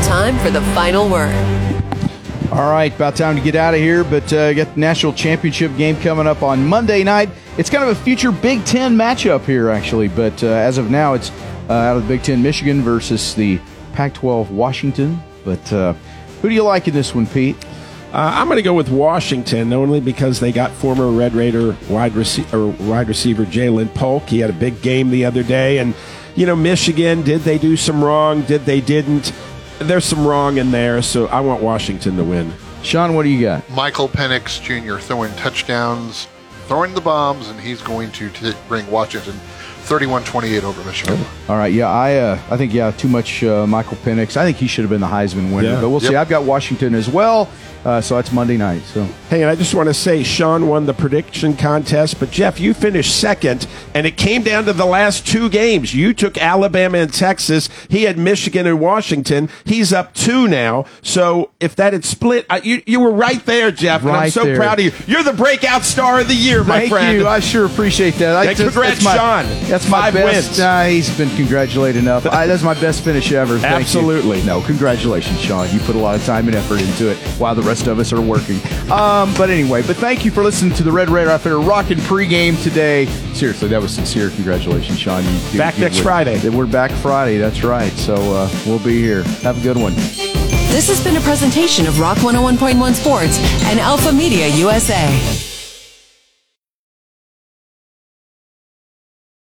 S2: Time for the final word.
S5: All right, about time to get out of here, but uh, got the national championship game coming up on Monday night. It's kind of a future Big Ten matchup here, actually, but uh, as of now, it's uh, out of the Big Ten, Michigan versus the Pac-12, Washington. But uh, who do you like in this one, Pete?
S8: Uh, I'm going to go with Washington only because they got former Red Raider wide, wide receiver Ja'Lynn Polk. He had a big game the other day, and you know Michigan. Did they do some wrong? Did they didn't? There's some wrong in there, so I want Washington to win.
S5: Sean, what do you got?
S6: Michael Penix Jr. throwing touchdowns, throwing the bombs, and he's going to t- bring Washington 31-28 over Michigan.
S5: All right, yeah, I uh, I think yeah, too much uh, Michael Penix. I think he should have been the Heisman winner,
S8: Yeah.
S5: but we'll see. I've got Washington as well, uh, so that's Monday night. So
S8: Hey, and I just want to say Sean won the prediction contest, but Jeff, you finished second, and it came down to the last two games. You took Alabama and Texas. He had Michigan and Washington. He's up two now. So if that had split, you you were right there, Jeff. and I'm so
S5: there.
S8: proud of you. You're the breakout star of the year, my
S5: Thank
S8: friend.
S5: Thank you. I sure appreciate that. I
S8: And congrats,
S5: that's my,
S8: Sean.
S5: That's my
S8: Five
S5: best.
S8: wins.
S5: He's been congratulated enough. I, that's my best finish ever. Thank you.
S8: Absolutely.
S5: No, congratulations, Sean. You put a lot of time and effort into it while the rest of us are working. Um, but anyway, but thank you for listening to the Red Raider out there rocking pregame today. Seriously, that was sincere. Congratulations, Sean. You, you-
S8: Back
S5: you-
S8: next
S5: we're-
S8: Friday.
S5: We're back Friday. That's right. So uh, we'll be here. Have a good one.
S2: This has been a presentation of Rock 101.1 Sports and Alpha Media USA.